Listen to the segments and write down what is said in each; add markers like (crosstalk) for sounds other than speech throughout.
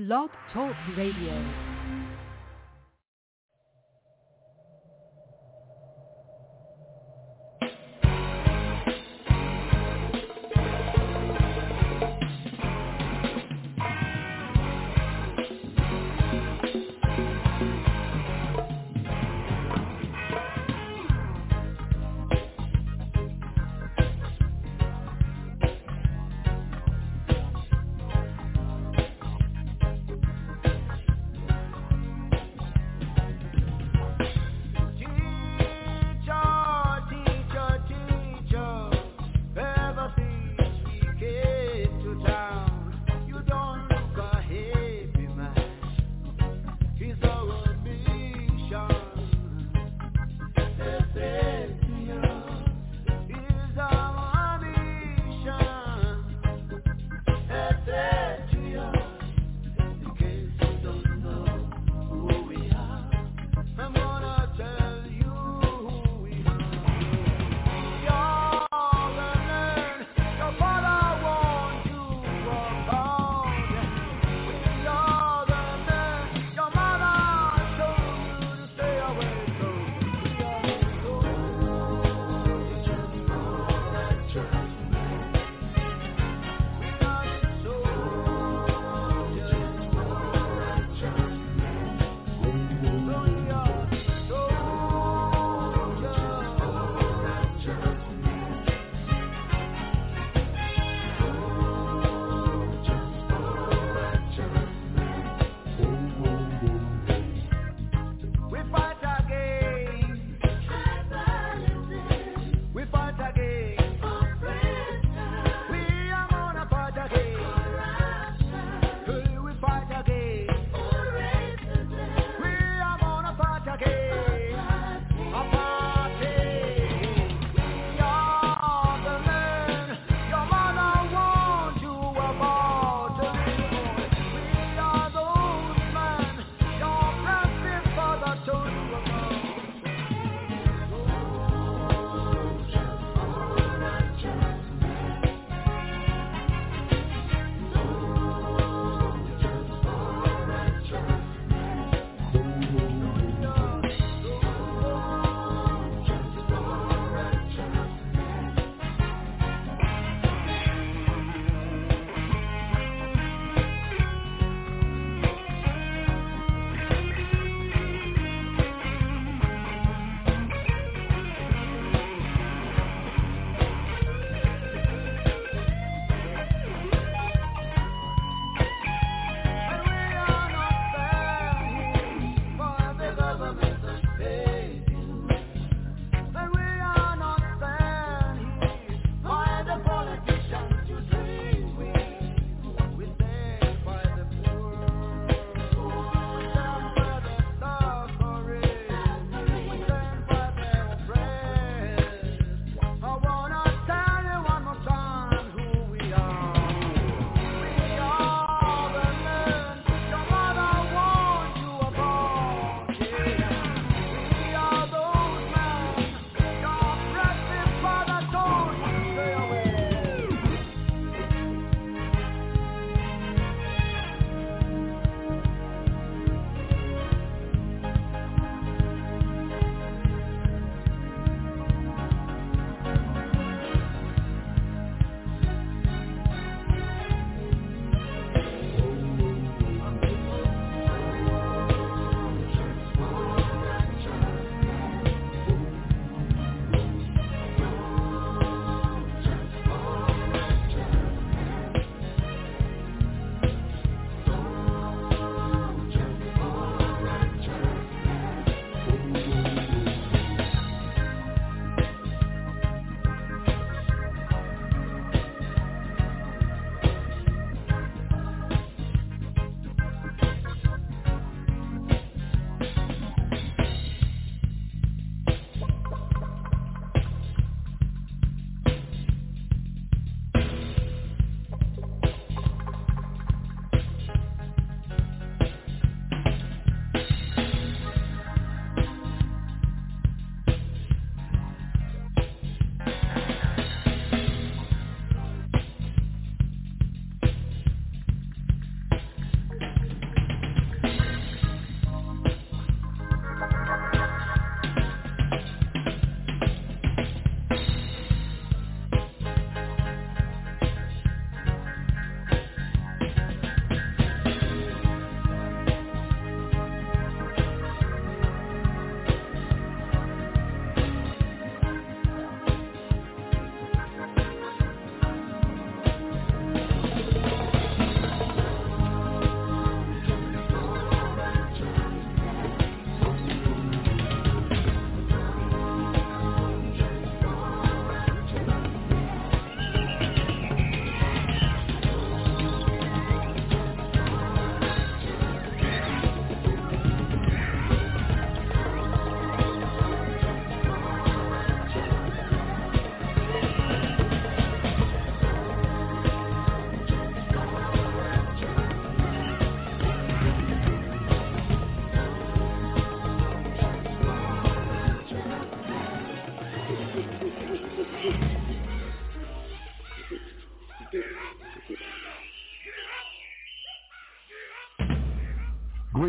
Blog Talk Radio.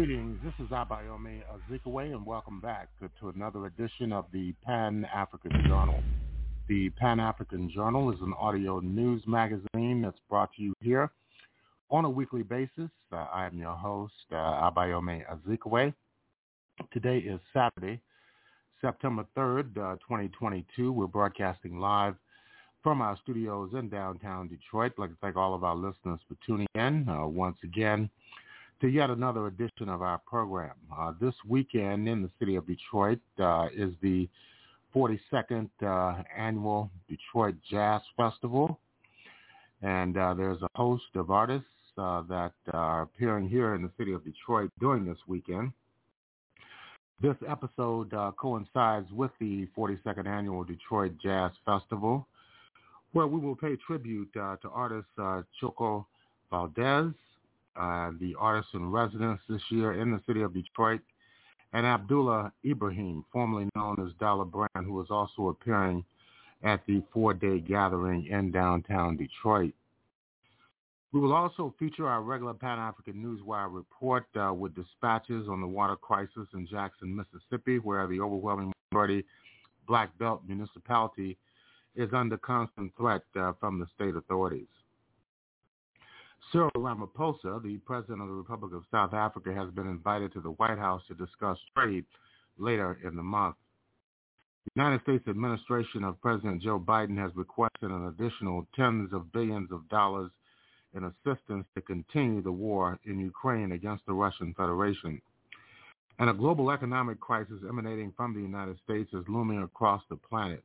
Greetings. This is Abayomi Azikiwe, and welcome back to, to another edition of the Pan-African Journal. The Pan-African Journal is an audio news magazine that's brought to you here on a weekly basis. Uh, I am your host, uh, Abayomi Azikiwe. Today is Saturday, September 3rd, uh, 2022. We're broadcasting live from our studios in downtown Detroit. I'd like to thank all of our listeners for tuning in uh, once again to yet another edition of our program. Uh, this weekend in the city of Detroit uh, is the 42nd uh, annual Detroit Jazz Festival. And uh, there's a host of artists uh, that are appearing here in the city of Detroit during this weekend. This episode uh, coincides with the 42nd annual Detroit Jazz Festival, where we will pay tribute to artist Chucho Valdes, uh, the artist in residence this year in the city of Detroit, and Abdullah Ibrahim, formerly known as Dollar Brand, who is also appearing at the four-day gathering in downtown Detroit. We will also feature our regular Pan-African Newswire report uh, with dispatches on the water crisis in Jackson, Mississippi, where the overwhelming majority Black Belt municipality is under constant threat uh, from the state authorities. Cyril Ramaphosa, the president of the Republic of South Africa, has been invited to the White House to discuss trade later in the month. The United States administration of President Joe Biden has requested an additional tens of billions of dollars in assistance to continue the war in Ukraine against the Russian Federation. And a global economic crisis emanating from the United States is looming across the planet.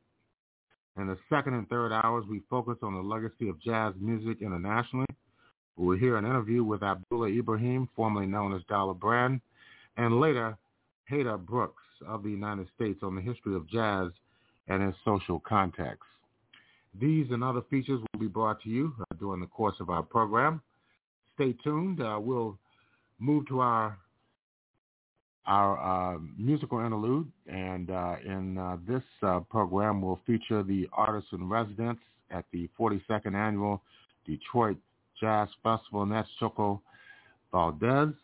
In the second and third hours, we focus on the legacy of jazz music internationally we will hear an interview with Abdullah Ibrahim, formerly known as Dollar Brand, and later Hader Brooks of the United States on the history of jazz and its social context. These and other features will be brought to you uh, during the course of our program. Stay tuned. Uh, we'll move to our our uh, musical interlude, and uh, in uh, this uh, program, we'll feature the artist in residence at the 42nd annual Detroit Jazz Festival, and that's Chucho Valdes,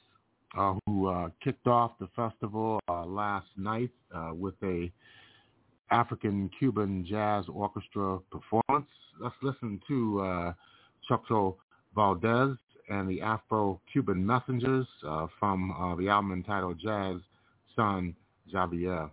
uh, who uh, kicked off the festival uh, last night uh, with a African-Cuban jazz orchestra performance. Let's listen to uh, Chucho Valdes and the Afro-Cuban Messengers uh, from the album entitled Jazz Son Javier.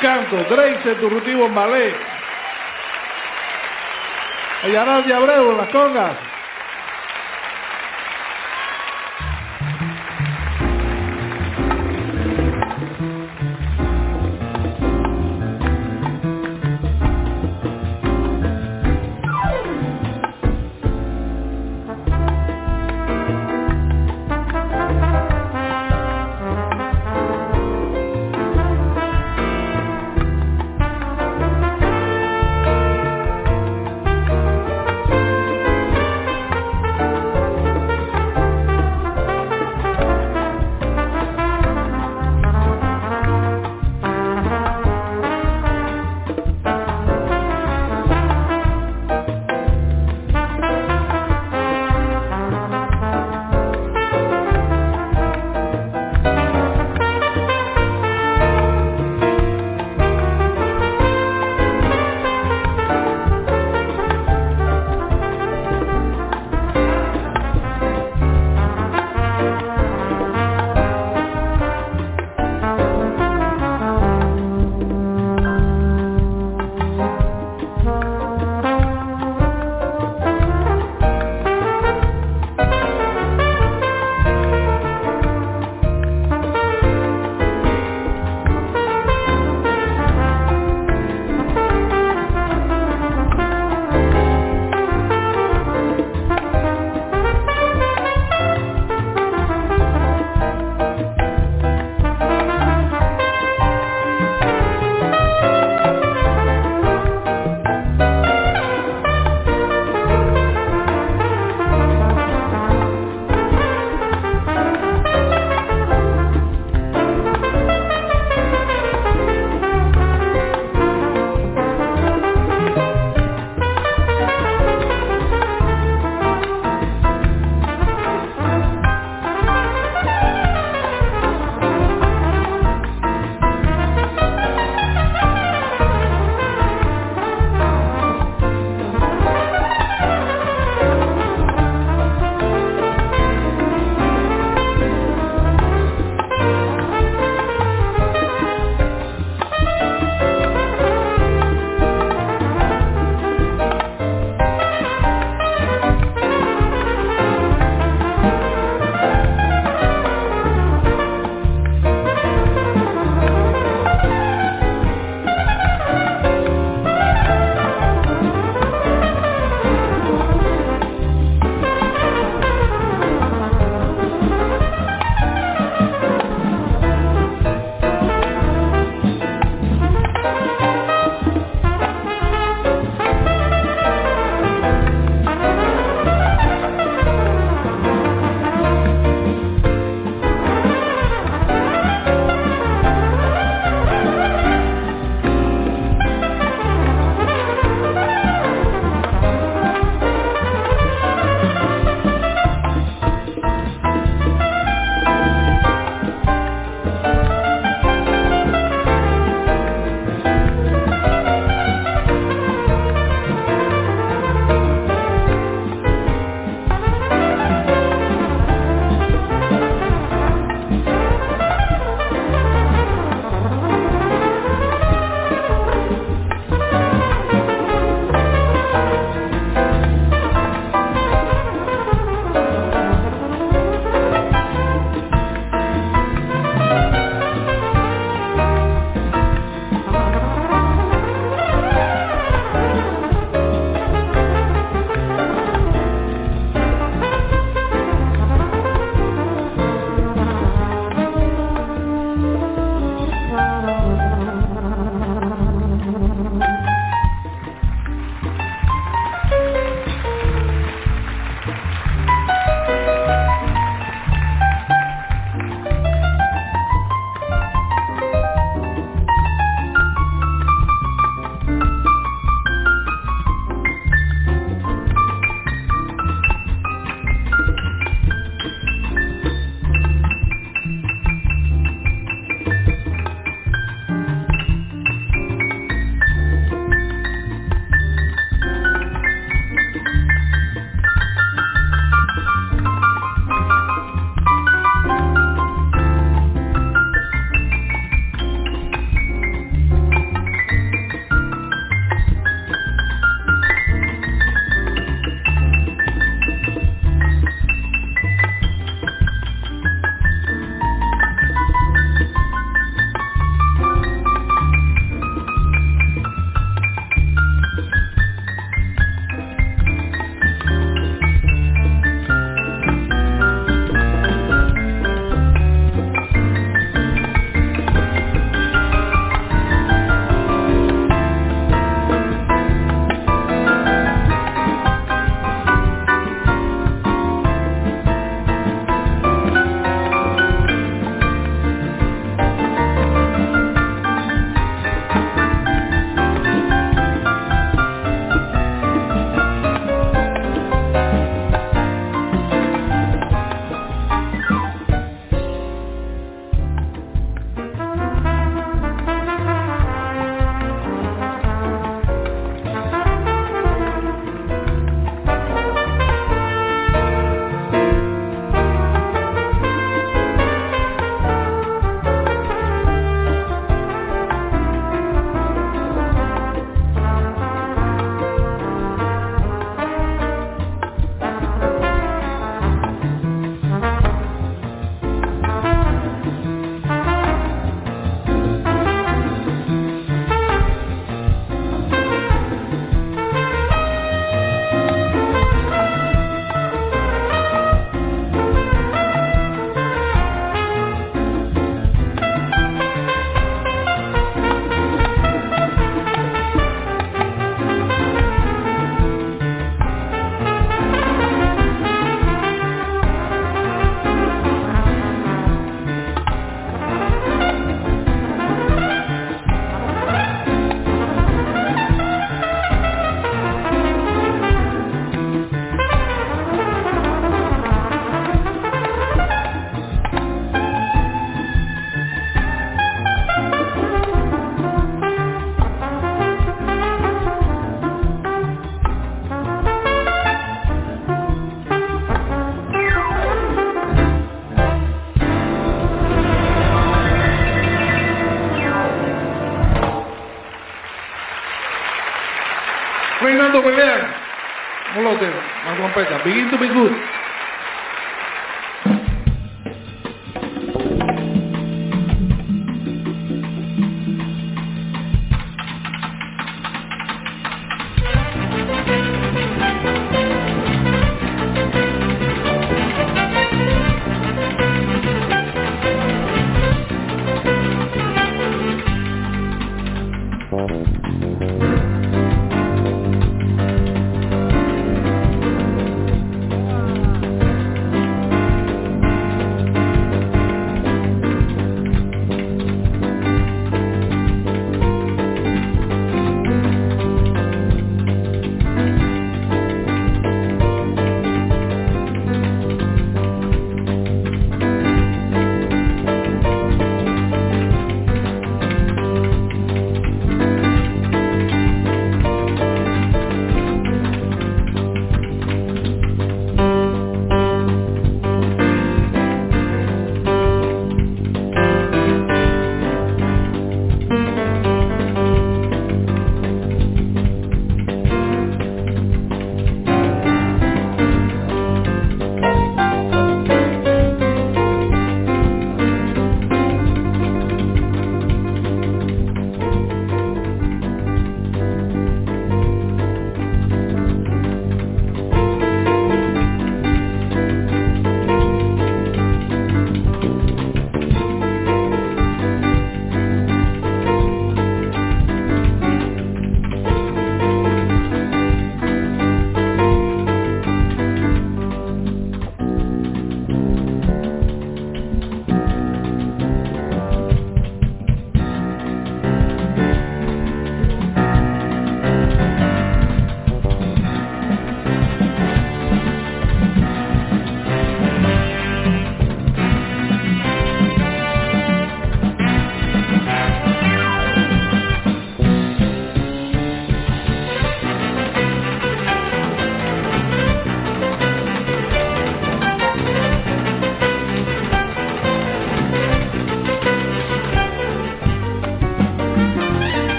canto, Grace Turrutivo en ballet, Ayaraz de Abreu las congas, Molote, más trompeta. Begin to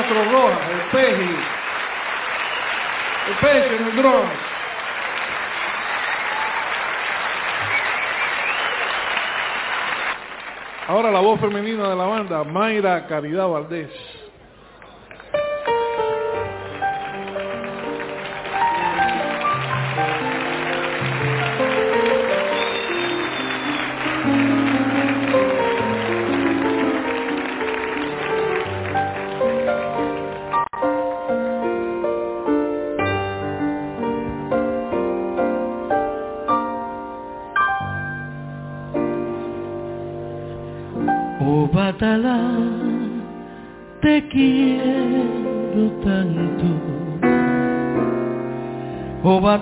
Castro Rojas, el Peji, el Peje en el drone. Ahora la voz femenina de la banda, Mayra Caridad Valdés. Oh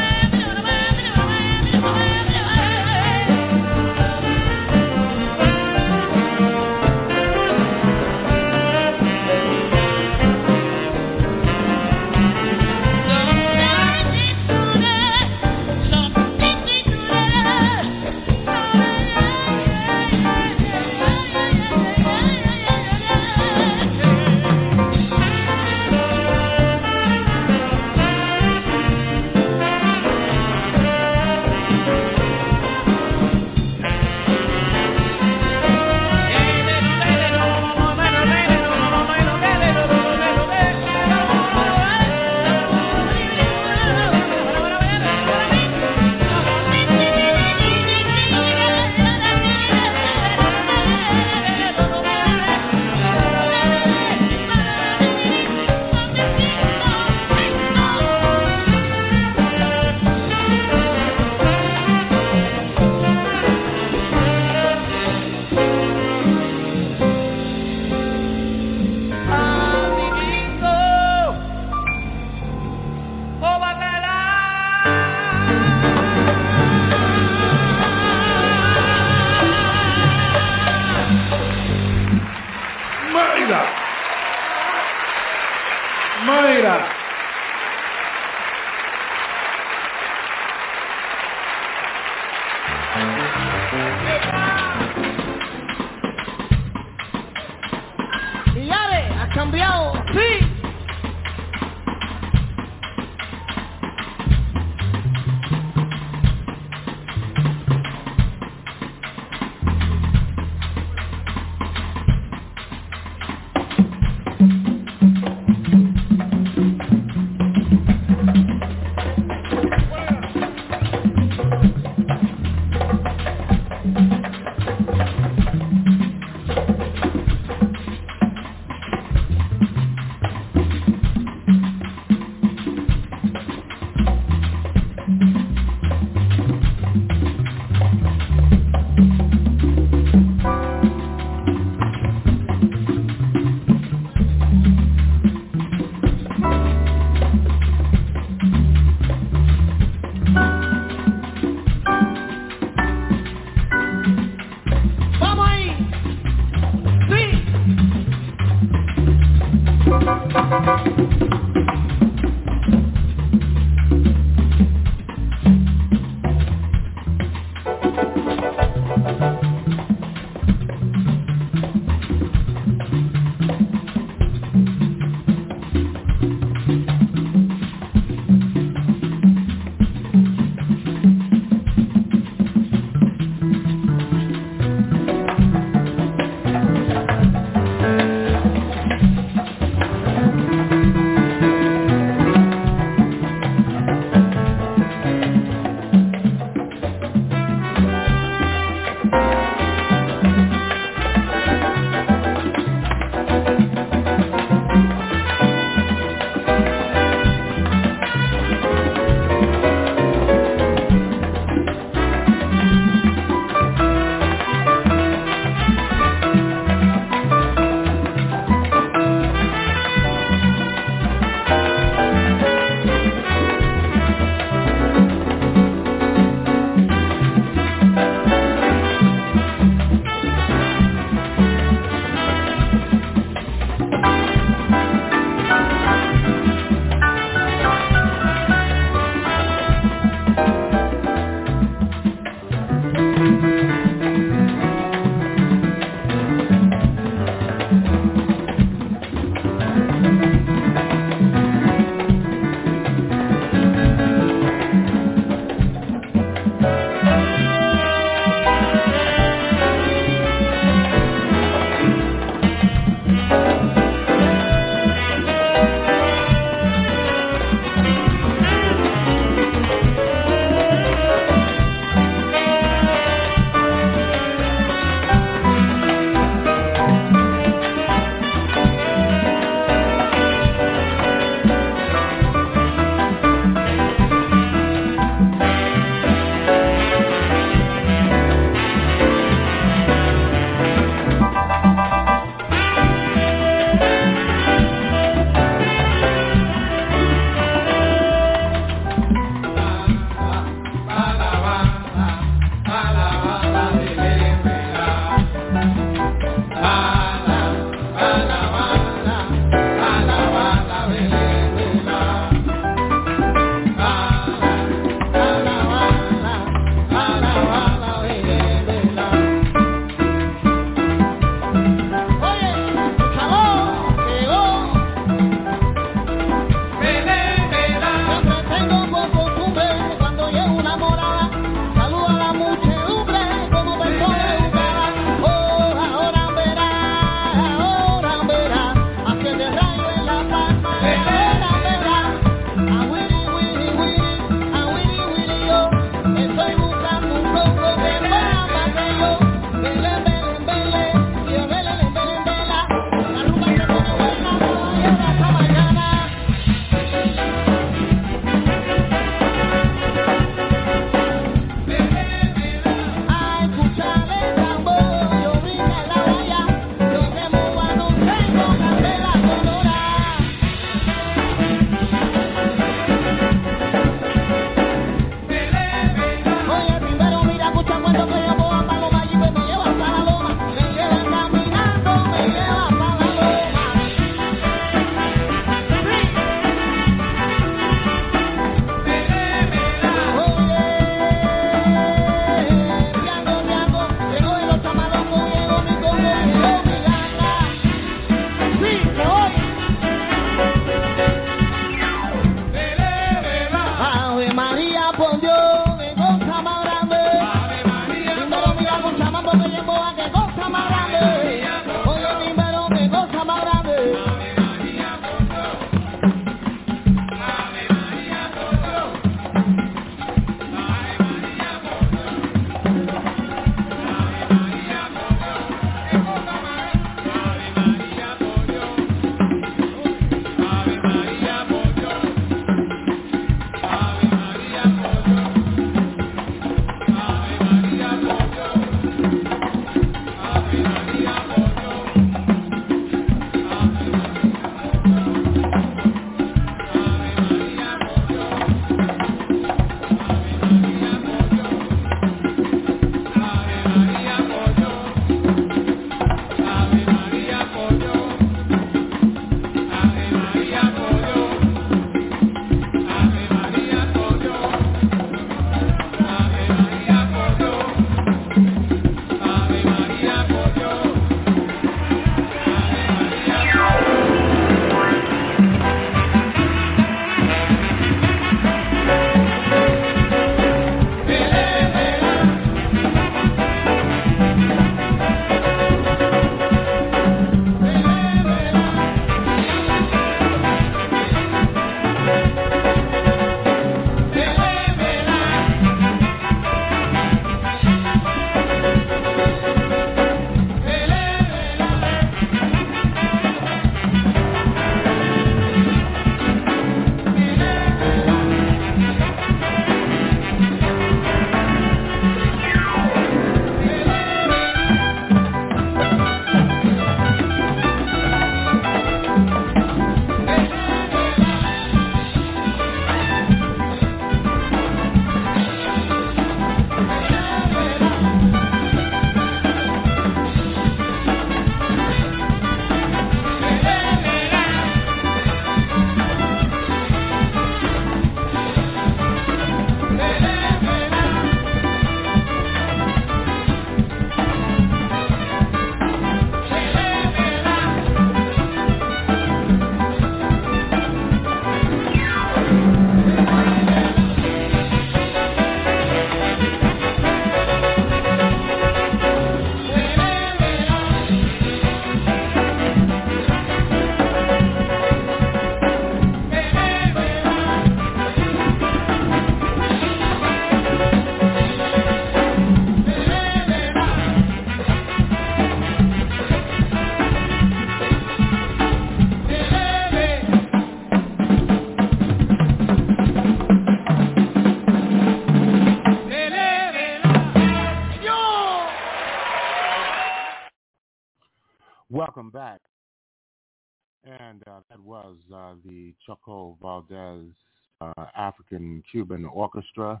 Orchestra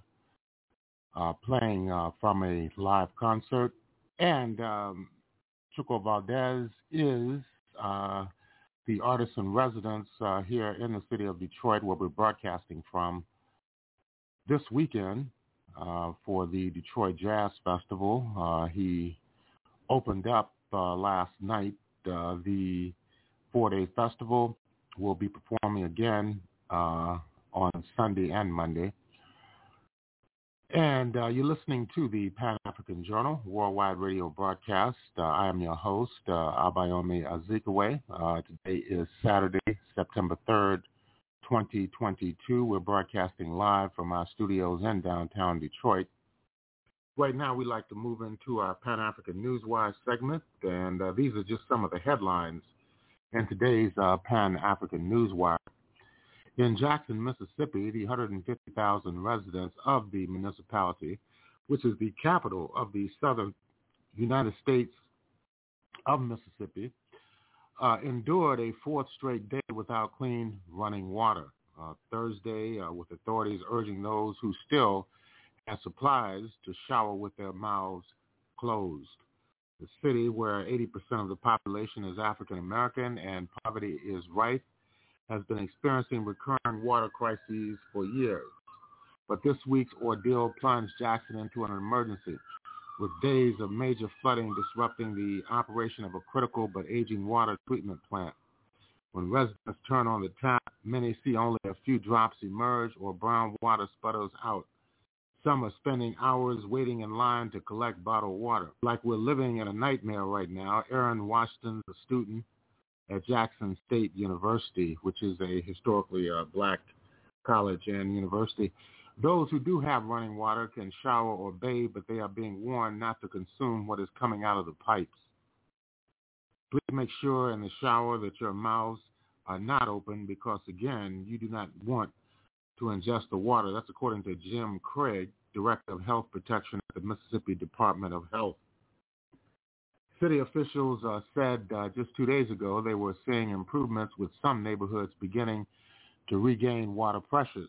uh, playing uh, from a live concert. And um, Chucho Valdes is uh, the artist in residence here in the city of Detroit where we're broadcasting from this weekend for the Detroit Jazz Festival. he opened up last night the four-day festival. We'll be performing again uh, on Sunday and Monday. And uh, you're listening to the Pan-African Journal worldwide radio broadcast. Uh, I am your host, uh, Abayomi. Uh, today is Saturday, September 3rd, 2022. We're broadcasting live from our studios in downtown Detroit. Right now, we'd like to move into our Pan-African Newswire segment, and uh, these are just some of the headlines in today's uh, Pan-African Newswire. In Jackson, Mississippi, the 150,000 residents of the municipality, which is the capital of the southern United States of Mississippi, uh, endured a fourth straight day without clean running water. Uh, Thursday, uh, with authorities urging those who still have supplies to shower with their mouths closed the city where 80% of the population is African American and poverty is rife, has been experiencing recurring water crises for years. But this week's ordeal plunged Jackson into an emergency, with days of major flooding disrupting the operation of a critical but aging water treatment plant. When residents turn on the tap, many see only a few drops emerge or brown water sputters out. Some are spending hours waiting in line to collect bottled water. Like we're living in a nightmare right now. Aaron Washington, a student at Jackson State University, which is a historically uh, black college and university. Those who do have running water can shower or bathe, but they are being warned not to consume what is coming out of the pipes. Please make sure in the shower that your mouths are not open because, again, you do not want to ingest the water. That's according to Jim Craig, Director of Health Protection at the Mississippi Department of Health. City officials uh, said uh, just two days ago they were seeing improvements with some neighborhoods beginning to regain water pressures.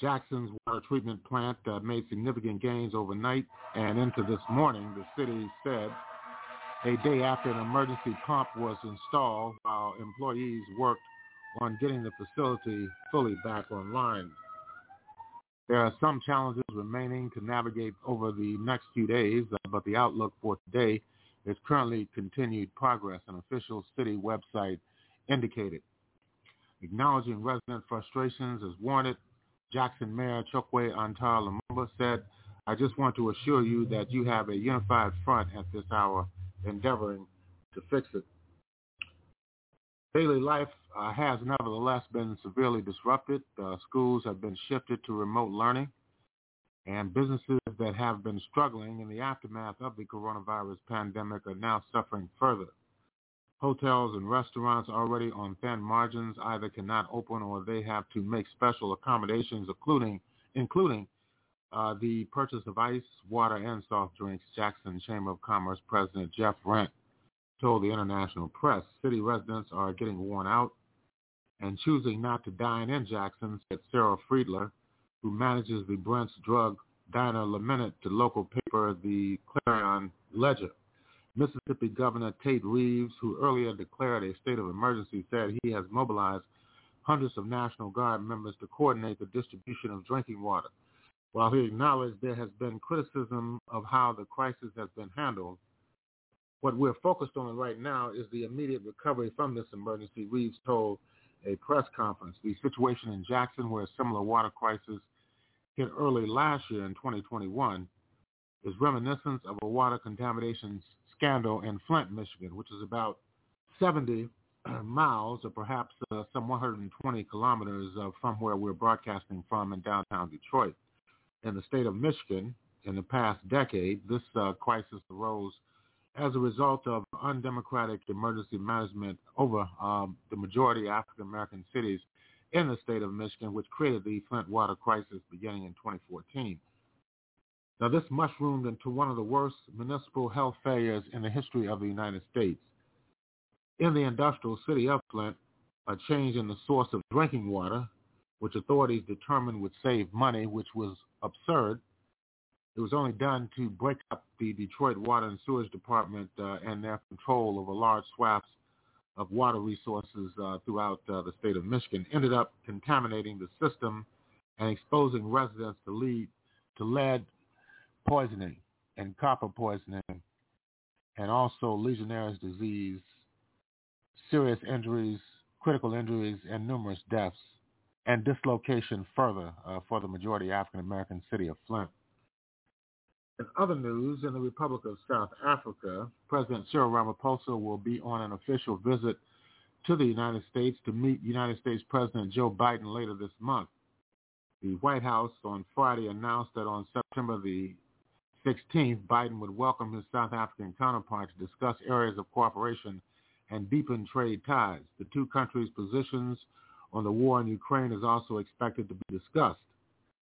Jackson's water treatment plant uh, made significant gains overnight and into this morning, the city said, a day after an emergency pump was installed while employees worked on getting the facility fully back online. There are some challenges remaining to navigate over the next few days, uh, but the outlook for today is currently continued progress, an official city website indicated. Acknowledging resident frustrations as warranted, Jackson Mayor Chokwe Antar Lumumba said, I just want to assure you that you have a unified front at this hour endeavoring to fix it. Daily life uh, has nevertheless been severely disrupted. Uh, schools have been shifted to remote learning, and businesses that have been struggling in the aftermath of the coronavirus pandemic are now suffering further. Hotels and restaurants already on thin margins either cannot open or they have to make special accommodations, including including uh, the purchase of ice, water, and soft drinks. Jackson Chamber of Commerce President Jeff Rent told the international press city residents are getting worn out and choosing not to dine in Jackson, said Sarah Friedler, who manages the Brent's Drug Diner lamented to local paper the Clarion Ledger. Mississippi Governor Tate Reeves, who earlier declared a state of emergency, said he has mobilized hundreds of National Guard members to coordinate the distribution of drinking water. While he acknowledged there has been criticism of how the crisis has been handled, what we're focused on right now is the immediate recovery from this emergency, Reeves told a press conference. The situation in Jackson, where a similar water crisis hit early last year in 2021, is reminiscent of a water contamination scandal in Flint, Michigan, which is about 70 (clears throat) miles or perhaps uh, some 120 kilometers uh, from where we're broadcasting from in downtown Detroit. In the state of Michigan, in the past decade, this uh, crisis arose as a result of undemocratic emergency management over um, the majority African American cities in the state of Michigan, which created the Flint water crisis beginning in 2014. Now, this mushroomed into one of the worst municipal health failures in the history of the United States. In the industrial city of Flint, a change in the source of drinking water, which authorities determined would save money, which was absurd. It was only done to break up the Detroit Water and Sewage Department uh, and their control over large swaths of water resources uh, throughout uh, the state of Michigan. Ended up contaminating the system and exposing residents to lead to lead poisoning and copper poisoning and also Legionnaire's disease, serious injuries, critical injuries, and numerous deaths, and dislocation further uh, for the majority African-American city of Flint. In other news, in the Republic of South Africa, President Cyril Ramaphosa will be on an official visit to the United States to meet United States President Joe Biden later this month. The White House on Friday announced that on September the 16th, Biden would welcome his South African counterpart to discuss areas of cooperation and deepen trade ties. The two countries' positions on the war in Ukraine is also expected to be discussed.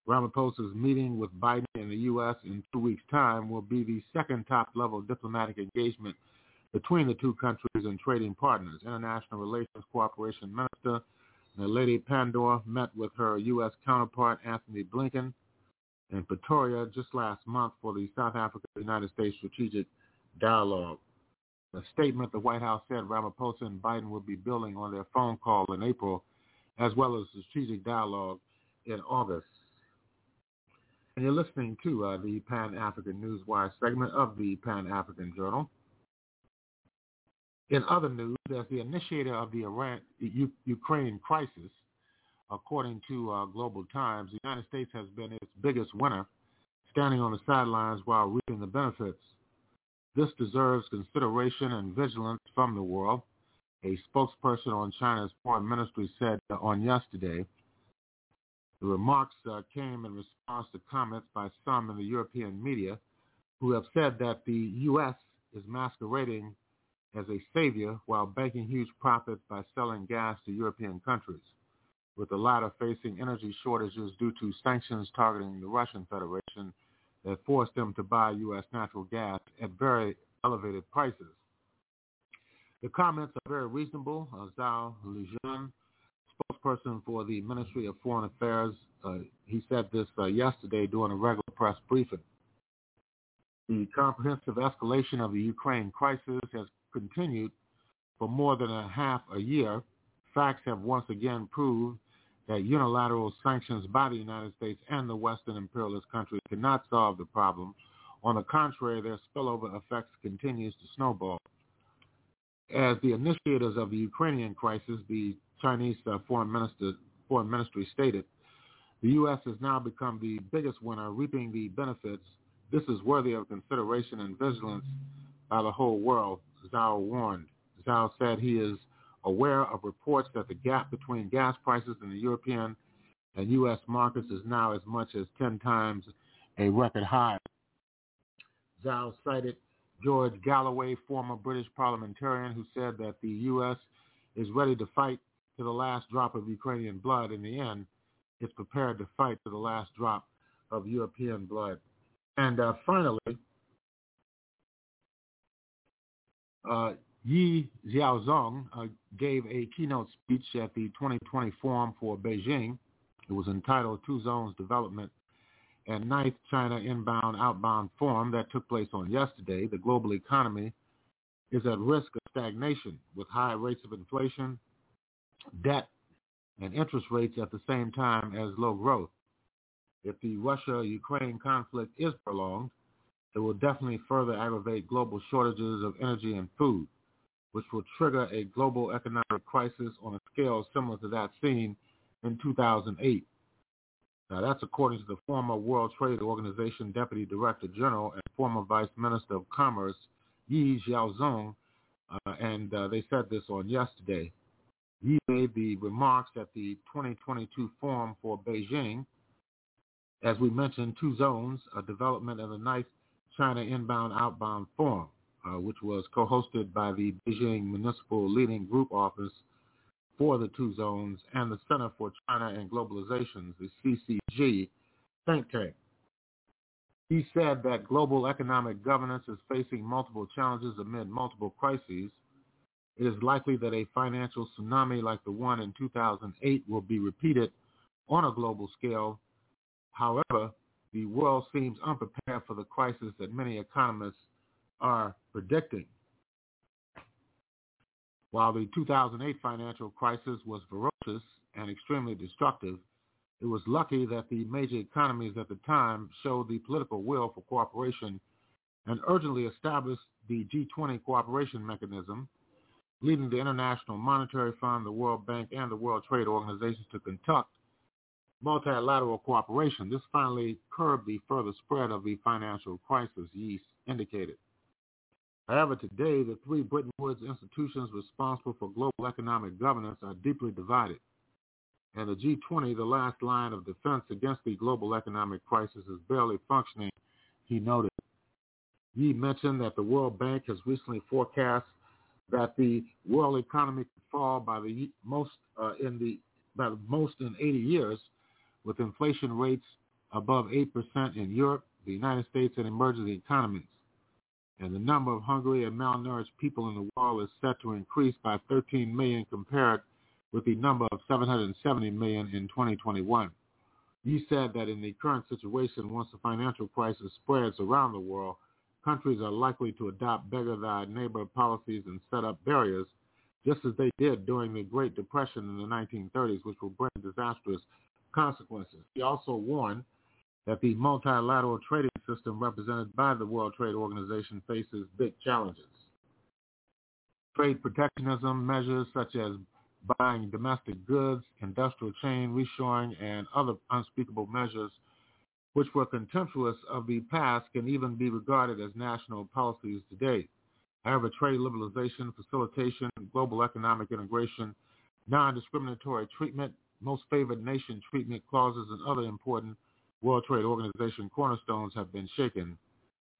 Ramaphosa's meeting with Biden in the U.S. in two weeks' time will be the second top-level diplomatic engagement between the two countries and trading partners. International Relations Cooperation Minister Naledi Pandor met with her U.S. counterpart Antony Blinken in Pretoria just last month for the South Africa-United States Strategic Dialogue. A statement the White House said Ramaphosa and Biden will be building on their phone call in April, as well as the strategic dialogue in August. And you're listening to uh, the Pan-African Newswire segment of the Pan-African Journal. In other news, as the initiator of the Iran, U- Ukraine crisis, according to uh, Global Times, the United States has been its biggest winner, standing on the sidelines while reaping the benefits. This deserves consideration and vigilance from the world, a spokesperson on China's foreign ministry said on yesterday. The remarks uh, came in response to comments by some in the European media who have said that the U.S. is masquerading as a savior while banking huge profits by selling gas to European countries with the latter facing energy shortages due to sanctions targeting the Russian Federation that forced them to buy U.S. natural gas at very elevated prices. The comments are very reasonable. Uh, Zhao Lijian, spokesperson for the Ministry of Foreign Affairs, uh, he said this uh, yesterday during a regular press briefing. The comprehensive escalation of the Ukraine crisis has continued for more than a half a year. Facts have once again proved that unilateral sanctions by the United States and the Western imperialist countries cannot solve the problem. On the contrary, their spillover effects continues to snowball. As the initiators of the Ukrainian crisis, the Chinese uh, foreign, minister, foreign ministry stated, the U.S. has now become the biggest winner, reaping the benefits. This is worthy of consideration and vigilance by the whole world, Zhao warned. Zhao said he is aware of reports that the gap between gas prices in the European and U.S. markets is now as much as 10 times a record high. Zhao cited George Galloway, former British parliamentarian, who said that the U.S. is ready to fight to the last drop of Ukrainian blood. In the end, it's prepared to fight to the last drop of European blood. And uh, finally, uh, Yi Xiaozhun uh, gave a keynote speech at the 2020 Forum for Beijing. It was entitled Two Zones Development and Ninth China Inbound Outbound Forum that took place on yesterday. The global economy is at risk of stagnation with high rates of inflation, debt, and interest rates at the same time as low growth. If the Russia-Ukraine conflict is prolonged, it will definitely further aggravate global shortages of energy and food which will trigger a global economic crisis on a scale similar to that seen in 2008. Now, that's according to the former World Trade Organization Deputy Director General and former Vice Minister of Commerce, Yi Xiaozhun, uh, and uh, they said this on yesterday. Yi made the remarks at the 2022 Forum for Beijing. As we mentioned, two zones, a development of the ninth China Inbound Outbound Forum uh, which was co-hosted by the Beijing Municipal Leading Group Office for the two zones and the Center for China and Globalization, the CCG think tank. He said that global economic governance is facing multiple challenges amid multiple crises. It is likely that a financial tsunami like the one in 2008 will be repeated on a global scale. However, the world seems unprepared for the crisis that many economists are predicting. While the 2008 financial crisis was ferocious and extremely destructive, it was lucky that the major economies at the time showed the political will for cooperation and urgently established the G20 cooperation mechanism, leading the International Monetary Fund, the World Bank, and the World Trade Organization to conduct multilateral cooperation. This finally curbed the further spread of the financial crisis Yeast indicated. However, today, the three Bretton Woods institutions responsible for global economic governance are deeply divided. And the G20, the last line of defense against the global economic crisis, is barely functioning, he noted. He mentioned that the World Bank has recently forecast that the world economy could fall by the most uh, in the by the most in 80 years, with inflation rates above 8% in Europe, the United States, and emerging economies. And the number of hungry and malnourished people in the world is set to increase by 13 million compared with the number of 770 million in 2021. Yi said that in the current situation, once the financial crisis spreads around the world, countries are likely to adopt beggar thy neighbor policies and set up barriers, just as they did during the Great Depression in the 1930s, which will bring disastrous consequences. He also warned that the multilateral trading system represented by the World Trade Organization faces big challenges. Trade protectionism measures such as buying domestic goods, industrial chain reshoring, and other unspeakable measures which were contemptuous of the past can even be regarded as national policies today. However, trade liberalization, facilitation, global economic integration, non-discriminatory treatment, most favored nation treatment clauses, and other important World Trade Organization cornerstones have been shaken,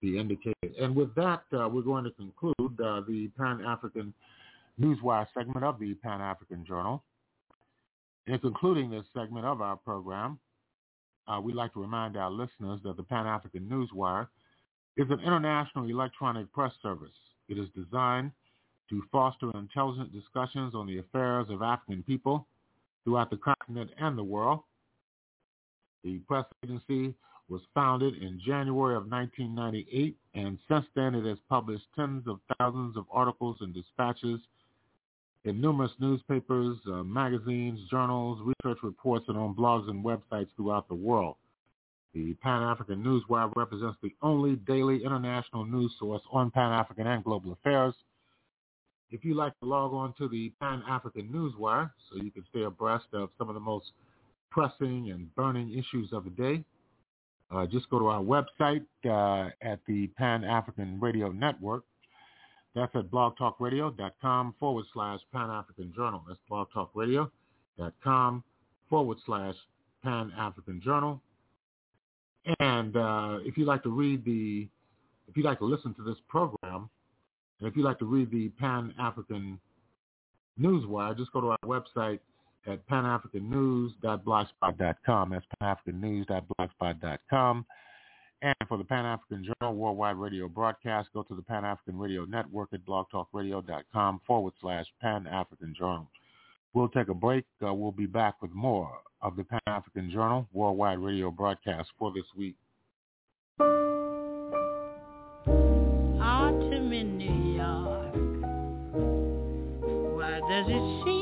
he indicated. And with that, uh, we're going to conclude uh, the Pan-African Newswire segment of the Pan-African Journal. In concluding this segment of our program, uh, we'd like to remind our listeners that the Pan-African Newswire is an international electronic press service. It is designed to foster intelligent discussions on the affairs of African people throughout the continent and the world. The press agency was founded in January of 1998, and since then it has published tens of thousands of articles and dispatches in numerous newspapers, uh, magazines, journals, research reports, and on blogs and websites throughout the world. The Pan-African Newswire represents the only daily international news source on Pan-African and global affairs. If you'd like to log on to the Pan-African Newswire so you can stay abreast of some of the most pressing and burning issues of the day, uh, just go to our website uh, at the Pan-African Radio Network, that's at blogtalkradio.com forward slash Pan-African Journal. That's blogtalkradio.com forward slash Pan-African Journal. And uh, if you'd like to read the, if you'd like to listen to this program, and if you'd like to read the Pan-African Newswire, just go to our website at panafricannews.blogspot.com. That's panafricannews.blogspot.com. And for the Pan-African Journal Worldwide Radio broadcast, go to the Pan-African Radio Network at blogtalkradio.com forward slash Pan-African Journal. We'll take a break. Uh, we'll be back with more of the Pan-African Journal Worldwide Radio broadcast for this week. Autumn in New York. Why does it seem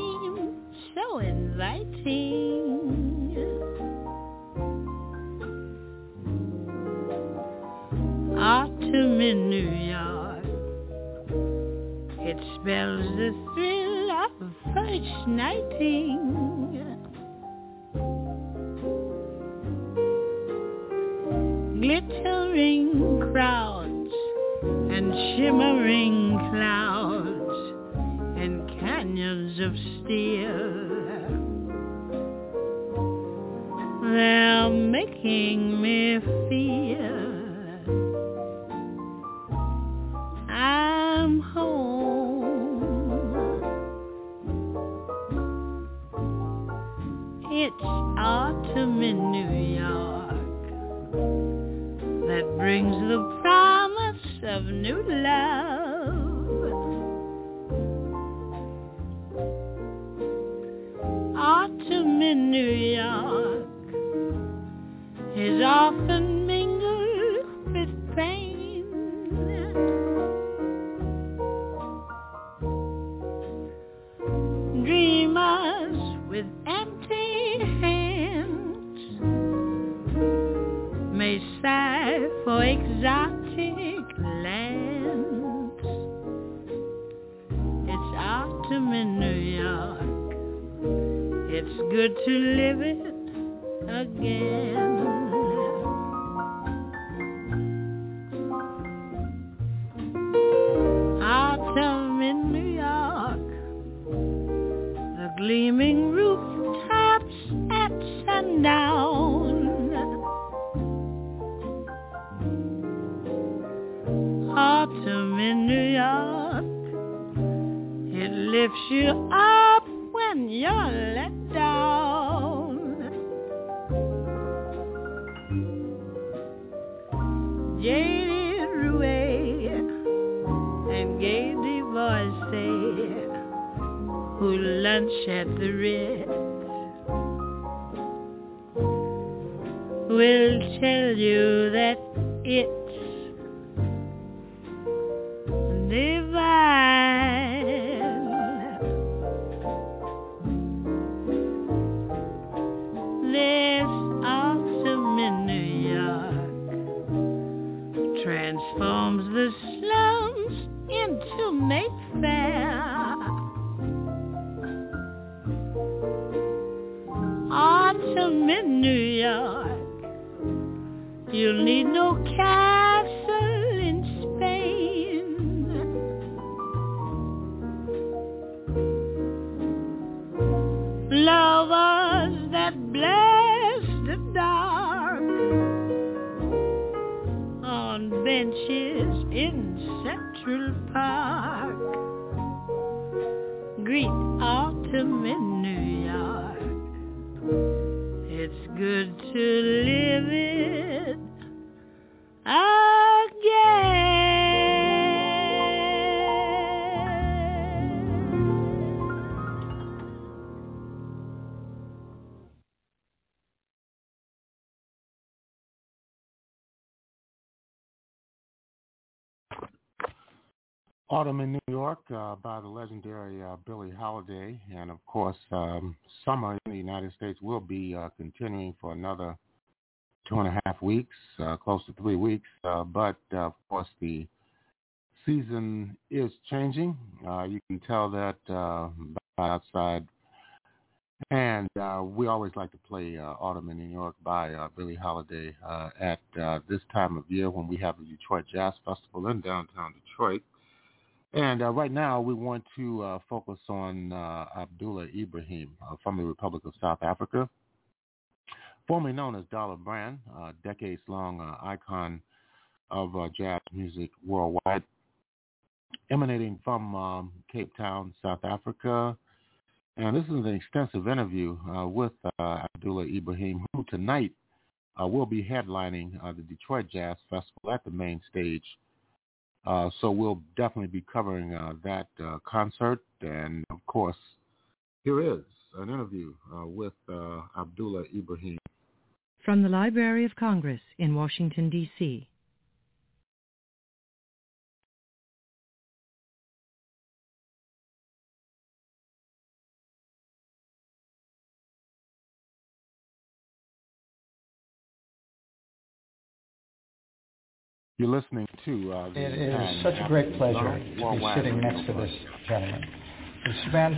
in New York. It spells the thrill of first nighting. Glittering crowds and shimmering clouds and canyons of steel. They're making me feel it's autumn in New York that brings the promise of new love. Autumn in New York is often good to live it again. Autumn in New York. The gleaming rooftops at sundown. Autumn in New York. It lifts you up when you're lunch at the Ritz will tell you that it's Autumn in New York uh, by the legendary uh, Billie Holiday. And of course, um, summer in the United States will be uh, continuing for another two and a half weeks, uh, close to three weeks. Uh, but uh, of course, the season is changing. Uh, you can tell that uh, outside. And uh, we always like to play uh, Autumn in New York by uh, Billie Holiday uh, at uh, this time of year when we have the Detroit Jazz Festival in downtown Detroit. And uh, right now, we want to uh, focus on uh, Abdullah Ibrahim uh, from the Republic of South Africa, formerly known as Dollar Brand, a decades-long uh, icon of uh, jazz music worldwide, emanating from um, Cape Town, South Africa. And this is an extensive interview with Abdullah Ibrahim, who tonight will be headlining the Detroit Jazz Festival at the main stage uh, so we'll definitely be covering uh, that uh, concert. And of course, here is an interview uh, with uh, Abdullah Ibrahim. From the Library of Congress in Washington, D.C. You're listening to uh, It is such a great pleasure to be sitting next to this gentleman. We spent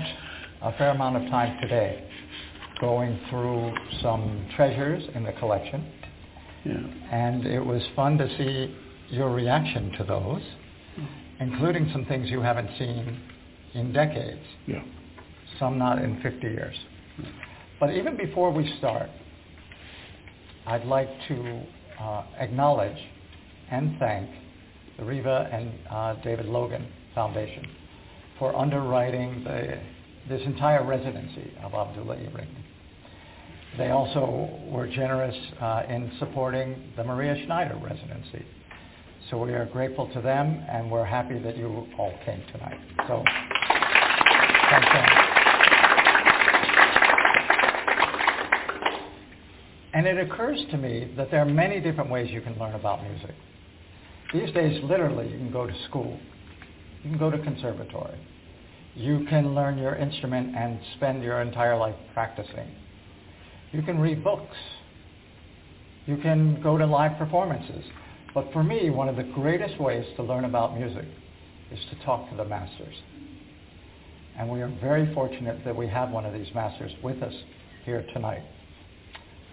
a fair amount of time today going through some treasures in the collection, and it was fun to see your reaction to those, including some things you haven't seen in decades, Yeah. some not in 50 years. But even before we start, I'd like to uh, acknowledge and thank the Reva and uh, David Logan Foundation for underwriting the, this entire residency of Abdullah Ibrahim. They also were generous uh, in supporting the Maria Schneider residency. So we are grateful to them, and we're happy that you all came tonight. So thanks. And it occurs to me that there are many different ways you can learn about music. These days, literally, you can go to school. You can go to conservatory. You can learn your instrument and spend your entire life practicing. You can read books. You can go to live performances. But for me, one of the greatest ways to learn about music is to talk to the masters. And we are very fortunate that we have one of these masters with us here tonight.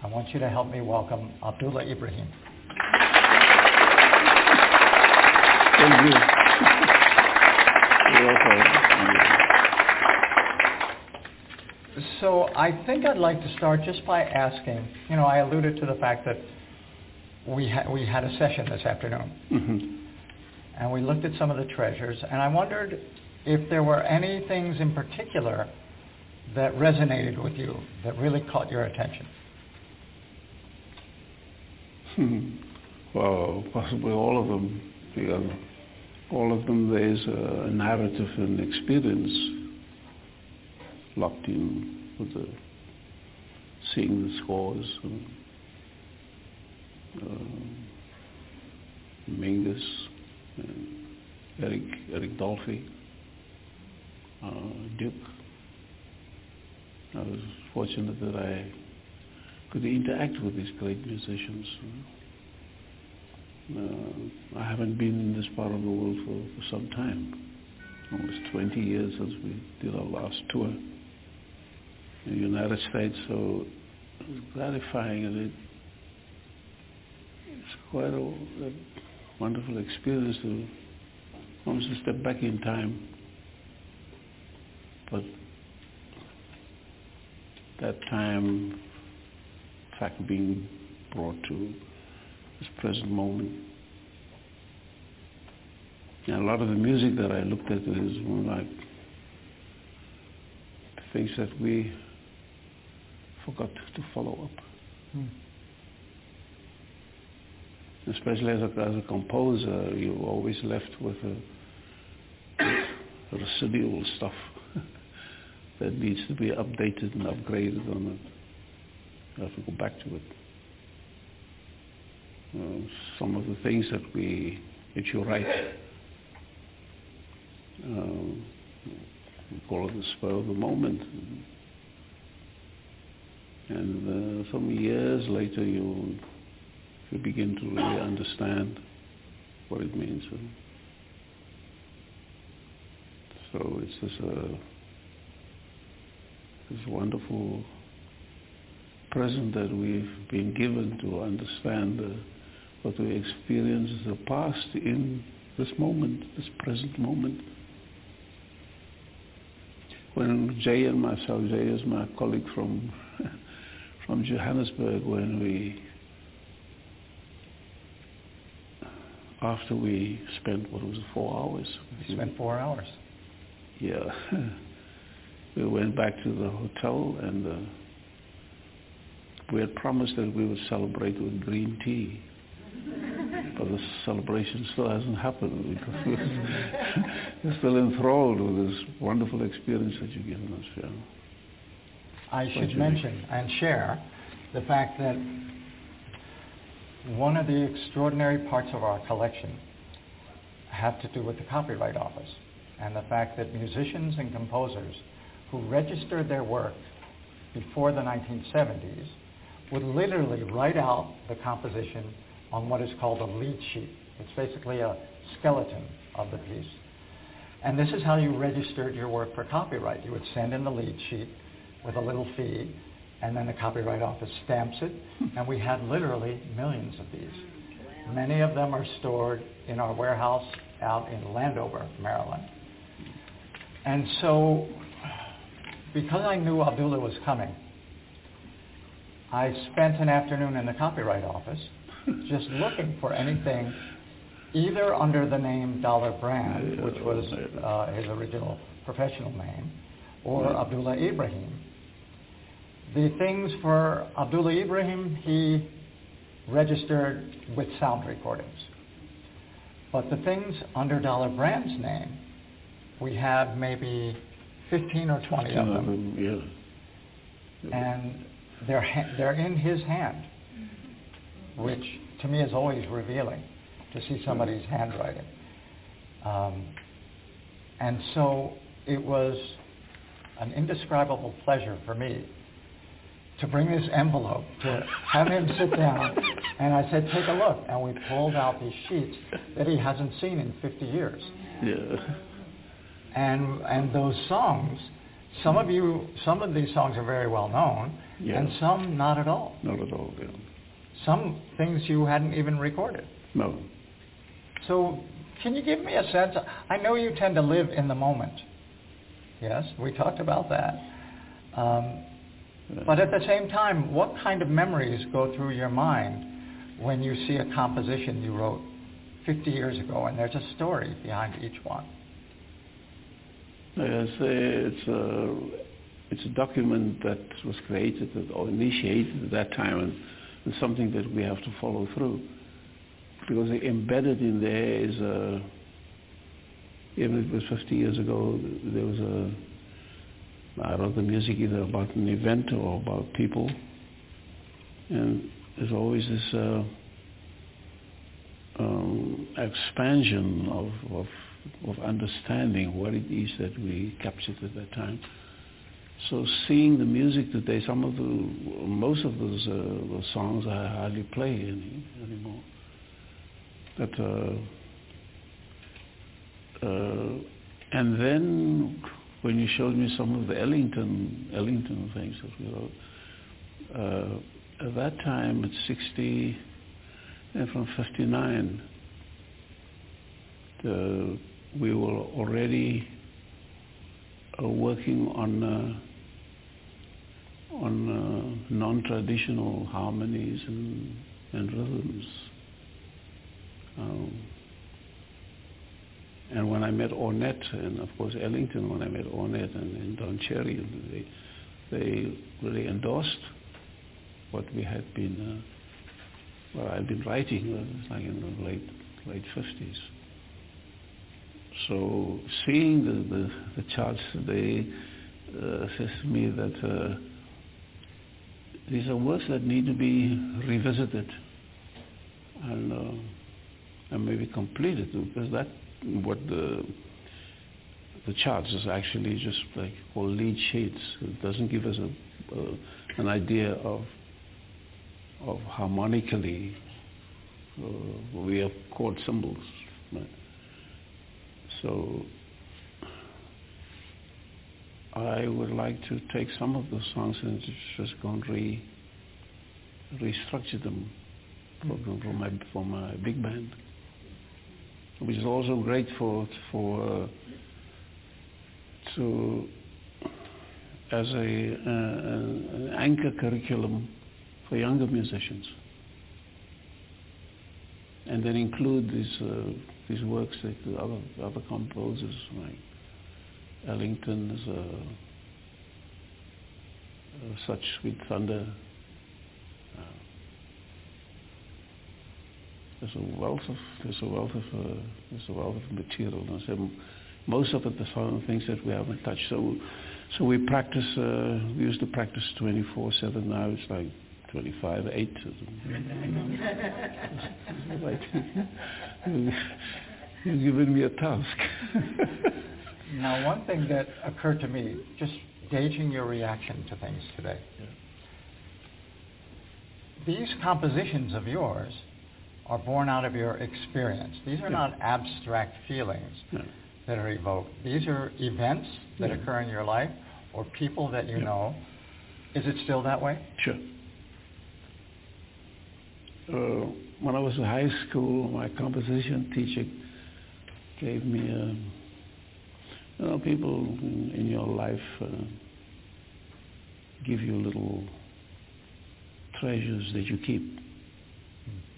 I want you to help me welcome Abdullah Ibrahim. Thank you. You're welcome. So I think I'd like to start just by asking, you know, I alluded to the fact that we, ha- we had a session this afternoon. Mm-hmm. And we looked at some of the treasures, and I wondered if there were any things in particular that resonated with you, that really caught your attention. well, (laughs) possibly all of them, all of them there's a narrative and experience locked in with the seeing the scores. And, uh, Mingus, and Eric Eric Dolphy, uh, Duke. I was fortunate that I could interact with these great musicians. Uh, I haven't been in this part of the world for, for some time, almost 20 years since we did our last tour in the United States. So it's gratifying, and it, it's quite a, a wonderful experience to almost step back in time. But that time, fact, being brought to this present moment. And a lot of the music that I looked at is more like things that we forgot to follow up. Hmm. Especially as a, as a composer, you're always left with a, residual stuff (laughs) that needs to be updated and upgraded on it. You have to go back to it. Uh, some of the things that we that you write, we call it the spur of the moment. And uh, some years later, you you begin to really understand what it means. So it's this, uh, this wonderful present that we've been given to understand uh, what we experience the past in this moment, this present moment. When Jay and myself, Jay is my colleague from (laughs) from Johannesburg, when we after we spent what was it, four hours. We spent four hours. Yeah, (laughs) we went back to the hotel and uh, we had promised that we would celebrate with green tea. (laughs) But the celebration still hasn't happened because (laughs) we're still enthralled with this wonderful experience that you've given us. Yeah. I should mention and share the fact that one of the extraordinary parts of our collection have to do with the Copyright Office and the fact that musicians and composers who registered their work before the 1970s would literally write out the composition on what is called a lead sheet. It's basically a skeleton of the piece. And this is how you registered your work for copyright. You would send in the lead sheet with a little fee, and then the Copyright Office stamps it, hmm. and we had literally millions of these. Many of them are stored in our warehouse out in Landover, Maryland. And so, because I knew Abdullah was coming, I spent an afternoon in the Copyright Office just looking for anything either under the name Dollar Brand, which was uh, his original professional name, or Abdullah Ibrahim. The things for Abdullah Ibrahim, he registered with sound recordings. But the things under Dollar Brand's name, we have maybe 15 or 20 of them. Yeah. And they're, ha- they're in his hand, which to me is always revealing to see somebody's handwriting. Um, and so it was an indescribable pleasure for me to bring this envelope, to have him sit down, and I said, take a look. And we pulled out these sheets that he hasn't seen in 50 years. Yeah. And, and those songs, some of you, some of these songs are very well known, Yeah. and some not at all. Not at all. Yeah. Some things you hadn't even recorded. No. So can you give me a sense? I know you tend to live in the moment. Yes, we talked about that. Um, but at the same time, what kind of memories go through your mind when you see a composition you wrote 50 years ago and there's a story behind each one? Yes, uh, it's a it's a document that was created or initiated at that time, and, and something that we have to follow through, because embedded in there is a. Even if it was 50 years ago, there was a. I wrote the music either about an event or about people, and there's always this uh, um, expansion of, of of understanding what it is that we captured at that time. So seeing the music today, some of the, most of those, uh, those songs I hardly play any, anymore. But, uh, uh, and then when you showed me some of the Ellington, Ellington things that we wrote, uh, at that time at 60, and from 59, the, we were already uh, working on uh, on uh, non-traditional harmonies and, and rhythms. Um, and when I met Ornette, and of course Ellington, when I met Ornette and, and Don Cherry, they, they really endorsed what we had been, uh, I'd been writing, uh, like in the late late 50s. So seeing the, the, the charts today uh, says to me that uh, these are works that need to be revisited and, uh, and maybe completed because that what the the charts is actually just like called lead sheets. It doesn't give us a, an idea of of harmonically uh, we have chord symbols. Right? So I would like to take some of those songs and just go and re restructure them for, for my for my big band, which is also great for for uh, to as a uh, an anchor curriculum for younger musicians, and then include these. Uh, these works that the other other composers like Ellington's such sweet thunder. Uh, there's a wealth of there's a wealth of uh, there's a wealth of material. And so most of it the some things that we haven't touched. So so we practice. Uh, we used to practice 24/7. Now it's like 25 8 (laughs) (laughs) You've given me a task. (laughs) now, one thing that occurred to me, just gauging your reaction to things today. Yeah. These compositions of yours are born out of your experience. These are Yeah. not abstract feelings No. that are evoked. These are events that Yeah. occur in your life or people that you Yeah. know. Is it still that way? Sure. Uh, when I was in high school, my composition teacher gave me a, you know, people in, your life uh, give you little treasures that you keep,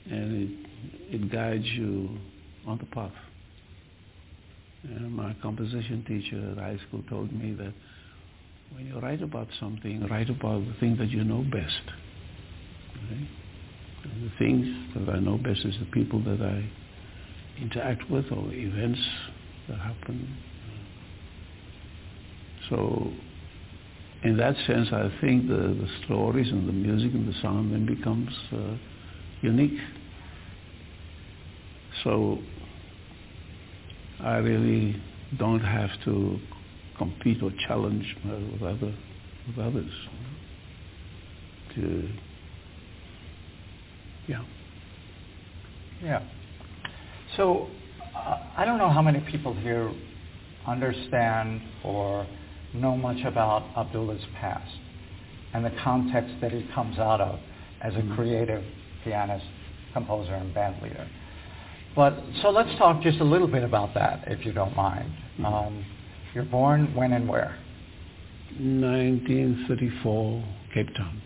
and it it guides you on the path. And my composition teacher at high school told me that when you write about something, write about the thing that you know best. Okay? The things that I know best is the people that I interact with or events that happen. So in that sense, I think the, the stories and the music and the sound then becomes uh, unique. So I really don't have to compete or challenge with other with others. To, yeah. Yeah. So uh, I don't know how many people here understand or know much about Abdullah's past and the context that he comes out of as a creative pianist, composer, and band leader. But so let's talk just a little bit about that, if you don't mind. Um, you're born when and where? 1934, Cape Town.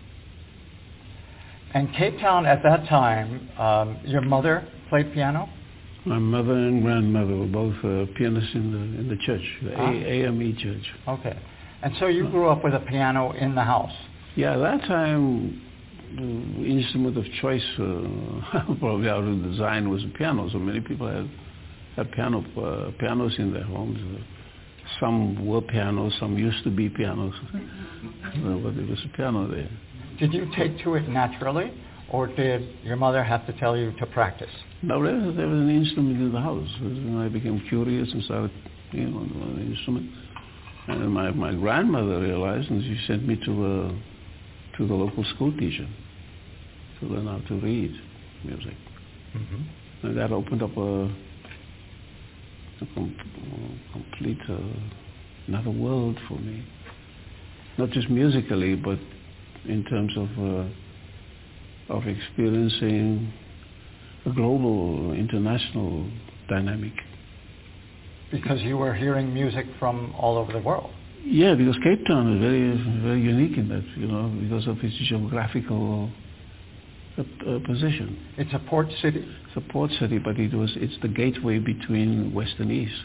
And Cape Town at that time, um, your mother played piano? My mother and grandmother were both uh, pianists in the in the church, the Ah. A- AME church. Okay. And so you grew up with a piano in the house? Yeah, that time the instrument of choice, uh, (laughs) probably out of design, was a piano. So many people had had piano uh, pianos in their homes. Some were pianos, some used to be pianos, (laughs) but there was a piano there. Did you take to it naturally, or did your mother have to tell you to practice? No, there was, an instrument in the house. And I became curious and started, you know, on the instrument. And then my, my grandmother realized, and she sent me to uh, to the local school teacher to learn how to read music. Mm-hmm. And that opened up a, a com- complete uh, another world for me. Not just musically, but in terms of uh, of experiencing a global, international dynamic. Because you were hearing music from all over the world. Yeah, because Cape Town is very, very unique in that, you know, because of its geographical uh, uh, position. It's a port city. It's a port city, but it was it's the gateway between West and East.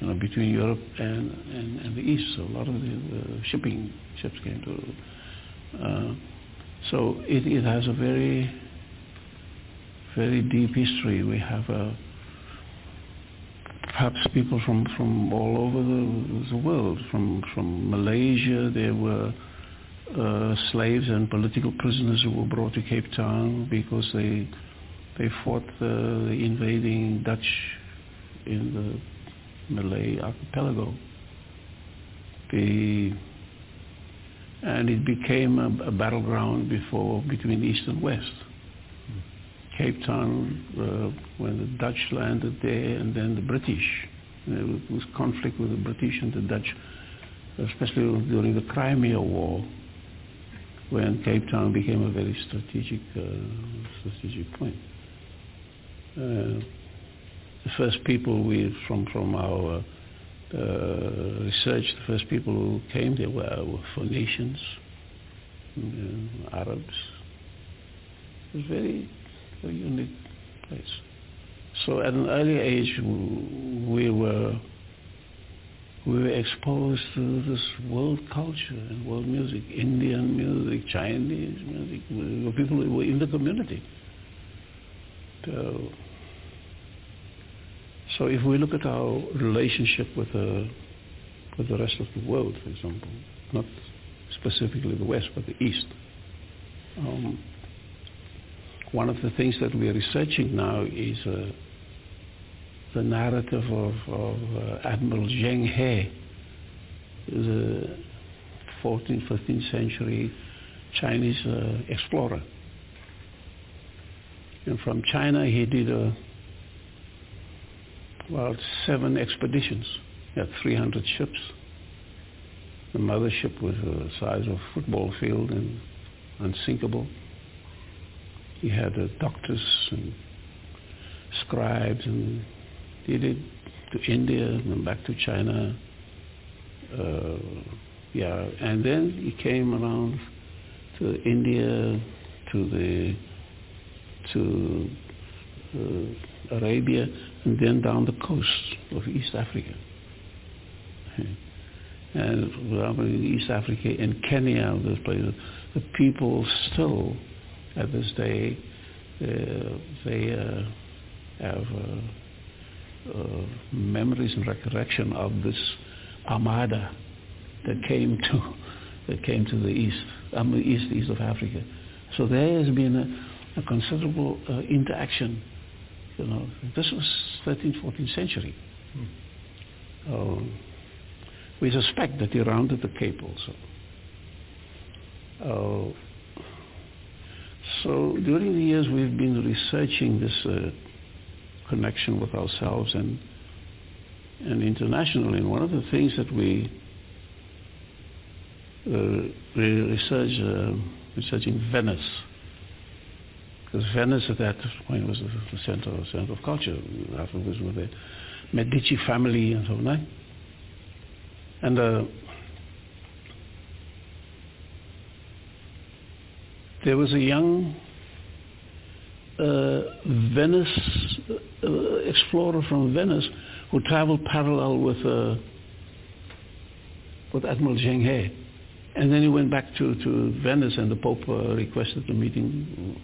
You know, between Europe and, and, and the East. So a lot of the, the shipping ships came to. Uh, so it, it has a very, very deep history. We have uh, perhaps people from, from all over the, the world. From from Malaysia, there were uh, slaves and political prisoners who were brought to Cape Town because they they fought the, the invading Dutch in the Malay archipelago. The, and it became a, a battleground before between East and West. Cape Town, uh, when the Dutch landed there, and then the British. There was conflict with the British and the Dutch, especially during the Crimea War, when Cape Town became a very strategic, uh, strategic point. Uh, the first people we, from from our uh, research, the first people who came there were, were Phoenicians, uh, Arabs. It was very, very unique place. So at an early age, we were we were exposed to this world culture and world music, Indian music, Chinese music. We were people who were in the community. So, so if we look at our relationship with the with the rest of the world, for example, not specifically the West, but the East, um, one of the things that we are researching now is uh, the narrative of, of uh, Admiral Zheng He, the 14th, 15th century Chinese uh, explorer. And from China, he did uh, about seven expeditions. He had 300 ships. The mothership was the size of a football field and unsinkable. He had uh, doctors and scribes, and he did to India and back to China. Uh, yeah, and then he came around to India, to the to uh, Arabia, and then down the coast of East Africa. And in East Africa, in Kenya, those places, the people still, at this day, uh, they uh, have uh, uh, memories and recollection of this armada that came to (laughs) that came to the east, um, east, east of Africa. So there has been a, a considerable uh, interaction. You know, this was 13th, 14th century. Hmm. Um, we suspect that he rounded the Cape also. Uh, so during the years we've been researching this uh, connection with ourselves and and internationally. And one of the things that we uh, research uh, researching Venice, because Venice at that point was the, center, center of culture. Afterwards, with the Medici family and so on. And uh, there was a young uh, Venice uh, explorer from Venice who traveled parallel with uh, with Admiral Zheng He. And then he went back to, to Venice and the Pope requested a meeting.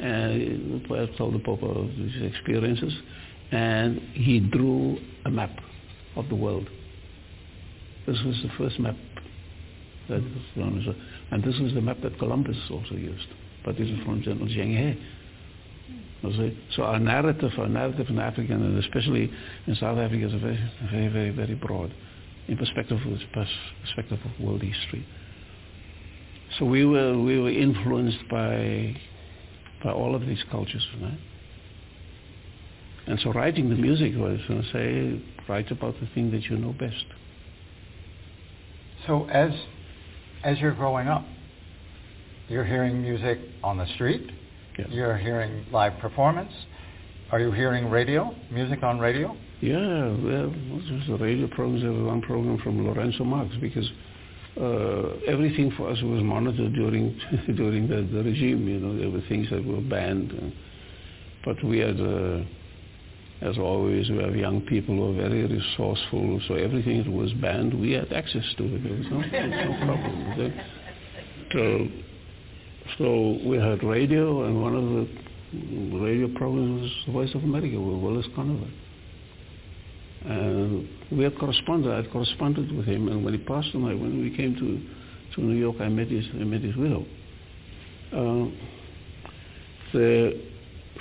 And the Pope told the Pope of his experiences. And he drew a map of the world. This was the first map that was known and this was the map that Columbus also used. But this is from General Zheng He. So our narrative, our narrative in Africa, and especially in South Africa, is very, very, very, very broad in perspective of perspective of world history. So we were we were influenced by by all of these cultures, right? And so writing the music was to say write about the thing that you know best. So as as you're growing up, you're hearing music on the street, yeah. You're hearing live performance. Are you hearing radio, music on radio? Yeah, well, just the radio programs. There was one program from Lourenço Marques because everything for us was monitored during (laughs) during the, the, regime. You know, there were things that were banned, uh, but we had, uh, as always, we have young people who are very resourceful. So everything that was banned, we had access to it. There was no, no problem. So so we had radio, and one of the radio programs was Voice of America with Willis Conover. And we had corresponded. I had corresponded with him, and when he passed away, when we came to, to New York, I met his, I met his widow. Uh, the,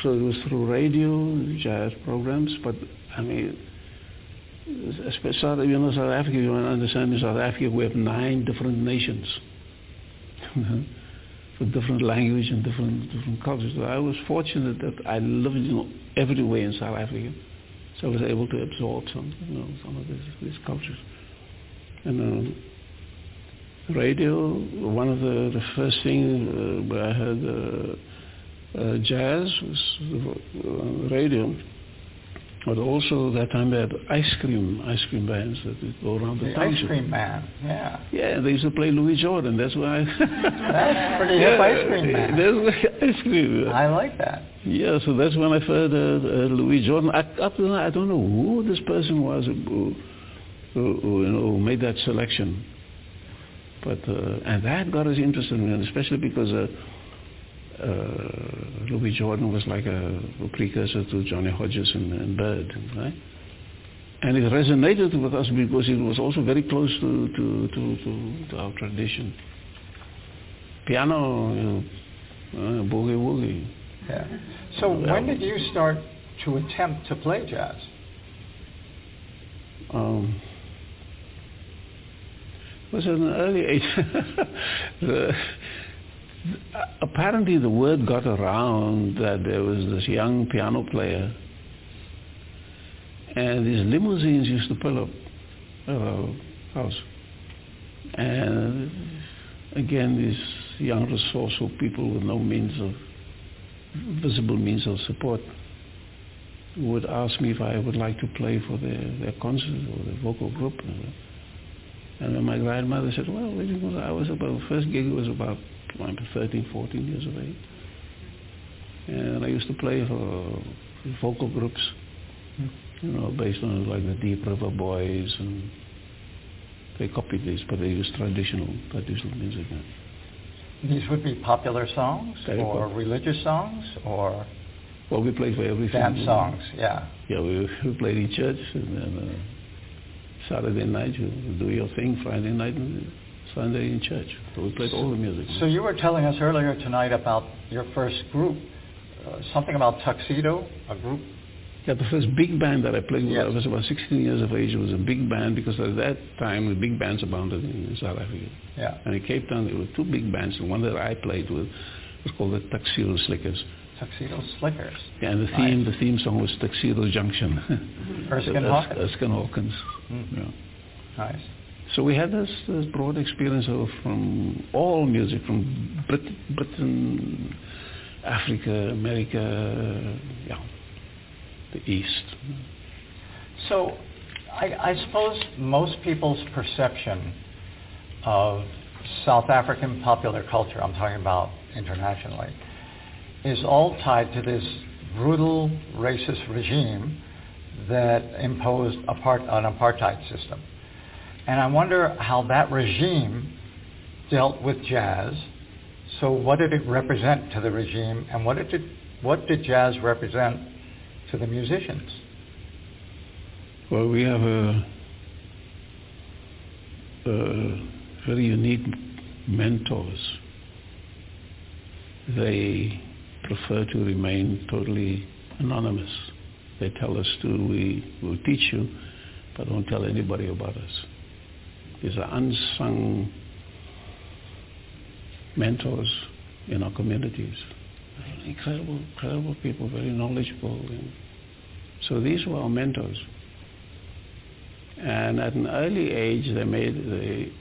so it was through radio, jazz programs, but I mean, especially you know South Africa, you understand in South Africa we have nine different nations. (laughs) for different language and different different cultures. So I was fortunate that I lived you know, everywhere in South Africa, so I was able to absorb some you know some of these, these cultures. And uh, radio, one of the, the first things uh, where I heard uh, uh jazz was uh, radio. But also that time they had ice cream, ice cream vans that would go around the, the township. ice cream man, yeah. Yeah, they used to play Louis Jordan. That's why. (laughs) that's pretty hip ice cream man. (laughs) That's (laughs) ice cream. I like that. Yeah, so that's when I heard uh, uh, Louis Jordan. I, up to now, I don't know who this person was who, who, who, you know, who made that selection. But uh, and that got us interested especially because. Uh, uh, Louis Jordan was like a, precursor to Johnny Hodges and, and Bird, right? And it resonated with us because it was also very close to, to, to, to, to our tradition. Piano, you know, uh, boogie woogie. Yeah. So when did you start to attempt to play jazz? Um, was in the early age. (laughs) apparently the word got around that there was this young piano player and these limousines used to pull up our house. And again, these young resourceful people with no means of, visible means of support would ask me if I would like to play for their, their concert or their vocal group. And then my grandmother said, well, I was about, the first gig was about I'm 13, 14 years of age. And I used to play for vocal groups, you know, based on like the Deep River Boys and they copied this, but they used traditional, traditional music. These would be popular songs Very or popular. religious songs or? Well, we played for everything. Dance songs, yeah. Yeah, we, we played in church and then uh, Saturday night you do your thing, Friday night Sunday in church. So we played all the music. So you were telling us earlier tonight about your first group, uh, something about Tuxedo, a group. Yeah, the first big band that I played with, Yes. I was about 16 years of age. It was a big band because at that time the big bands abounded in, in South Africa. Yeah, And in Cape Town there were two big bands. The one that I played with was called the Tuxedo Slickers. Tuxedo Slickers. Yeah, and the theme, the theme song was Tuxedo Junction. Erskine (laughs) Hawkins. Erskine Hawkins. Mhm. Yeah. Nice. So we had this, this broad experience of from all music, from Brit- Britain, Africa, America, yeah, the East. So I, I suppose most people's perception of South African popular culture, I'm talking about internationally, is all tied to this brutal racist regime that imposed apart, an apartheid system. And I wonder how that regime dealt with jazz. So what did it represent to the regime and what did, it, what did jazz represent to the musicians? Well, we have a, a very unique mentors. They prefer to remain totally anonymous. They tell us to, we will teach you, but don't tell anybody about us. These are unsung mentors in our communities. Incredible, incredible people, very knowledgeable. And so these were our mentors. And at an early age, they made they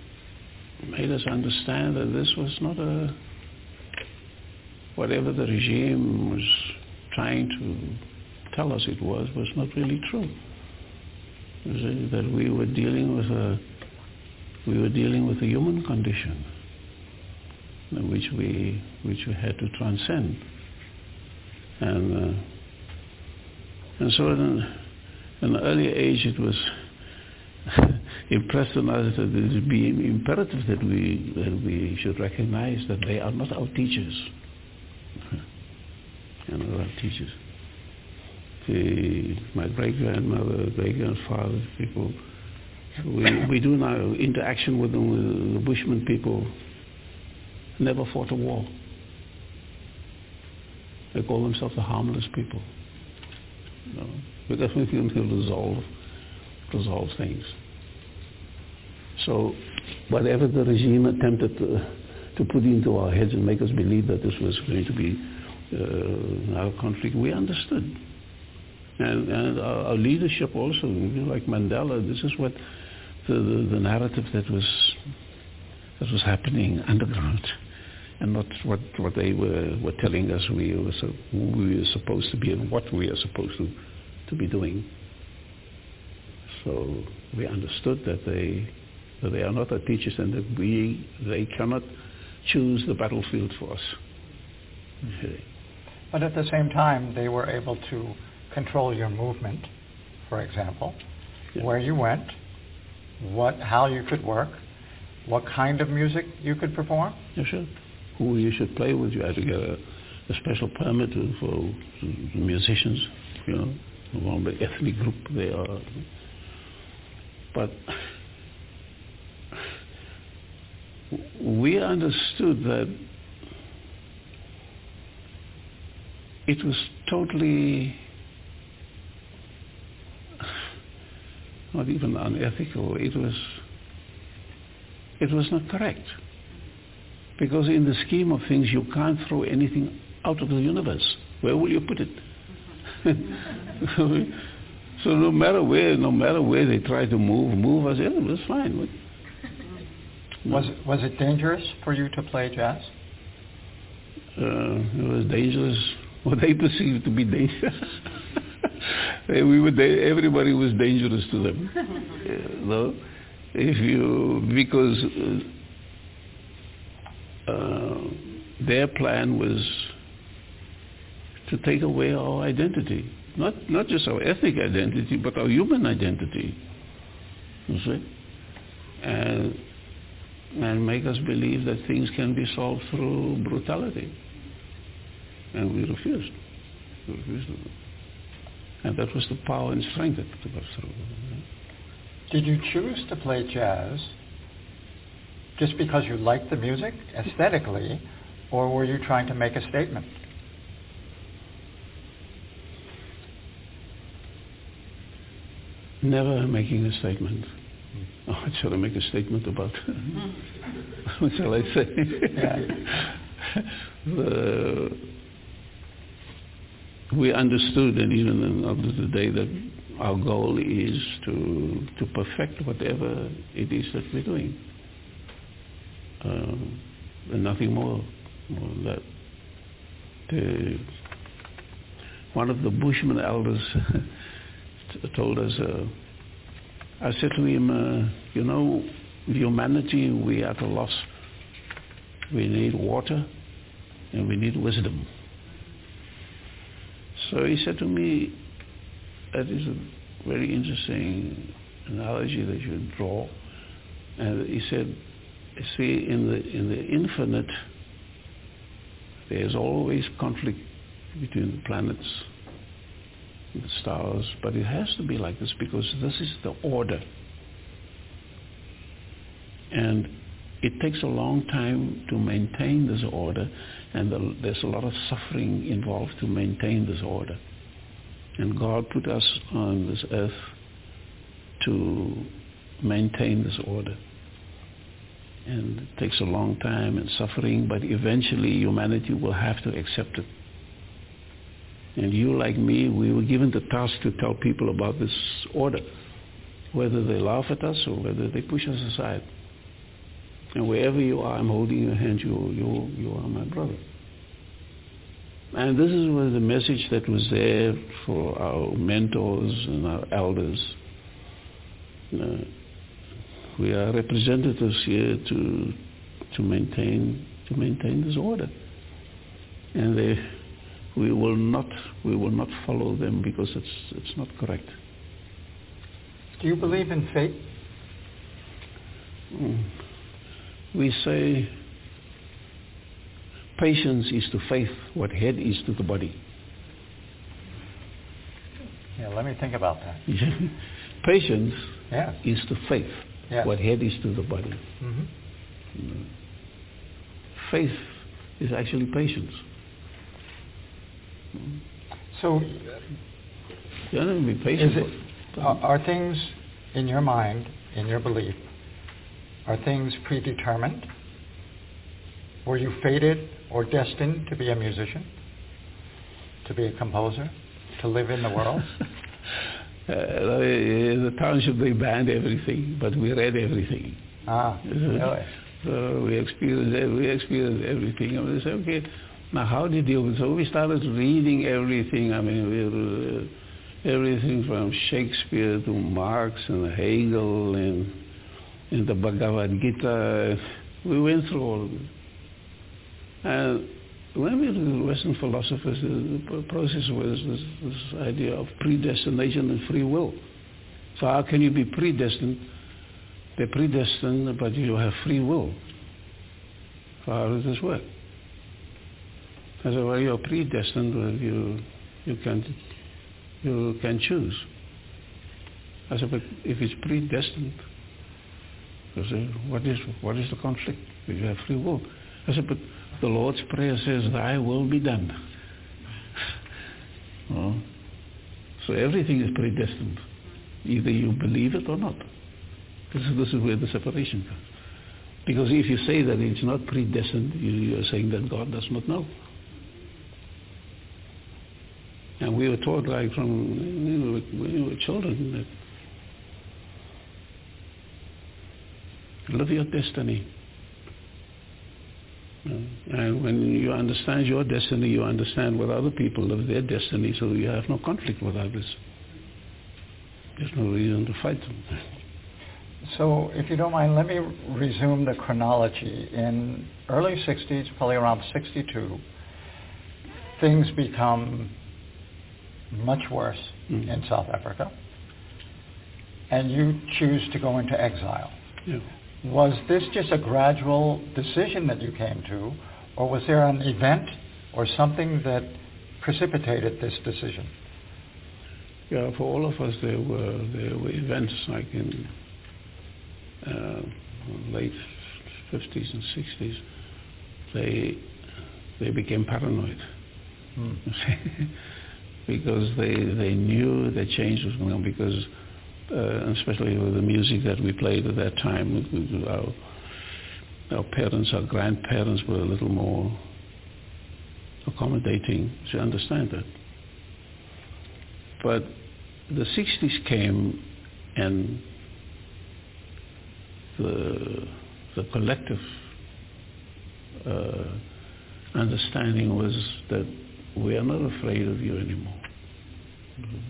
made us understand that this was not a whatever the regime was trying to tell us it was was not really true. That we were dealing with a we were dealing with a human condition, which we which we had to transcend. And uh, and so at an, an early age, it was (laughs) impressed on us that it would be imperative that we that we should recognize that they are not our teachers. (laughs) Are not our teachers. The, my great grandmother, great grandfather, people. We, we do now interaction with them, with the Bushman people. Never fought a war. They call themselves the harmless people. You know, because we can resolve resolve things. So whatever the regime attempted to, to put into our heads and make us believe that this was going to be uh, our conflict, we understood. And, and our, our leadership also, like Mandela, this is what the, the, the narrative that was that was happening underground, and not what, what they were, were telling us we were, so, who we were supposed to be and what we are supposed to, to be doing. So we understood that they that they are not our teachers and that we they cannot choose the battlefield for us. Mm-hmm. Okay. But at the same time, they were able to control your movement, for example, Yeah. where you went, what, how you could work, what kind of music you could perform. Who you should play with, you had to get a, a special permit for musicians, you know, from the ethnic group they are. But we understood that it was totally not even unethical. It was it was not correct. Because in the scheme of things, you can't throw anything out of the universe. Where will you put it? (laughs) so no matter where, no matter where they try to move, move us in, it's fine. Was, it- was it dangerous for you to play jazz? uh, it was dangerous. What (laughs) they perceived to be dangerous. (laughs) We were da- everybody was dangerous to them. You know? If you because uh, uh, their plan was to take away our identity, not not just our ethnic identity, but our human identity. You see, and and make us believe that things can be solved through brutality. And we refused. We refused. And that was the power and strength that took us through. Did you choose to play jazz just because you liked the music aesthetically, or were you trying to make a statement? Never making a statement. Hmm. Oh, shall I make a statement about (laughs) (laughs) what shall I say? (laughs) the, we understood, and even up to today, that our goal is to to perfect whatever it is that we're doing, uh, and nothing more, more than that. The, one of the Bushman elders (laughs) told us. Uh, I said to him, uh, you know, humanity, we are at a loss. We need water and we need wisdom. So he said to me, that is a very interesting analogy that you draw. And he said, see, in the, in the infinite, there's always conflict between the planets the stars, but it has to be like this because this is the order. And it takes a long time to maintain this order, and the, there's a lot of suffering involved to maintain this order. And God put us on this earth to maintain this order. And it takes a long time and suffering, but eventually humanity will have to accept it. And you, like me, we were given the task to tell people about this order, whether they laugh at us or whether they push us aside. And wherever you are, I'm holding your hand, you, you, you are my brother. And this is the message that was there for our mentors and our elders. Uh, we are representatives here to to maintain to maintain this order, and they we will not we will not follow them because it's it's not correct. Do you believe in fate? Mm. We say patience is to faith what head is to the body. Yeah, let me think about that. (laughs) patience yes. is to faith what head is to the body. Mm-hmm. Faith is actually patience. So, yeah, be patient. It, are, are things in your mind, in your belief, are things predetermined? Were you fated or destined to be a musician? To be a composer? To live in the world? (laughs) uh, the township, they banned everything, but we read everything. Ah, really? So we experienced, we experienced everything. And we said, okay, now, how did you? So we started reading everything. I mean, we, uh, everything from Shakespeare to Marx and Hegel and, and the Bhagavad Gita. We went through all of it. And when we read Western philosophers, the process was this, this idea of predestination and free will. So how can you be predestined? They're predestined, but you have free will. So how does this work? I said, well, you're predestined. You, you, can, you can choose. I said, but if it's predestined, I said, what is, what is the conflict? You have free will. I said, but the Lord's Prayer says, thy will be done. (laughs) oh. So everything is predestined. Either you believe it or not. This is, this is where the separation comes. Because if you say that it's not predestined, you, you are saying that God does not know. And we were taught like from you when we were children that live your destiny. And when you understand your destiny, you understand what other people live their destiny, so you have no conflict with others. There's no reason to fight them. So, if you don't mind, let me resume the chronology. In early 60s, probably around 62, things become much worse mm. in South Africa, and you choose to go into exile. Yeah. Was this just a gradual decision that you came to, or was there an event or something that precipitated this decision? Yeah, for all of us, there were there were events like in uh, late 50s and 60s, they they became paranoid. Mm. (laughs) because they they knew the change was going on because uh, especially with the music that we played at that time our, our parents our grandparents were a little more accommodating to understand that but the 60s came and the the collective uh, understanding was that we are not afraid of you anymore.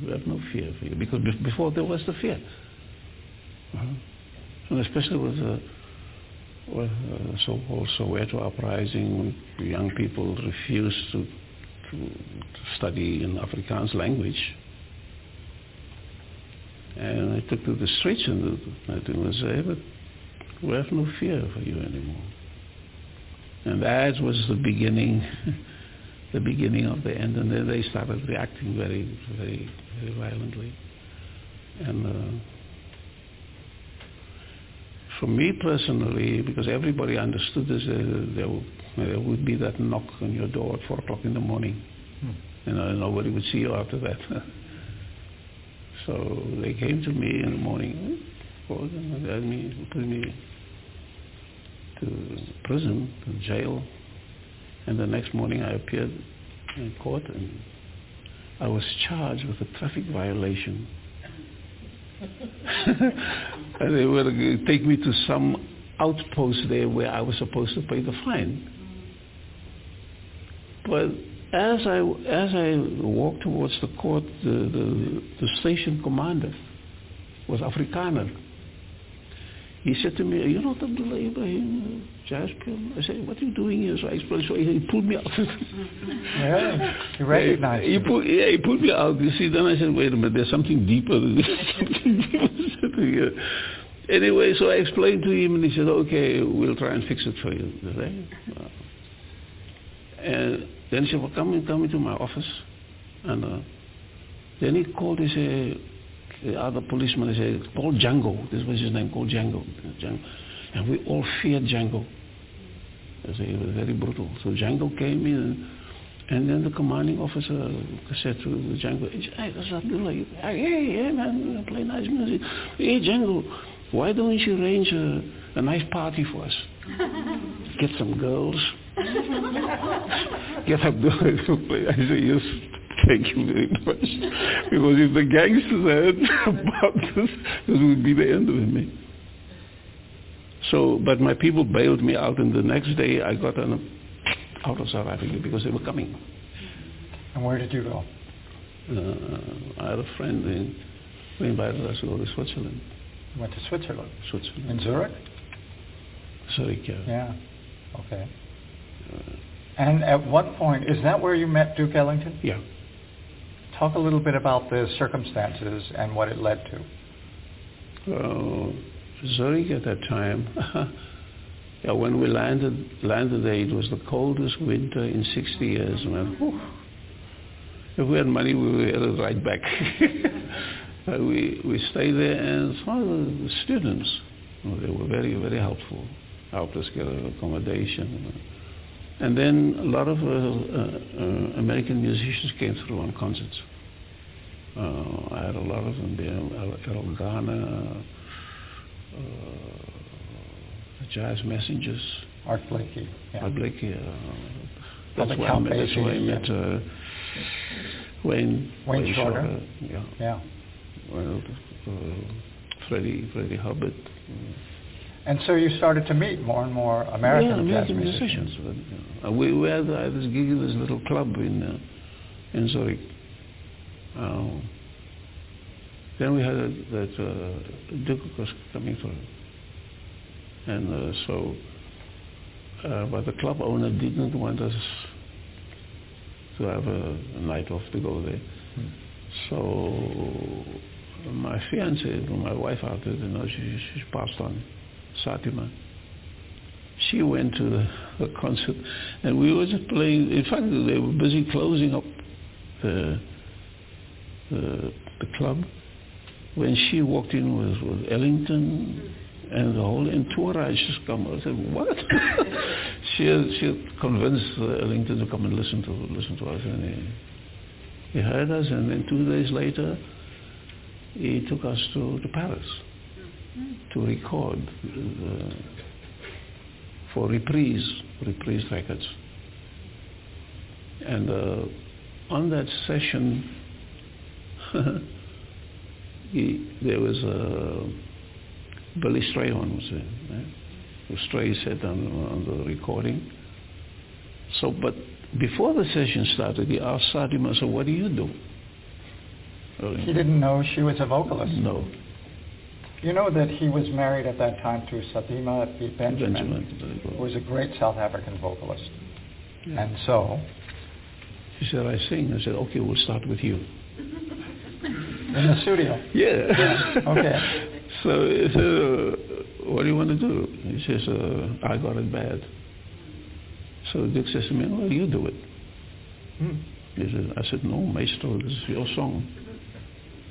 We have no fear for you because before there was the fear, uh-huh. and especially with the with, uh, so-called Soweto uprising, young people refused to, to, study in Afrikaans language. And I took to the streets and I would say, but we have no fear for you anymore. And that was the beginning, (laughs) the beginning of the end. And then they started reacting very, very, very violently. And uh, for me personally, because everybody understood this, uh, there, would, there, would, be that knock on your door at 4 o'clock in the morning. Hmm. And uh, nobody would see you after that. (laughs) so they came to me in the morning, called me, put me to prison, to jail. And the next morning I appeared in court and I was charged with a traffic violation. (laughs) and they were going to take me to some outpost there where I was supposed to pay the fine. But as I as I walked towards the court, the, the, the station commander was Afrikaner. He said to me, "Are you not Abdullah Ibrahim Jaspil?" I said, "What are you doing here?" So I explained. So he pulled me out. (laughs) yeah, he recognized. He, pulled, yeah, he pulled me out. You see, then I said, "Wait a minute, there's something deeper than this." (laughs) anyway, so I explained to him, and he said, "Okay, we'll try and fix it for you." And then he said, "Well, come, come into my office," and uh, then he called. He said the other policeman they said, call Django. This was his name, called Django. Django. And we all feared Django. He was very brutal. So Django came in and, and then the commanding officer said to Django, hey, Abdullah. Hey, hey, man, play nice music. Hey, Django, why don't you arrange a, a nice party for us? (laughs) Get some girls. Get Abdullah to play. I say, yes, Thank you very much. Because if the gangsters heard about (laughs) this, this would be the end of me. So, but my people bailed me out, and the next day I got an, out of South Africa because they were coming. And where did you go? Uh, I had a friend in, who invited us to go to Switzerland. You went to Switzerland? Switzerland. In Zurich? Zurich, yeah. Yeah. Okay. And at what point, is that where you met Duke Ellington? Yeah. Talk a little bit about the circumstances and what it led to. Uh, Zurich at that time, (laughs) yeah, when we landed landed there, it was the coldest winter in 60 years. Man, if we had money, we were headed right back. (laughs) we we stayed there, and some of the students, they were very very helpful, helped us get accommodation. And then a lot of uh, uh, American musicians came through on concerts. Uh, I had a lot of them there. Erroll Garner, uh, Jazz Messengers. Art Blakey. Yeah. Art Blakey. Uh, that's, where I met, that's where I met uh, Wayne, Wayne, Wayne Shorter. Shorter. Yeah. Yeah. Well, Freddie, Freddie Hubbard. And so you started to meet more and more American, yeah, American jazz musicians. musicians. Uh, we, we had uh, this gig in this little club in uh, in Zurich. Uh, then we had a, that uh, Duke was coming through, and uh, so, uh, but the club owner didn't want us to have a, a night off to go there. Hmm. So my fiance, my wife after, you know, she, she passed on. Sathima. She went to the, the concert, and we were just playing. In fact, they were busy closing up the the, the club when she walked in with, with Ellington, and the whole entourage just come. I said, what? (laughs) she she convinced Ellington to come and listen to listen to us, and he, he heard us, and then two days later, he took us to, to Paris to record uh, for reprise reprise records, and uh, on that session. (laughs) he, there was a Billy Strayhorn was there. Right? Stray said on, on the recording. So, but before the session started, he asked Sathima, so what do you do? He didn't know she was a vocalist. No. You know that he was married at that time to Sathima Benjamin, Benjamin who was a great South African vocalist. Yeah. And so... He said, I sing. I said, okay, we'll start with you. In the studio? Yeah. (laughs) okay. So he said, uh, what do you want to do? He says, uh, I got it bad. So Dick says to me, well, you do it. Hmm. He said, I said, no, Maestro, this is your song.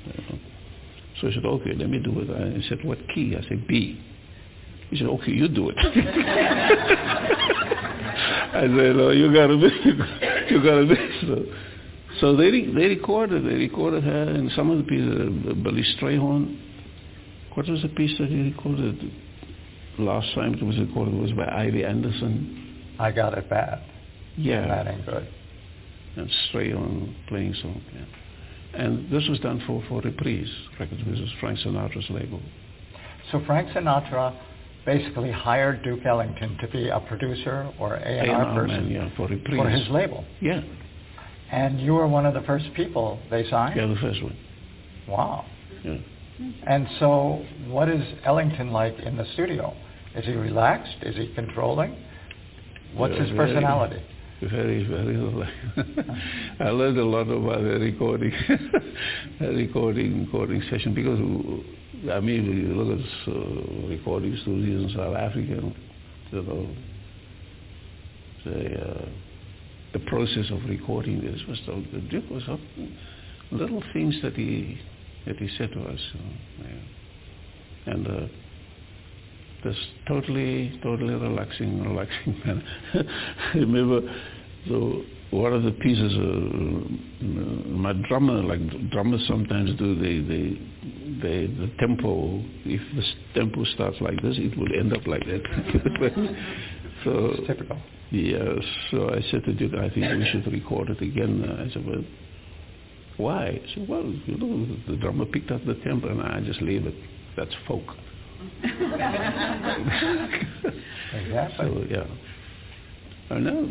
Uh, so he said, okay, let me do it. I said, what key? I said, B. He said, okay, you do it. (laughs) I said, oh, you got to miss, you got to miss. So, so they, they recorded, they recorded her and some of the pieces, uh, Billy Strayhorn, what was the piece that he recorded? Last time it was recorded was by Ivy Anderson. I Got It Bad. Yeah. That ain't good. And Strayhorn playing song, yeah. And this was done for, for Reprise Records. This was Frank Sinatra's label. So Frank Sinatra basically hired Duke Ellington to be a producer or A&R, A&R person man, yeah, for Reprise. for his label. Yeah. And you were one of the first people they signed? Yeah, the first one. Wow. Yeah. And so what is Ellington like in the studio? Is he relaxed? Is he controlling? What's his personality? Very, very. (laughs) I learned a lot about the recording, (laughs) recording, recording session because, I mean, when you look at uh, recording studios in South Africa, you know, the, uh, the process of recording this was the Duke was up, little things that he that he said to us. yeah. And uh, this totally, totally relaxing, relaxing (laughs) man. I remember so one of the pieces, uh, my drummer, like drummers sometimes do, they, they, they, the tempo, if the tempo starts like this, it will end up like that. (laughs) so it's typical. Yes. So I said to Duke, I think we should record it again. I said, well, why? I said, well, you know, the drummer picked up the tempo and I just leave it. That's folk. Exactly. So, yeah. I know,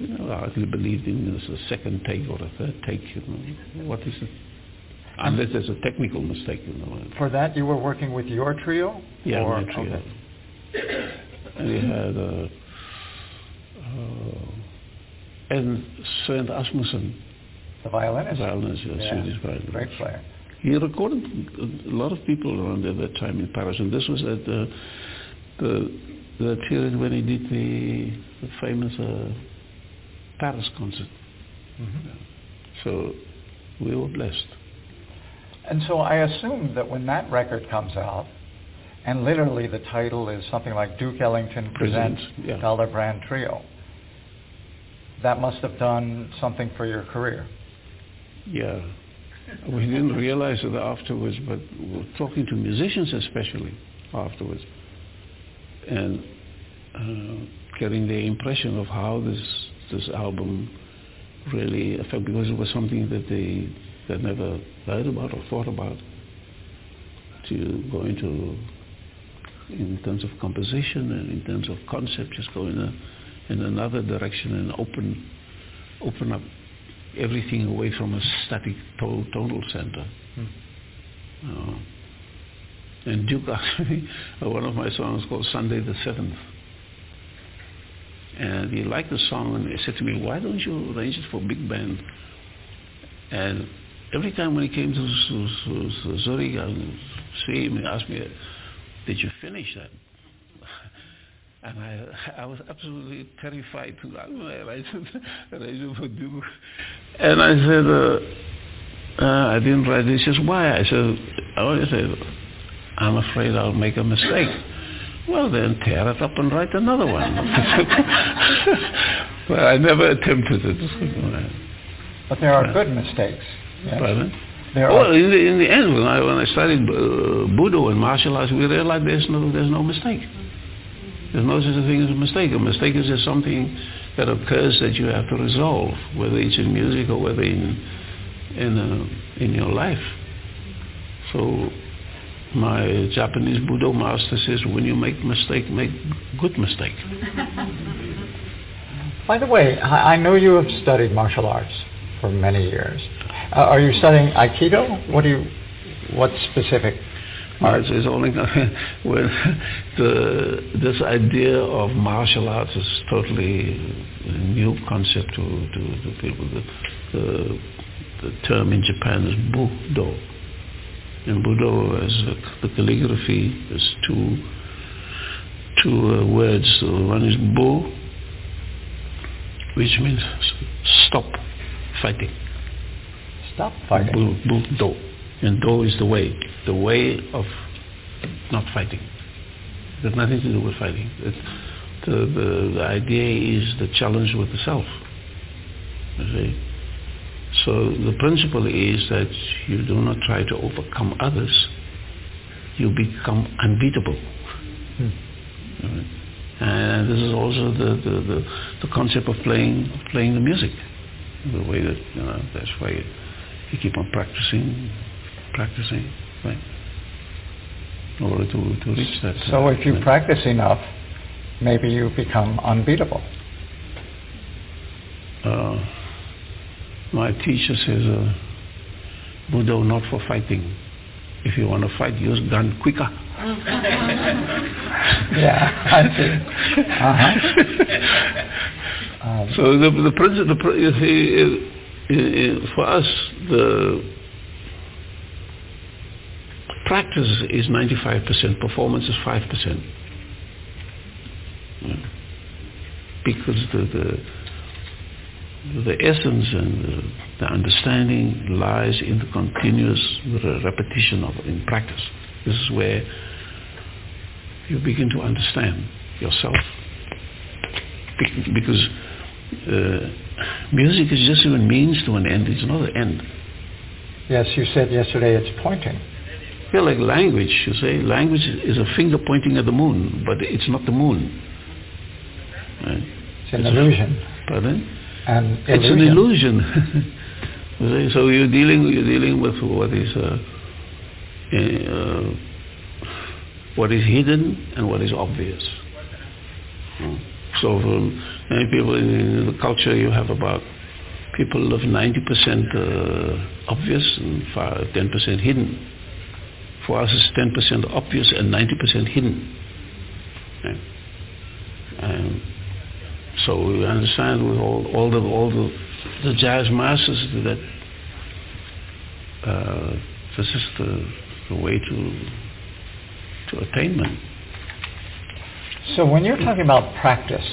you know, I hardly believed in this a second take or a third take, you know. What is it? Unless there's a technical mistake, you know. For that, you were working with your trio? Yeah, or, my trio. Okay. And we had uh, uh, and Svend Asmussen, the violinist. Violinist, yes, yeah. Swedish violinist. Great player. He recorded a lot of people around at that time in Paris, and this was at the the, the period when he did the, the famous uh, Paris concert. Mm-hmm. So we were blessed. And so I assume that when that record comes out, and literally the title is something like Duke Ellington presents yeah. Brand Trio, that must have done something for your career. Yeah. We didn't realize it afterwards, but we talking to musicians especially afterwards, and uh, getting the impression of how this this album really affected, because it was something that they that never heard about or thought about. To go into, in terms of composition and in terms of concept, just go in a in another direction and open open up everything away from a static to- tonal center. Hmm. Uh, and Duke asked (laughs) me one of my songs called Sunday the Seventh. And he liked the song and he said to me, why don't you arrange it for big band? And every time when he came to, to, to Zurich, I would see him and ask me, did you finish that? And I, I was absolutely terrified to arrange it for Duke. And I said, uh, uh, I didn't write it. He says, why? I said, I said, I'm afraid I'll make a mistake. Well, then tear it up and write another one. (laughs) but I never attempted it. But there are good mistakes. Yes. Pardon? There Well, are, in the, in the end, when I, when I studied uh, Budo and martial arts, we realized there's no, there's no mistake. There's no such a thing as a mistake. A mistake is just something that occurs that you have to resolve, whether it's in music or whether in, in, uh, in your life. So my Japanese Budo master says, when you make mistake, make good mistake. (laughs) by the way, I I know you have studied martial arts for many years. Uh, are you studying Aikido? What do you, what specific Arts is only (laughs) when the this idea of martial arts is totally a new concept to, to, to people. The, the, the term in Japan is Budo. And Budo is uh, the calligraphy is two two uh, words. So one is Bu, which means stop fighting. Stop fighting. Bu, bu, do. And do is the way. The way of not fighting. It has nothing to do with fighting. It, the, the, the idea is the challenge with the self. You see? So the principle is that you do not try to overcome others. You become unbeatable. Right? And this is also the, the, the, the concept of playing playing the music. The way that you know that's why you, you keep on practicing, practicing, right? In order to, to reach that. So uh, if you practice enough, maybe you become unbeatable. uh, my teacher says, uh, Budo not for fighting. If you want to fight, use gun quicker. (laughs) Yeah, I see. Uh-huh. Um, (laughs) So the the principle, the, pr- you see, uh, for us, the practice is 95%, performance is 5%. Yeah. Because the, the the essence and the, the understanding lies in the continuous repetition of in practice. This is where you begin to understand yourself. Because uh, music is just a means to an end. It's not an end. yes, you said yesterday it's pointing. Yeah, like language, you say. Language is a finger pointing at the moon, but it's not the moon. Right? It's an It's a- illusion. Pardon? And It's an illusion. (laughs) You see, so you're dealing you're dealing with what is uh, uh, what is hidden and what is obvious. Mm. So for many people in the culture, you have about people of 90% uh, obvious and 5, 10% hidden. For us, it's 10% obvious and 90% hidden. Yeah. Um, so we understand with all, all the all the, the jazz masters that uh, this is the, the way to to attainment. So when you're talking about practice,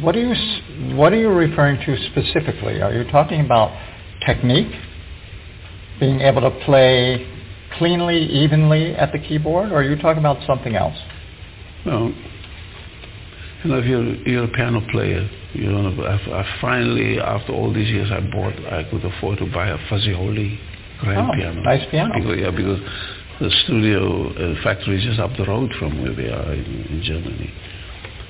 what are you what are you referring to specifically? Are you talking about technique, being able to play cleanly, evenly at the keyboard, or are you talking about something else? Well, you know, if you're, you're a piano player, you know, I, I finally, after all these years, I bought, I could afford to buy a Fazioli grand Oh, piano. nice piano. Because, yeah, because the studio uh, factory is just up the road from where we are in, in Germany.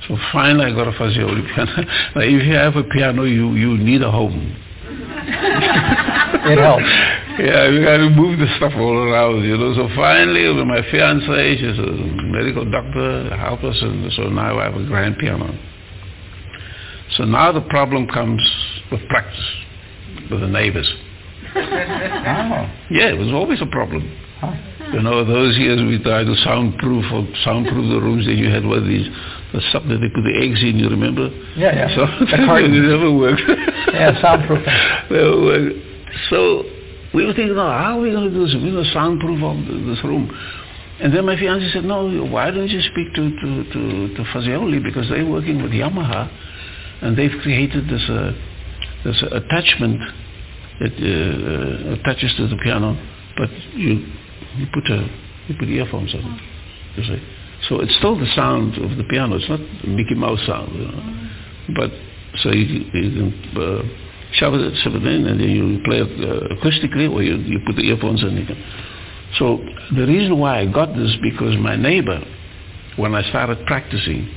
So finally, I got a Fazioli (laughs) piano. now, if you have a piano, you you need a home. It helps. Yeah, we got to move the stuff all around, you know. So finally, with my fiance, she's a medical doctor, helped us, and so now I have a grand piano. So now the problem comes with practice, with the neighbors. Oh, Yeah, it was always a problem. huh. You know, those years we tried to soundproof or soundproof the rooms. that you had with these the stuff that they put the eggs in. You remember? Yeah, yeah. So (laughs) it never worked. Yeah, soundproofing. (laughs) Never worked. So we were thinking, no, how are we going to do this? We're going to soundproof this room. And then my fiance said, no, why don't you speak to to to, to Fazioli because they're working with Yamaha, and they've created this uh, this attachment that uh, uh, attaches to the piano, but you you put a You put earphones on. You see. So it's still the sound of the piano. It's not Mickey Mouse sound, you know. But so you, you can uh, shove it, shove it in, and then you play it uh, acoustically, or you, you put the earphones in. So the reason why I got this because my neighbor, when I started practicing,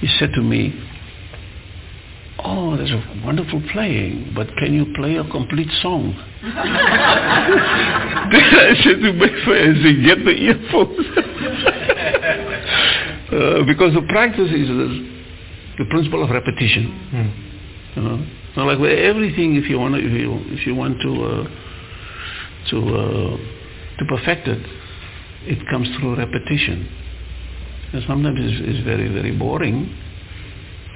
he said to me, oh, there's a wonderful playing, but can you play a complete song? (laughs) then I said to my get the earphones. (laughs) uh, because the practice is the, the principle of repetition. Mm. You know? Like with everything, if you want to, if you, if you want to, uh, to, uh, to perfect it, it comes through repetition. And sometimes it's, it's very, very boring,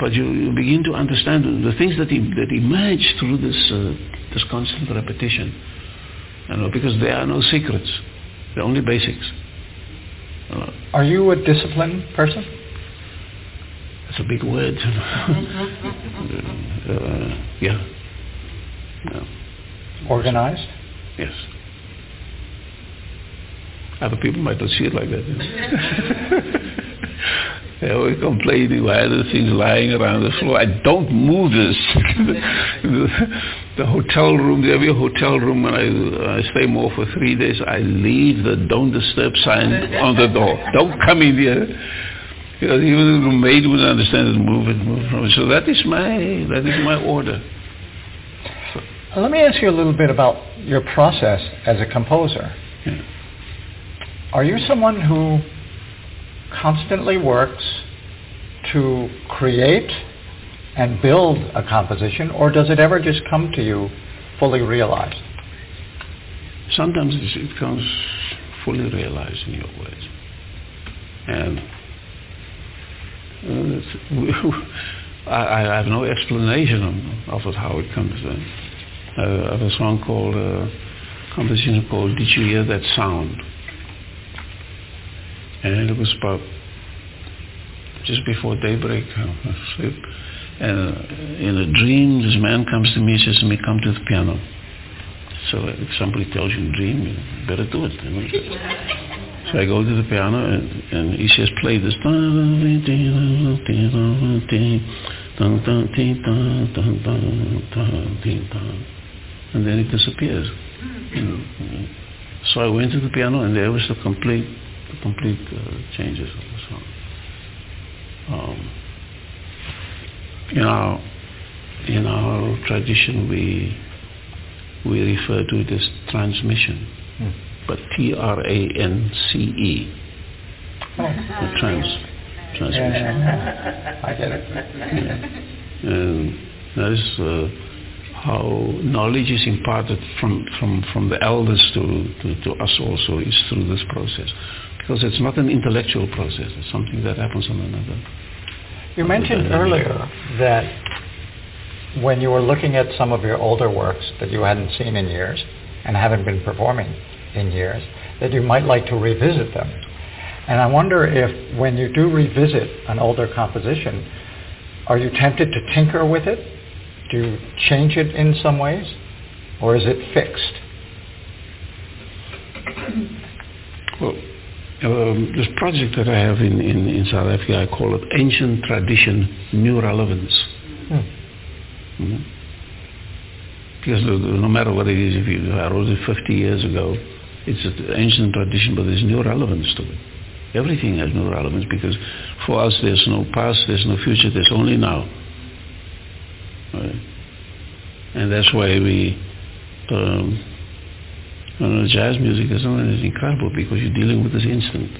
but you, you begin to understand the things that, that emerge through this, uh, this constant repetition. You know, because there are no secrets. They're only basics. Uh, Are you a disciplined person? That's a big word. uh, yeah. No. Organized? Yes. Other people might not see it like that. (laughs) They always complaining why are the things lying around the floor. I don't move this. the, (laughs) the, hotel room, the every hotel room when I, I stay more for three days, I leave the don't disturb sign on the door. Don't come in here. Because even the maid wouldn't understand it, move it, move it. So that is my, that is my order. Let me ask you a little bit about your process as a composer. Yeah. Are you someone who constantly works to create and build a composition, or does it ever just come to you fully realized? Sometimes it comes fully realized in your words. And uh, (laughs) I, I, have no explanation of, it, how it comes in. Uh, I have a song called, uh, composition called Did You Hear That Sound? And it was about just before daybreak. I sleep. And in a dream, this man comes to me and says me, come to the piano. So if somebody tells you a dream, you better do it. so I go to the piano and, and he says, play this. And then it disappears. So I went to the piano and there was the complete the complete uh, changes of the song. Um, in our in our tradition, we we refer to it as transmission, mm. but T R A N C E. The trans transmission. Yeah, (laughs) I get it. Yeah. And that is uh, how knowledge is imparted from, from, from the elders to, to, to us also is through this process because it's not an intellectual process. It's something that happens on another. You mentioned earlier that when you were looking at some of your older works that you hadn't seen in years and haven't been performing in years, that you might like to revisit them. And I wonder if when you do revisit an older composition, are you tempted to tinker with it? Do you change it in some ways? Or is it fixed? Well, um, this project that I have in, in, in, South Africa, I call it Ancient Tradition, New Relevance. Mm-hmm. Because no matter what it is, if you, I wrote it 50 years ago, it's an ancient tradition, but there's no relevance to it. Everything has no relevance because for us there's no past, there's no future, there's only now. Right? And that's why we um, you jazz music is, is incredible because you're dealing with this instant.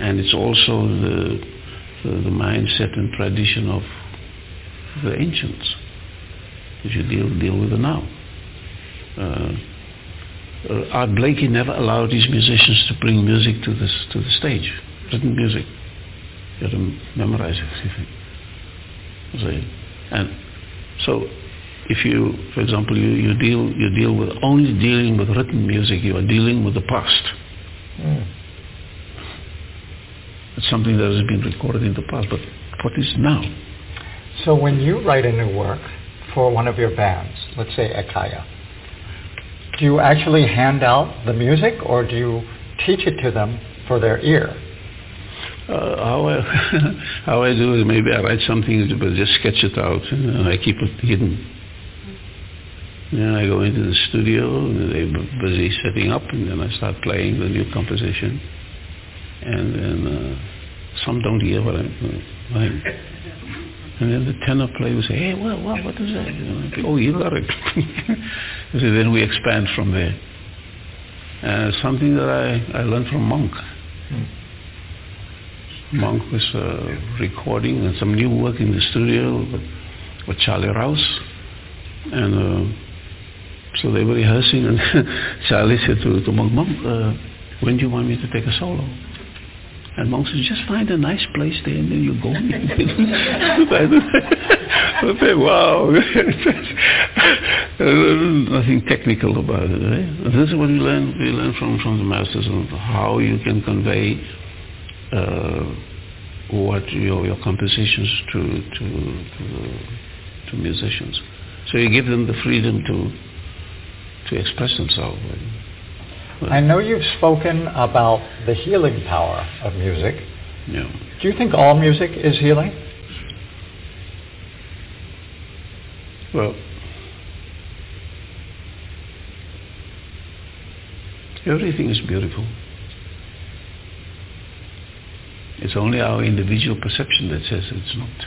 And it's also the, the, the mindset and tradition of the ancients that you deal, deal with the now. Uh, uh, Art Blakey never allowed his musicians to bring music to, this, to the stage, written music. You have to memorize it. And so if you, for example, you, you deal you deal with only dealing with written music, you are dealing with the past. Mm. It's something that has been recorded in the past, but what is now? So when you write a new work for one of your bands, let's say Ekaya, do you actually hand out the music or do you teach it to them for their ear? Uh, how I (laughs) how I do is maybe I write something, but just sketch it out, and I keep it hidden. Then I go into the studio, and they're busy setting up, and then I start playing the new composition. And then uh, some don't hear what I'm playing. And then the tenor player will say, hey, what, what, what is that? Know, oh, you got it. (laughs) so then we expand from there. Uh, something that I, I learned from Monk. Hmm. Monk was uh, recording and some new work in the studio with, with Charlie Rouse. And uh, so they were rehearsing and (laughs) Charlie said to, to Monk, Monk, uh, when do you want me to take a solo? And Monk said, just find a nice place there and then you go. I (laughs) wow. (laughs) Nothing technical about it. Right? This is what we learn, we learn from, from the masters on how you can convey uh, what your, your compositions to, to, to, to musicians. So you give them the freedom to, to express themselves. I know you've spoken about the healing power of music. Yeah. Do you think all music is healing? Well, everything is beautiful. It's only our individual perception that says it's not.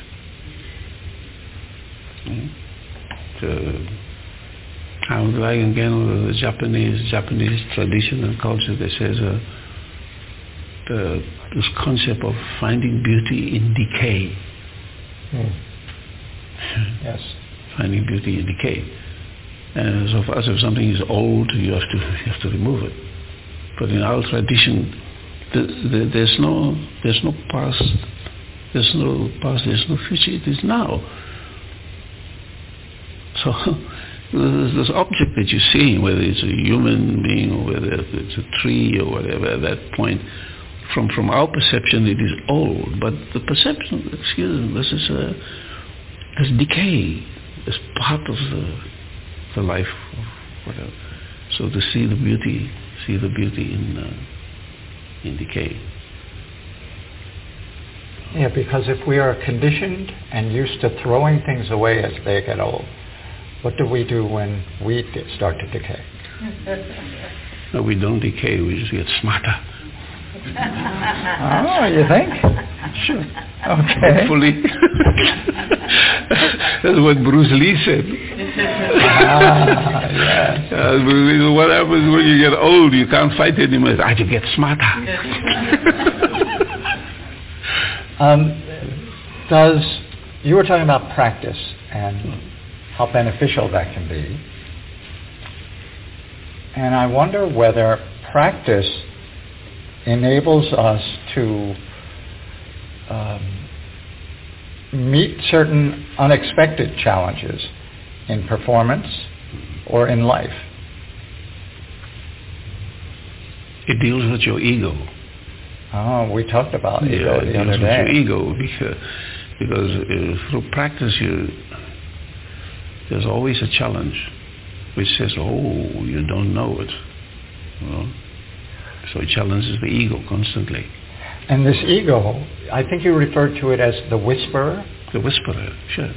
Mm? So, how like again the Japanese Japanese tradition and culture that says uh, the, this concept of finding beauty in decay. Mm. (laughs) yes. Finding beauty in decay. And so for us, if something is old, you have to you have to remove it. But in our tradition, the, the, there's no there's no past, there's no past, there's no future. It is now. So (laughs) this object that you see, whether it's a human being or whether it's a tree or whatever, at that point, from from our perception, it is old. But the perception, excuse me, this is a this decay. It's part of the the life of whatever. So to see the beauty, see the beauty in uh, in decay. Yeah, because if we are conditioned and used to throwing things away as they get old, what do we do when we start to decay? (laughs) No, we don't decay. We just get smarter. oh, you think? Sure. Okay. Hopefully. (laughs) That's what Bruce Lee said. ah, yes. (laughs) Uh, what happens when you get old? You can't fight anymore. I just get smarter. um, does you were talking about practice and how beneficial that can be. And I wonder whether practice enables us to um, meet certain unexpected challenges in performance or in life. It deals with your ego. Oh, we talked about yeah, ego the it other deals day. with your ego because, because uh, through practice you there's always a challenge which says, oh, you don't know it. Well, so it challenges the ego constantly. And this ego, I think you referred to it as the whisperer. The whisperer, sure.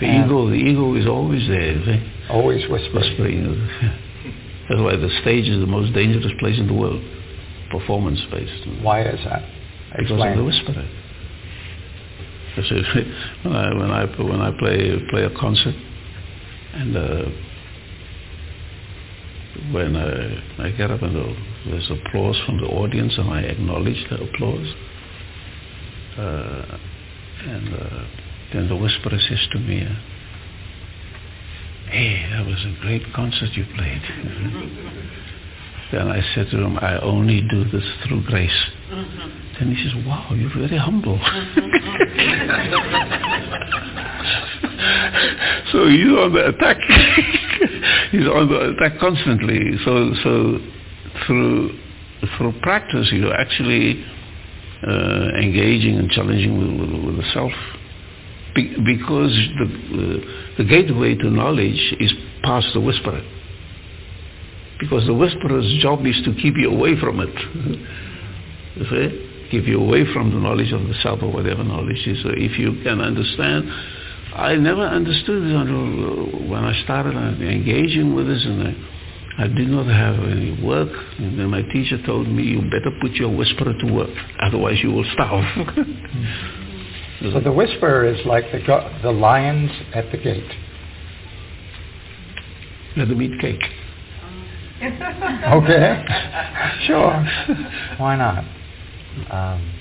The and ego, the ego is always there. See? Always whispering. whispering. (laughs) That's why the stage is the most dangerous place in the world, performance-based. Why is that? Explain. Because of the whisperer. When I when I when I play play a concert, and uh, when I, I get up and there's applause from the audience, and I acknowledge the applause, uh, and uh, then the whisperer says to me, uh, "Hey, that was a great concert you played." (laughs) then I said to him, "I only do this through grace." Mm-hmm. And he says, wow, you're very humble. (laughs) so he's on the attack. (laughs) he's on the attack constantly. So, so through, through practice, you're actually uh, engaging and challenging with, with, with the self. Be, because the, uh, the gateway to knowledge is past the whisperer. Because the whisperer's job is to keep you away from it. Keep you away from the knowledge of the self or whatever knowledge is. So if you can understand, I never understood this until uh, when I started engaging with this and I, I did not have any work. And then my teacher told me, you better put your whisperer to work, otherwise you will starve. (laughs) so the whisperer is like the, the lions at the gate. Let them eat cake. (laughs) okay, sure. Why not? Um,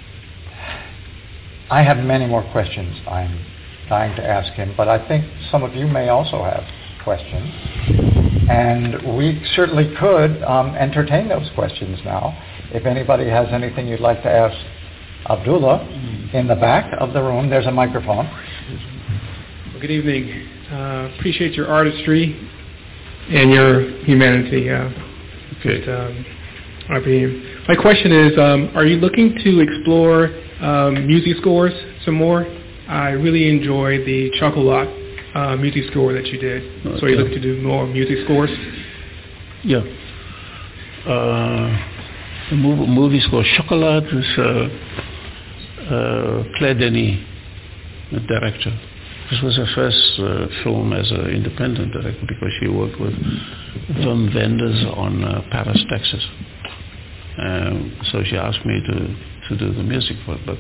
I have many more questions I'm dying to ask him, but I think some of you may also have questions. And we certainly could um, entertain those questions now. If anybody has anything you'd like to ask Abdullah, in the back of the room, there's a microphone. Well, good evening. Uh, appreciate your artistry and your humanity. Uh, good. Um, my question is, um, are you looking to explore um, music scores some more? I really enjoyed the Chocolat uh, music score that you did. Okay. So you're looking to do more music scores? Yeah. Uh, the movie, movie score Chocolat is uh, uh, Claire Denis, the director. This was her first uh, film as an independent director because she worked with Wim Wenders on uh, Paris, Texas. Um, so she asked me to, to do the music for it. But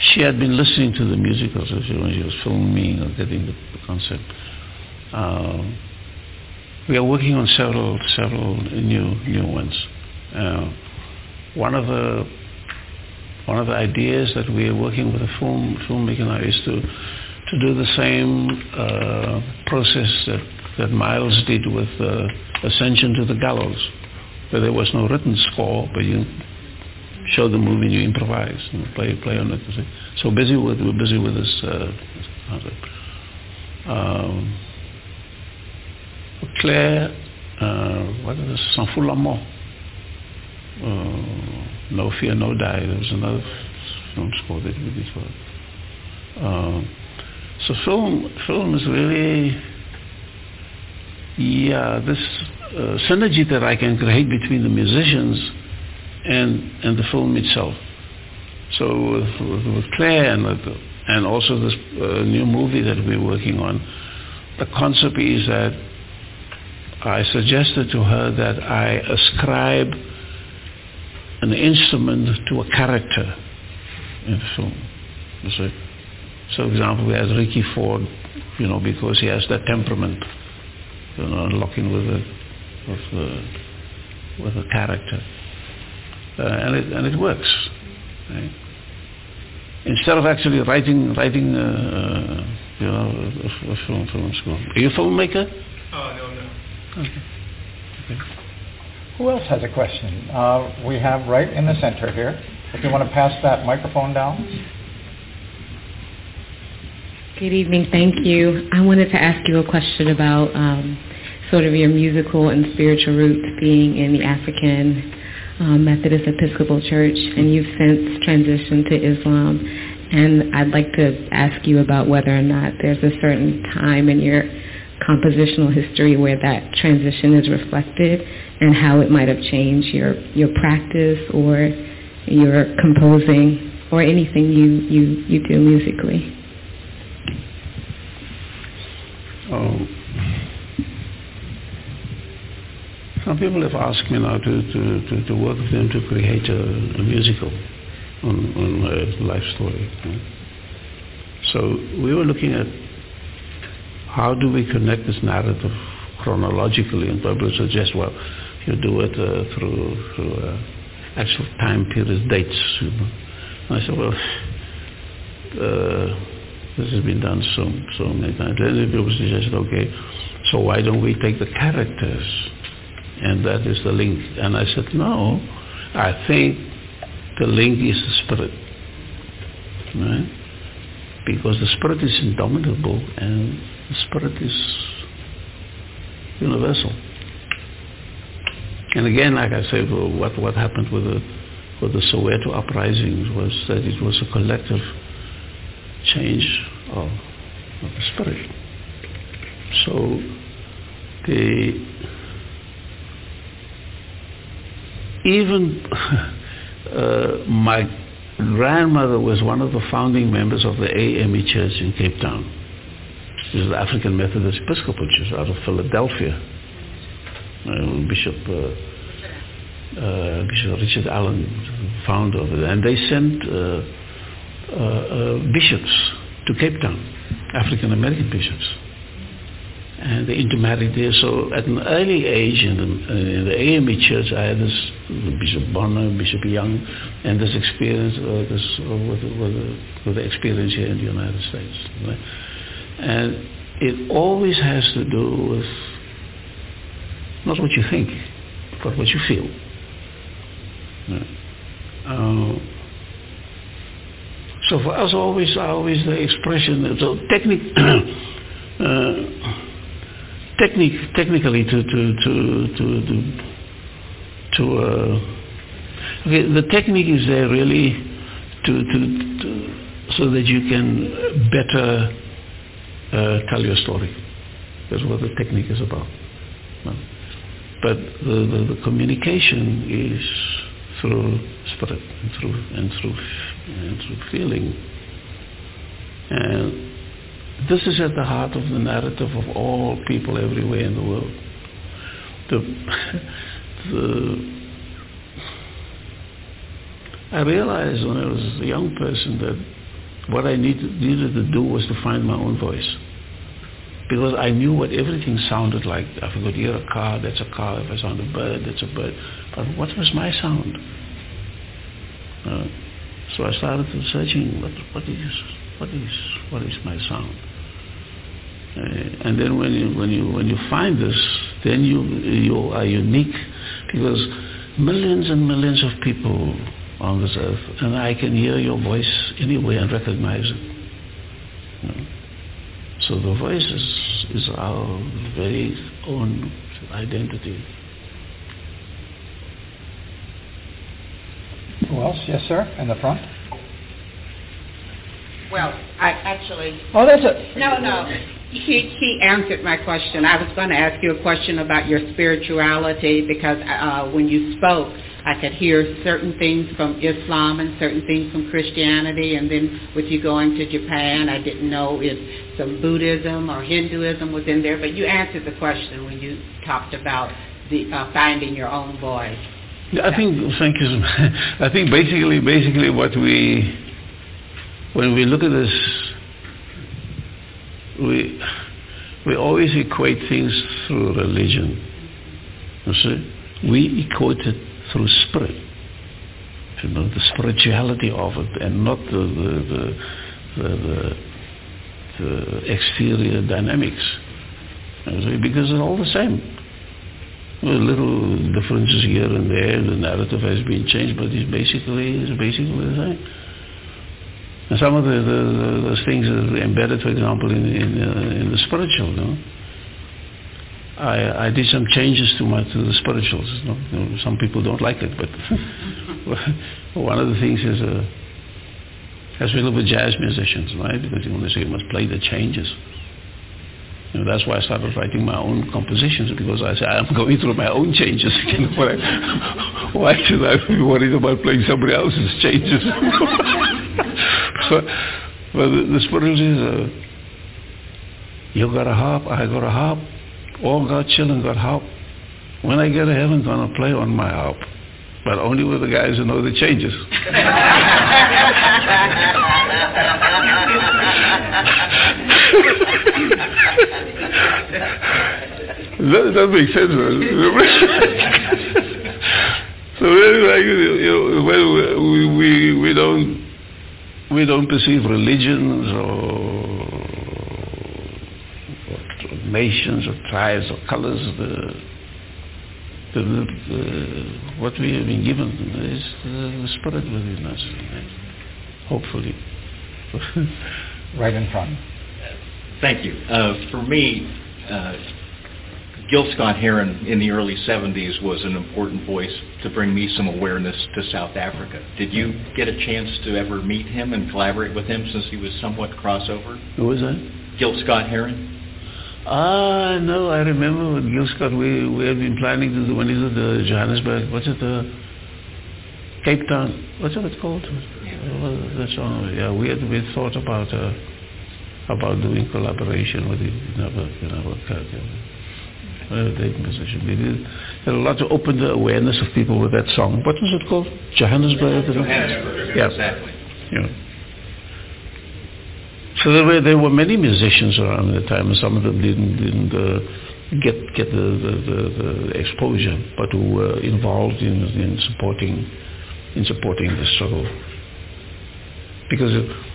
she had been listening to the music musicals when she was filming or getting the, the concept. Uh, we are working on several several new new ones. Uh, one of the one of the ideas that we are working with a film filmmaker now is to to do the same uh, process that, that Miles did with uh, Ascension to the Gallows, where there was no written score, but you show the movie and you improvise and play play on it. So busy with we're busy with this uh. Um, Claire, uh, what is this? Sans fout la. Uh, no Fear, No Die. There was another film score that we did for. Um, so film, film is really, yeah, this uh, synergy that I can create between the musicians and and the film itself. So with, with Claire and and also this uh, new movie that we're working on, the concept is that I suggested to her that I ascribe an instrument to a character in the film. See? So, for example, we have Ricky Ford, you know, because he has that temperament, you know, locking with a with a, with a character, uh, and it and it works. Right? Instead of actually writing writing, uh, uh, you know, a, a, film film school. Are you a filmmaker? Oh no no. Okay. okay. Who else has a question? Uh, we have right in the center here. If you want to pass that microphone down. Good evening. Thank you. I wanted to ask you a question about um, sort of your musical and spiritual roots being in the African um, Methodist Episcopal Church, and you've since transitioned to Islam. And I'd like to ask you about whether or not there's a certain time in your compositional history where that transition is reflected and how it might have changed your, your practice or your composing or anything you, you, you do musically. Um, some people have asked me now to, to, to, to work with them to create a, a musical on, on life story. So we were looking at how do we connect this narrative chronologically, and people suggest, well, you do it uh, through, through uh, actual time periods, dates. You know. I said, well, uh, this has been done so so many times. Then people suggested, okay, so why don't we take the characters? And that is the link. And I said, no, I think the link is the spirit. Right? Because the spirit is indomitable and the spirit is universal. And again, like I said, what, what happened with the, with the Soweto uprisings was that it was a collective change of, of the spirit. So the even (laughs) uh, my grandmother was one of the founding members of the AME Church in Cape Town. This is the African Methodist Episcopal Church out of Philadelphia. Uh, Bishop uh, uh, Bishop Richard Allen, founder of it, and they sent uh, bishops to Cape Town, African American bishops and they intermarried there. So at an early age in the, in the AME church, I had this Bishop Bonner, Bishop Young, and this experience, uh, this uh, with, with, with, the experience here in the United States. Right? And it always has to do with not what you think, but what you feel. Right? Uh, so for us, always, always the expression. So technique. (clears throat) uh, technic- technically to to to to to, to uh, okay, the technique is there really to, to, to so that you can better uh, tell your story. That's what the technique is about. But the, the, the communication is through spirit and through and through and through feeling. And this is at the heart of the narrative of all people everywhere in the world. The, (laughs) the, I realized when I was a young person that what I needed, needed to do was to find my own voice. Because I knew what everything sounded like. If I could hear a car, that's a car. If I sound a bird, that's a bird. But what was my sound? Uh, so I started searching, what, what is what is what is my sound? Uh, and then when you when you when you find this, then you you are unique because millions and millions of people on this earth, and I can hear your voice anywhere and recognize it. You know? So the voice is, is our very own identity. Who else? Yes, sir. In the front. Well, I actually. Oh, that's it. No, no. He, he answered my question. I was going to ask you a question about your spirituality because uh, when you spoke, I could hear certain things from Islam and certain things from Christianity. And then with you going to Japan, I didn't know if some Buddhism or Hinduism was in there. But you answered the question when you talked about the uh, finding your own voice. I think, thank you. (laughs) I think basically, basically what we when we look at this, we, we always equate things through religion. You see? We equate it through spirit. You know, the spirituality of it and not the, the, the, the, the exterior dynamics. Because it's all the same. Well, little differences here and there, the narrative has been changed, but it's basically, it's basically the same. And some of the, the, those things are embedded, for example, in, in, uh, in the spiritual. I, I did some changes to my to the spirituals. You know? Some people don't like it, but (laughs) one of the things is uh, has to do with jazz musicians, right? Because you want to say you must play the changes. You know, that's why I started writing my own compositions because I said I'm going through my own changes. (laughs) (laughs) why should I be worried about playing somebody else's changes? (laughs) but, but the, the spirit is, uh, you got a harp, I got a harp, all got children got harp. When I get to heaven, to play on my harp, but only with the guys who know the changes. That, that makes sense. so like, you know, we, we, we don't we don't perceive religions or, or nations or tribes or colors. The, the, the, what we have been given is the spirit within us, hopefully. (laughs) right in front. Thank you. Uh, for me, uh, Gil Scott Heron in the early 70s was an important voice to bring me some awareness to South Africa. Did you get a chance to ever meet him and collaborate with him since he was somewhat crossover? Who was that? Gil Scott Heron. Ah, no, I remember with Gil Scott, we, we had been planning to do, when is it, the Johannesburg, what's it, the, Cape Town. What's it called? Yeah. That song. Yeah, we had we thought about uh, about doing collaboration with it. Never, you never cut. Uh, great musician. We did had a lot to open the awareness of people with that song. What was it called? Johannesburg. Johannesburg. Yeah. Exactly. Yeah. So there were there were many musicians around at the time, and some of them didn't didn't uh, get get the, the, the, the, exposure, but who were involved in in supporting in supporting the struggle. Because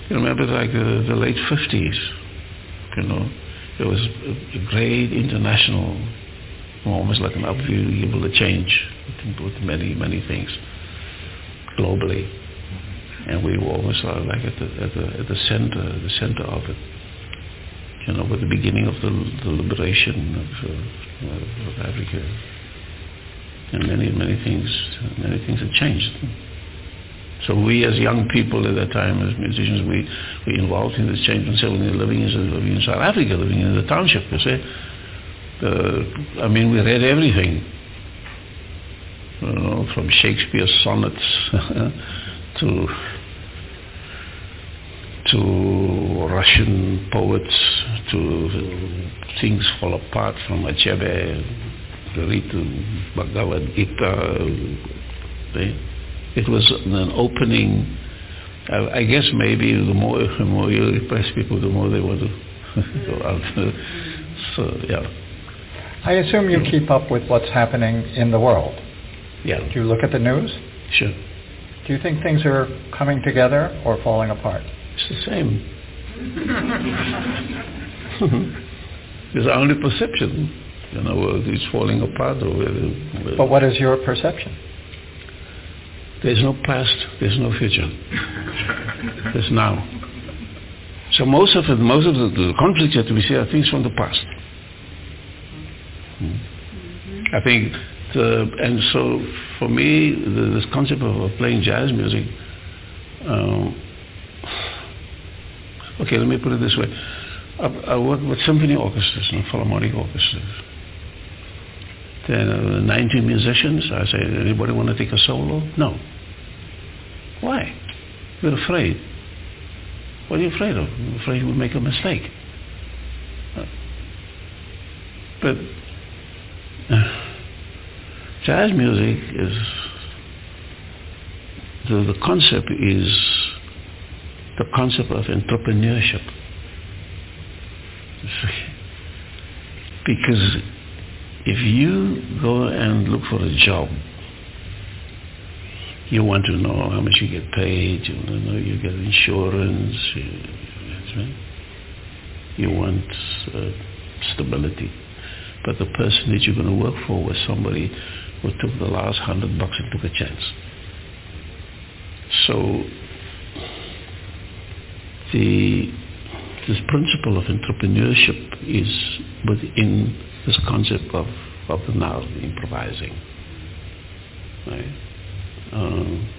you remember, like the, the late fifties, you know, there was a, a great international, almost like an upheaval, a change with many many things globally and we were almost like at the, at the, at the center, the center of it. You know, with the beginning of the, the liberation of, uh, of Africa. And many, many things, many things have changed. So we as young people at that time, as musicians, we we involved in this change and certainly living in, living in South Africa, living in the township, you see. Uh, I mean, we read everything. You know, from Shakespeare's sonnets (laughs) to to Russian poets, to things fall apart from Achebe, read to Bhagavad Gita. It was an opening. I guess maybe the more the more you impress people, the more they want to (laughs) go out. so yeah. I assume you keep up with what's happening in the world. Yeah. Do you look at the news? Sure. Do you think things are coming together or falling apart? It's the same. (laughs) it's only perception. You know, whether it's falling apart or whether, whether But what is your perception? There's no past, there's no future. there's now. So most of it, most of the, the conflicts that we see are things from the past. Hmm. I think, the, and so for me, the, this concept of, playing jazz music, um, okay, let me put it this way. I, I work with symphony orchestras and philharmonic orchestras. Then uh, 90 musicians, I say, anybody want to take a solo? No. Why? You're afraid. What are you afraid of? You're afraid you will make a mistake. But uh, jazz music is, the, the concept is the concept of entrepreneurship. (laughs) Because if you go and look for a job, you want to know how much you get paid, you want to know you get insurance, you, you want uh, stability. But the person that you're going to work for was somebody who took the last hundred bucks and took a chance. So the this principle of entrepreneurship is within this concept of, of the now improvising. Right? Um,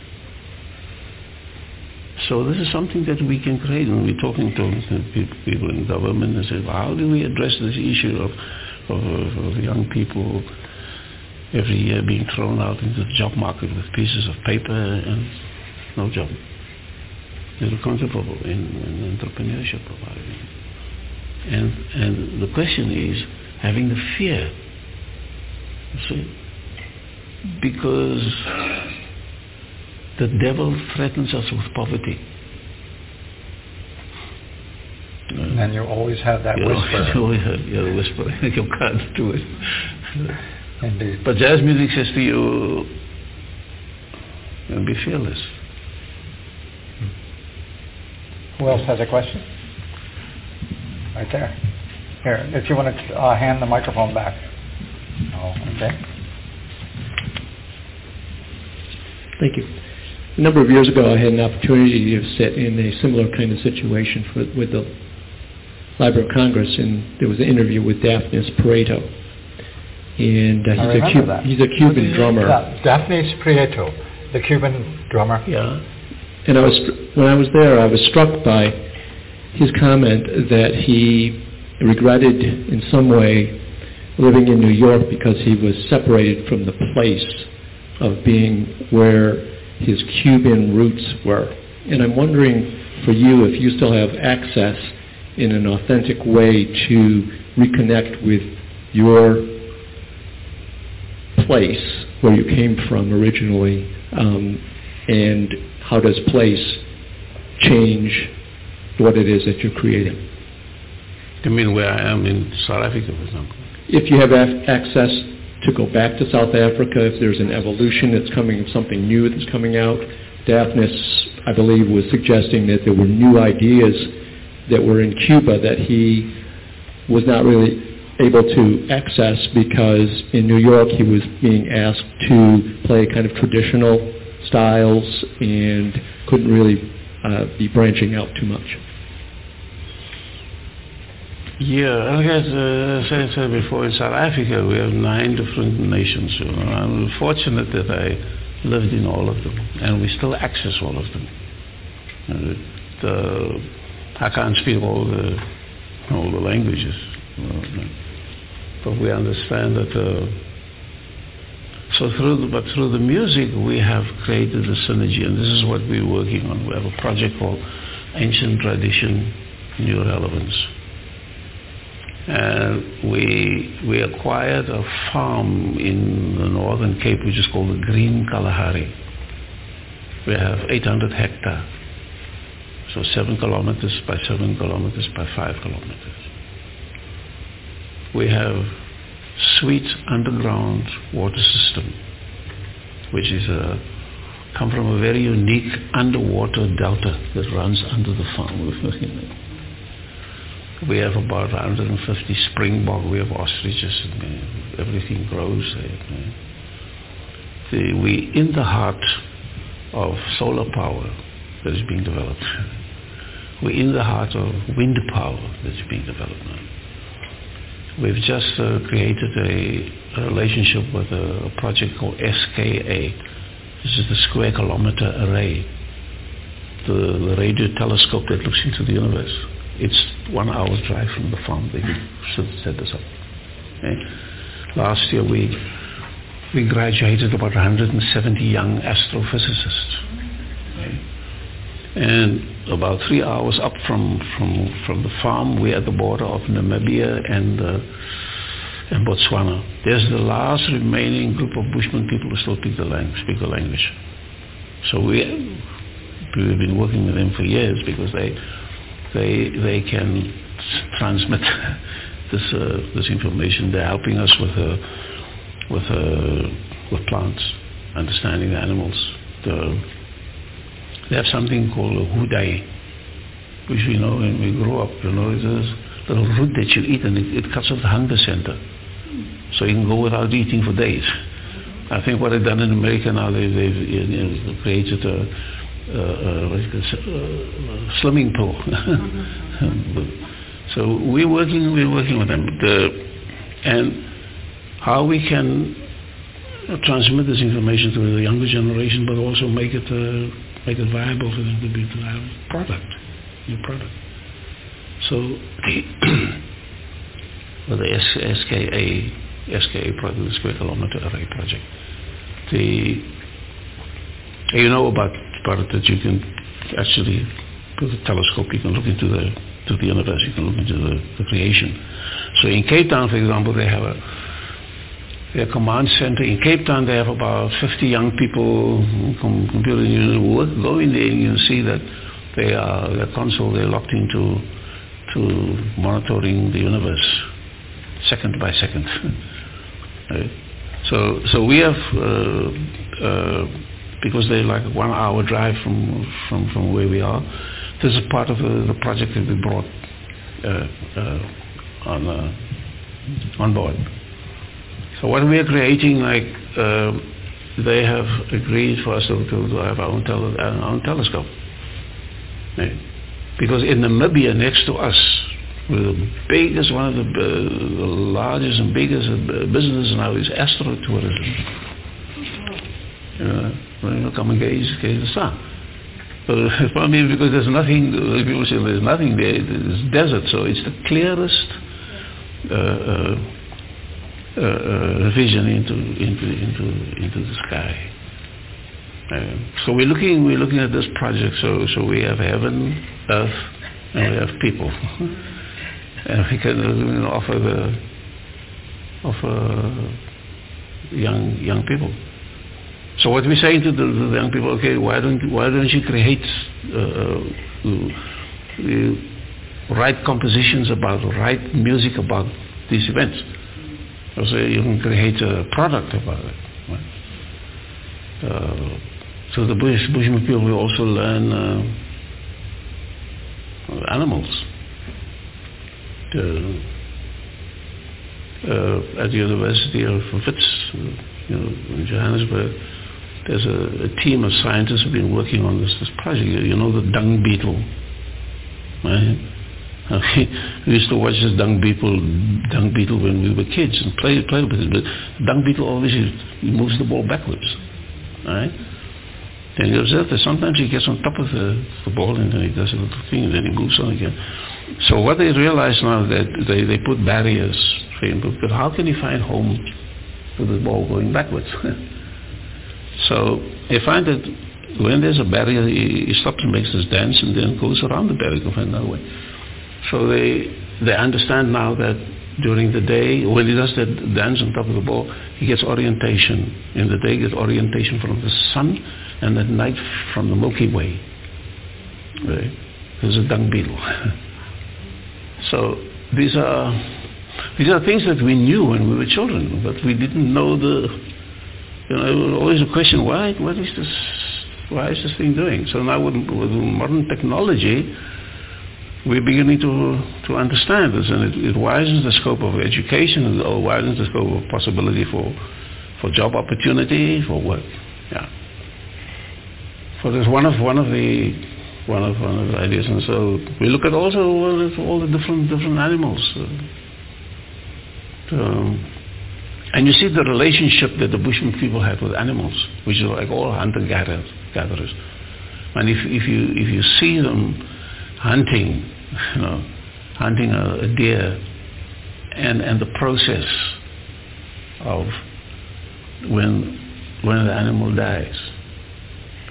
so this is something that we can create and we're talking to people in government and say, well, how do we address this issue of, of, of young people every year being thrown out into the job market with pieces of paper and no job? Concept of in, in entrepreneurship. And, and the question is having the fear. See? Because the devil threatens us with poverty. And then you always have that you whisper. You (laughs) always have your whisper. (laughs) you can't do it. Indeed. But jazz music says to you, be fearless. Who else has a question? Right there. Here, if you want to uh, hand the microphone back. Oh, okay. Thank you. A number of years ago, I had an opportunity to sit in a similar kind of situation for, with the Library of Congress, and there was an interview with Dafnis Prieto. And uh, he's, a he's a Cuban drummer. Yeah, Dafnis Prieto, the Cuban drummer. Yeah. And I was when I was there, I was struck by his comment that he regretted in some way living in New York because he was separated from the place of being where his Cuban roots were. And I'm wondering for you if you still have access in an authentic way to reconnect with your place where you came from originally, um, and how does place change what it is that you're creating? You mean where I am in South Africa, for example? If you have a- access to go back to South Africa, if there's an evolution that's coming, something new that's coming out, Dafnis, I believe, was suggesting that there were new ideas that were in Cuba that he was not really able to access because in New York he was being asked to play kind of traditional styles and couldn't really uh, be branching out too much. Yeah, as uh, I said before, in South Africa we have nine different nations. You know. I'm fortunate that I lived in all of them, and we still access all of them. Uh, I can't speak all the all the languages, but we understand that. Uh, so through the, but through the music we have created a synergy, and this is what we're working on. We have a project called Ancient Tradition, New Relevance and we we acquired a farm in the northern Cape which is called the Green Kalahari. We have 800 hectares, so seven kilometers by seven kilometers by five kilometers. We have sweet underground water system, which is a come from a very unique underwater delta that runs under the farm. (laughs) We have about 150 springbok. We have ostriches. And, everything grows there. The, we in the heart of solar power that is being developed. We're in the heart of wind power that's being developed. We've just uh, created a, a, relationship with a, a, project called SKA. This is the Square Kilometer Array, the, the radio telescope that looks into the universe. It's one hour's drive from the farm. They should set this up. Okay? Last year we we graduated about 170 young astrophysicists. Okay? And about three hours up from, from, from the farm, we're at the border of Namibia and, uh, and Botswana. There's the last remaining group of Bushman people who still speak the language. Speak the language. So we, we've been working with them for years because they they they can transmit this uh, this information. They're helping us with uh, with uh, with plants, understanding the animals. The, they have something called a hoodia, which we know when we grow up. You know, it's a little root that you eat and it, it cuts off the hunger center, so you can go without eating for days. I think what they've done in America now, they, they've you know, created a uh, uh, uh, swimming pool. (laughs) so we're working, we're working with them. The, and how we can transmit this information to the younger generation, but also make it uh, make it viable for them to be to have product, new product. So (clears throat) with the SKA SKA project, the Square Kilometer Array project, the you know about part that you can actually with a telescope you can look into the to the universe, you can look into the, the creation. So in Cape Town, for example, they have a their command center in Cape Town. They have about 50 young people from computer work. Go in there and you see that they are their console. They're locked into to monitoring the universe second by second. (laughs) right? So so we have. Uh, uh, because they're like one hour drive from, from, from where we are. This is part of the, the project that we brought uh, uh, on, uh, on board. So what we are creating, like uh, they have agreed for us to, to have our own, tele, our own telescope. Right? Because in Namibia, next to us, the biggest, one of the, uh, the largest and biggest uh, business now is astrotourism. Uh, you know, come and gaze, gaze the sun. But for me, because there's nothing, people say there's nothing there, it's desert, so it's the clearest uh, uh, uh, uh, vision into, into, into, into the sky. Uh, so we're looking we're looking at this project. So so we have heaven, earth, and we have people, (laughs) and we can offer the offer young young people. So what we're saying to the, the young people, okay, why don't why don't you create uh, uh, write compositions about, write music about these events? So you can create a product about it. Right? Uh, so the Bush, Bushman people will also learn uh, animals. The, uh, at the University of Wits, you know, in Johannesburg, there's a, a, team of scientists who've been working on this, project. You know the dung beetle, right? (laughs) we used to watch this dung beetle, dung beetle when we were kids and play, play with it. But dung beetle always moves the ball backwards, right? Then he observed that sometimes he gets on top of the, the ball and then he does a little thing and then he moves on again. So what they realize now that they, they put barriers for him, but how can he find home with the ball going backwards? (laughs) so they find that when there's a barrier, he, he stops and makes his dance and then goes around the barrier to find another way. So they, they understand now that during the day, when he does that dance on top of the ball, he gets orientation. In the day, he gets orientation from the sun and at night from the Milky Way. Right? There's a dung beetle. (laughs) so these are these are things that we knew when we were children, but we didn't know the. You know, always a question: Why? What is this? Why is this thing doing? So now with, with modern technology, we're beginning to to understand this, and it, it widens the scope of education, it widens the scope of possibility for for job opportunity, for work. Yeah. So there's one of one of the one of one of the ideas, and so we look at also all the, different different animals, um, and you see the relationship that the Bushman people had with animals, which is like all hunter gatherers. gatherers. And if if you if you see them hunting, you know, hunting a, a deer, and and the process of when when the animal dies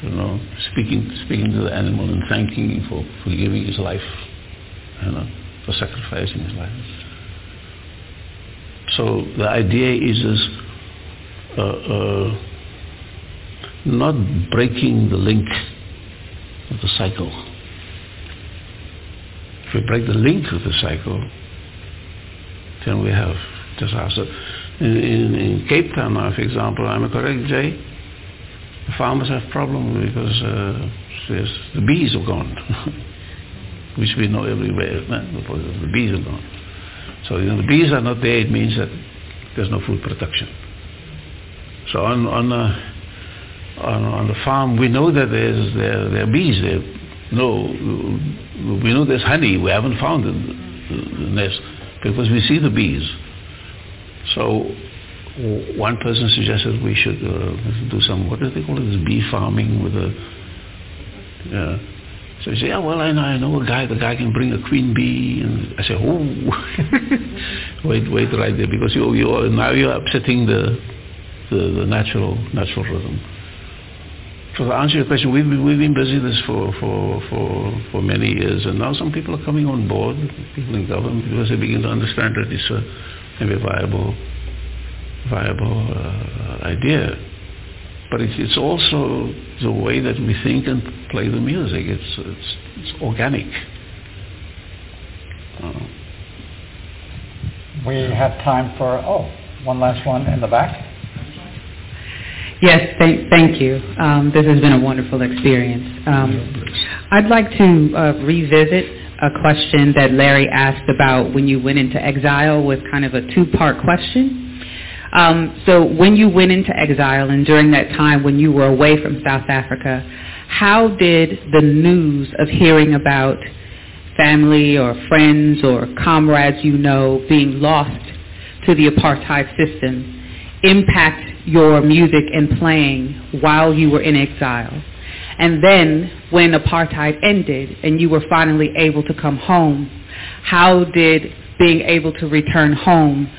you know, speaking speaking to the animal and thanking him for, for giving his life, you know, for sacrificing his life. So the idea is uh, uh, not breaking the link of the cycle. If we break the link of the cycle, then we have disaster. In, in, in Cape Town, now, for example, I am I correct, Jay? The farmers have problems because uh, the bees are gone, (laughs) which we know everywhere. man, The bees are gone. So you know, the bees are not there. It means that there's no food production. So on on uh, on, on the farm, we know that there's there, there are bees there. No, we know there's honey. We haven't found the, nest because we see the bees. So one person suggested we should uh, do some, what do they call it, this bee farming with a, yeah. So he said, yeah, well, I know, I know a guy, the guy can bring a queen bee. And I said, oh, (laughs) wait, wait right there, because you, you now you're upsetting the, the, the natural, natural rhythm. So to answer your question, we've been, we've been busy this for, for, for, for many years, and now some people are coming on board, people in government, because they begin to understand that it's a, a viable viable uh, idea. But it's, it's also the way that we think and play the music. It's, it's, it's organic. Uh, we have time for, oh, one last one in the back. Yes, thank, thank you. Um, this has been a wonderful experience. Um, I'd like to uh, revisit a question that Larry asked about when you went into exile with kind of a two-part question. Um, so when you went into exile and during that time when you were away from South Africa, how did the news of hearing about family or friends or comrades you know being lost to the apartheid system impact your music and playing while you were in exile? And then when apartheid ended and you were finally able to come home, how did being able to return home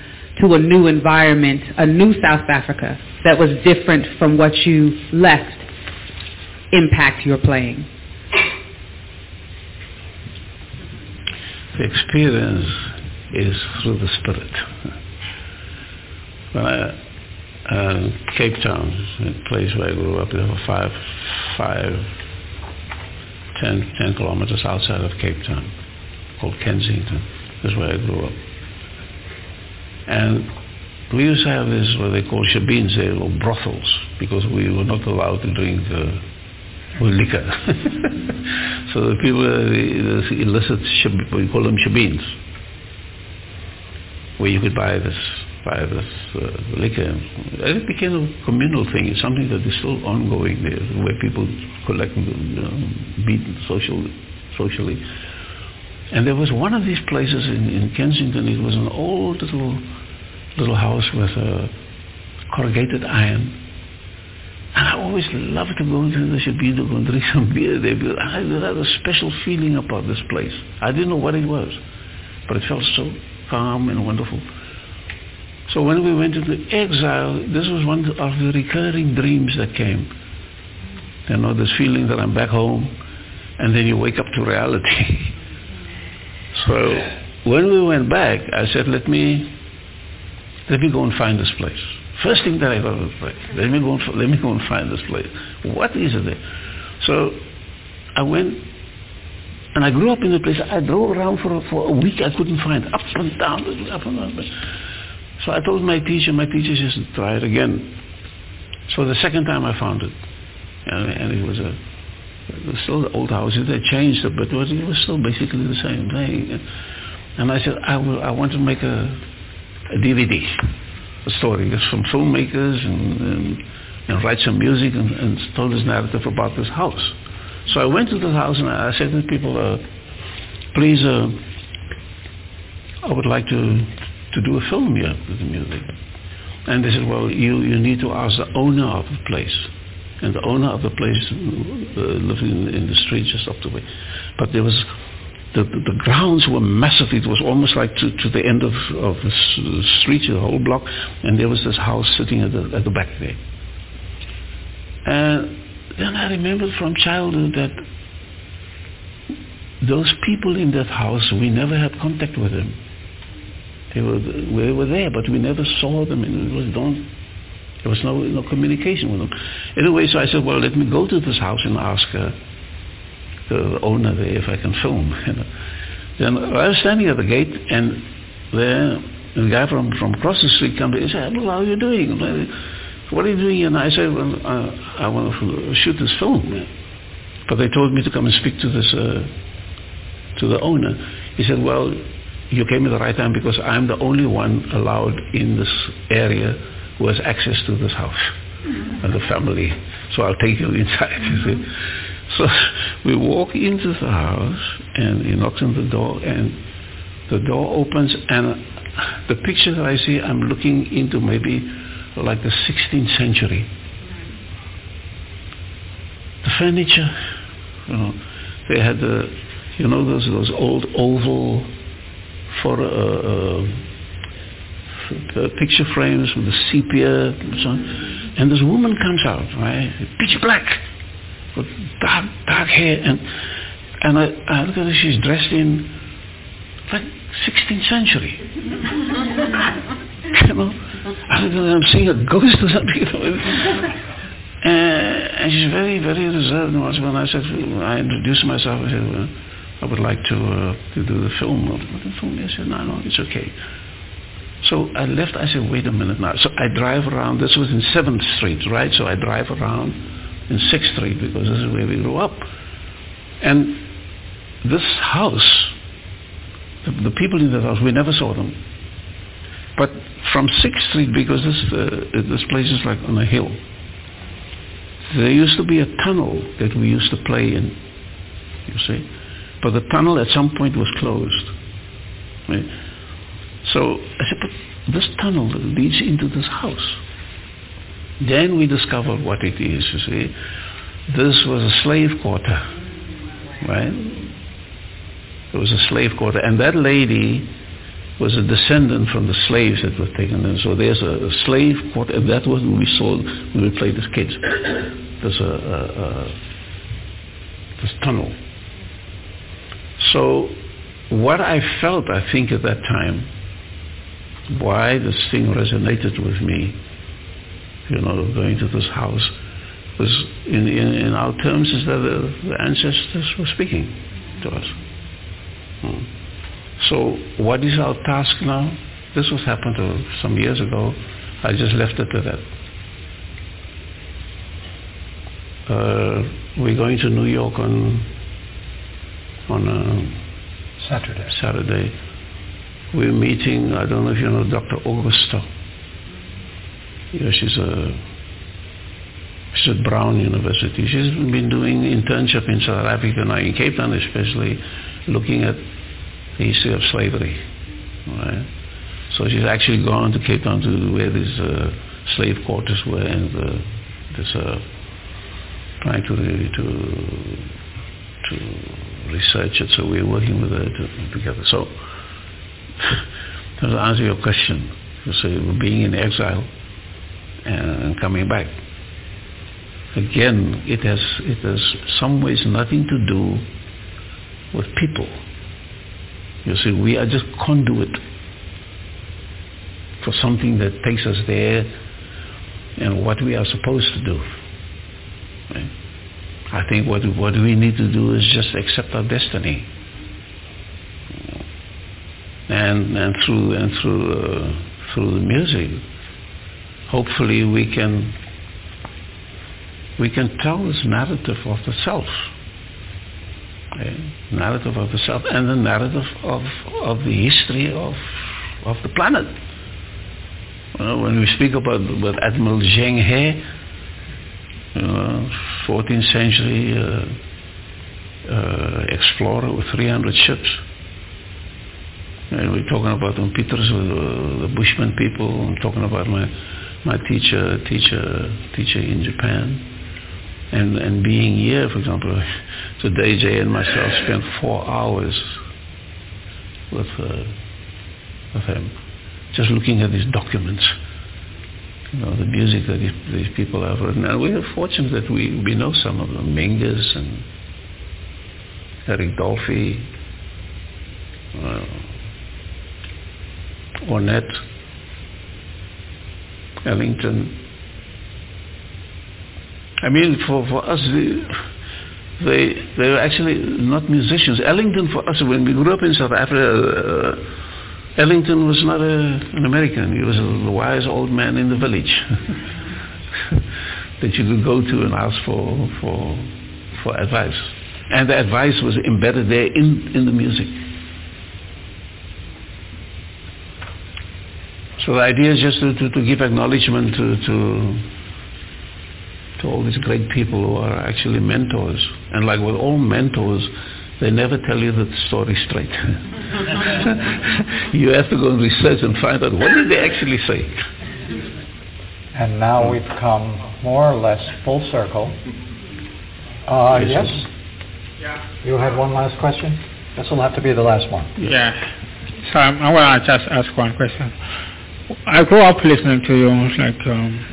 to a new environment, a new South Africa that was different from what you left impact your playing? The experience is through the spirit. When I, uh, Cape Town, a place where I grew up, there were five, five, ten, ten kilometers outside of Cape Town, called Kensington. is where I grew up. And we used to have this what they call they were brothels, because we were not allowed to drink uh, liquor. (laughs) so the people, the, the illicit, we call them shebeens, where you could buy this by this uh, liquor. It became a communal thing. It's something that is still ongoing there, where people collect, you know, meet social, socially. And there was one of these places in, in Kensington. It was an old little little house with a corrugated iron. And I always loved to go into the go and drink (laughs) some beer there. I had a special feeling about this place. I didn't know what it was, but it felt so calm and wonderful. So when we went into exile, this was one of the recurring dreams that came. You know, this feeling that I'm back home, and then you wake up to reality. (laughs) so when we went back, I said, let me, let me go and find this place. First thing that I thought was, let me go and, let me go and find this place. What is it there? So I went and I grew up in the place. I drove around for, for a week. I couldn't find it. up and down, up and down. So I told my teacher, my teacher says, try it again. So the second time I found it. And, and it was a, it was still the old house. They changed it, but it was, still basically the same thing. And I said, I, will, I want to make a, a DVD, a story. It's from filmmakers and, and, and write some music and, and tell this narrative about this house. So I went to the house and I said to people, uh, please, uh, I would like to to do a film here with the music. And they said, well, you, you need to ask the owner of the place. And the owner of the place uh, lived in, in the street just up the way. But there was, the, the, grounds were massive. It was almost like to, to the end of, of the street, the whole block. And there was this house sitting at the, at the back there. And then I remembered from childhood that those people in that house, we never had contact with them. They were, they were there, but we never saw them, and it was done. There was no, no communication with them. Anyway, so I said, well, let me go to this house and ask uh, the owner there if I can film. (laughs) then I was standing at the gate, and there, the guy from, from across the street came and said, well, how are you doing? What are you doing? And I said, well, uh, I want to shoot this film. But they told me to come and speak to this, uh, to the owner. He said, well, you came at the right time because I'm the only one allowed in this area who has access to this house and the family. So I'll take you (laughs) inside. So we walk into the house and he knocks on the door and the door opens and the picture that I see, I'm looking into maybe like the 16th century. The furniture, you know, they had the, you know, those those old oval for uh, uh, picture frames with the sepia and so on. And this woman comes out, right, pitch black, with dark, dark hair, and and I, I look at her, she's dressed in like 16th century. (laughs) you know, I I'm seeing a ghost or something. You know. Uh, and she's very, very reserved. And when I said, I introduced myself, I said, well, I would like to uh, to do the film. The film. I said, no, no, it's okay. So I left. I said, wait a minute now. So I drive around. This was in Seventh Street, right? So I drive around in Sixth Street because this is where we grew up. And this house, the, the people in that house, we never saw them. But from Sixth Street, because this uh, this place is like on a hill, there used to be a tunnel that we used to play in. You see. But the tunnel at some point was closed. Right? So I said, but this tunnel leads into this house. Then we discovered what it is, you see. This was a slave quarter, right? It was a slave quarter. And that lady was a descendant from the slaves that were taken in. So there's a, a slave quarter, and that was what we saw when we played as kids. There's a, a, a this tunnel. So what I felt, I think at that time, why this thing resonated with me, you know, going to this house, was in, in, in our terms is that the, the ancestors were speaking to us. Hmm. So what is our task now? This was happened to some years ago. I just left it to that. Uh, we're going to New York on on a Saturday. Saturday. We're meeting. I don't know if you know Dr. Augusta. She's a she's at Brown University. She's been doing internship in South Africa now, in Cape Town especially, looking at the history of slavery. Right? So she's actually gone to Cape Town to where these uh, slave quarters were and uh, this uh, trying to to to research it. So we're working with her to, together. So (laughs) to answer your question, you say being in exile and coming back. Again, it has it has some ways nothing to do with people. You see, we are just conduit for something that takes us there and what we are supposed to do. Right? I think what what we need to do is just accept our destiny, and and through and through uh, through the music, hopefully we can we can tell this narrative of the self, okay? narrative of the self, and the narrative of of the history of of the planet. When we speak about, about Admiral Zheng He, uh, 14th century uh, uh, explorer with 300 ships. And we're talking about on Peters uh, the Bushman people. I'm talking about my my teacher teacher teacher in Japan. And and being here, for example, (laughs) today Jay and myself spent four hours with uh, with him, just looking at these documents you know, the music that these, these people have written. And we are fortunate that we, we know some of them, Mingus and Eric Dolphy, uh, Ornette, Ellington. I mean, for, for us, they, they, they were actually not musicians. Ellington, for us, when we grew up in South Africa, uh, Ellington was not a, an American. He was a wise old man in the village (laughs) that you could go to and ask for, for, for advice. And the advice was embedded there in, in the music. So the idea is just to, to, to give acknowledgement to, to, to all these great people who are actually mentors. And like with all mentors, they never tell you the story straight. (laughs) you have to go and research and find out what did they actually say. And now we've come more or less full circle. Uh, yes? Yeah. You had one last question? This will have to be the last one. Yeah. So I'm, I want to just ask one question. I grew up listening to you like um,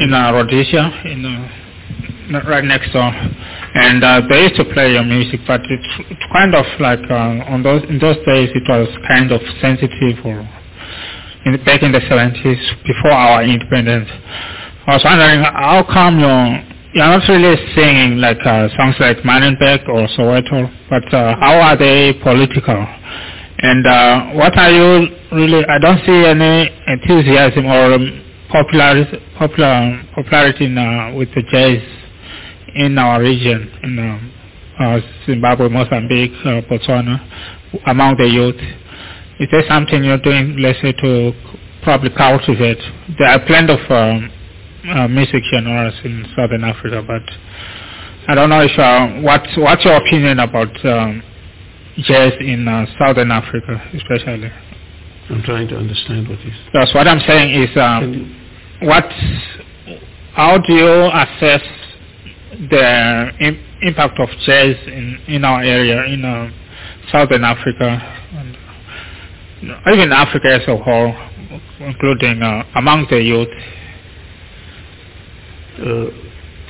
in uh, Rhodesia, in uh, right next door and uh, they used to play your music, but it's, it's kind of like uh, on those in those days it was kind of sensitive or in back in the 70s before our independence. I was wondering how come you're you're not really singing like uh, songs like Manenberg or Soweto, but uh, how are they political? And uh, what are you really? I don't see any enthusiasm or um, popularity, popular popularity in, uh, with the jazz in our region, in um, uh, Zimbabwe, Mozambique, uh, Botswana, among the youth. Is there something you're doing, let's say, to probably cultivate? There are plenty of um, uh, music genres in Southern Africa, but I don't know if uh, what's what's your opinion about um, jazz in uh, Southern Africa, especially. I'm trying to understand what you. That's what I'm saying is, um, what? How do you assess the Im- impact of jazz in, in our area, in uh, Southern Africa, and even Africa as a whole, including uh, among the youth.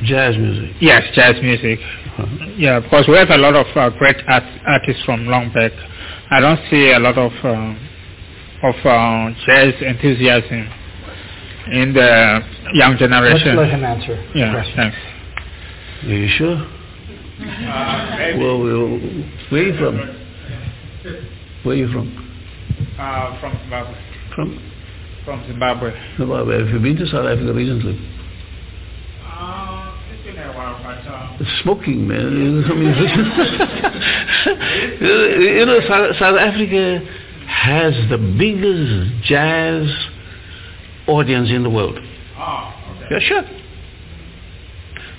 Jazz music. Yes, jazz music. Uh-huh. Yeah, because we have a lot of uh, great art, artists from long back. I don't see a lot of uh, of uh, jazz enthusiasm in the young generation. Let's let him answer. Yeah, thanks. Are you sure? Uh, well, well, where are you from? Where are you from? Uh, from Zimbabwe. From? From Zimbabwe. Zimbabwe. Have you been to South Africa recently? Uh, it's a while, but... Smoking, man. (laughs) (laughs) you know, South, South Africa has the biggest jazz audience in the world. Oh, okay. Yeah, sure.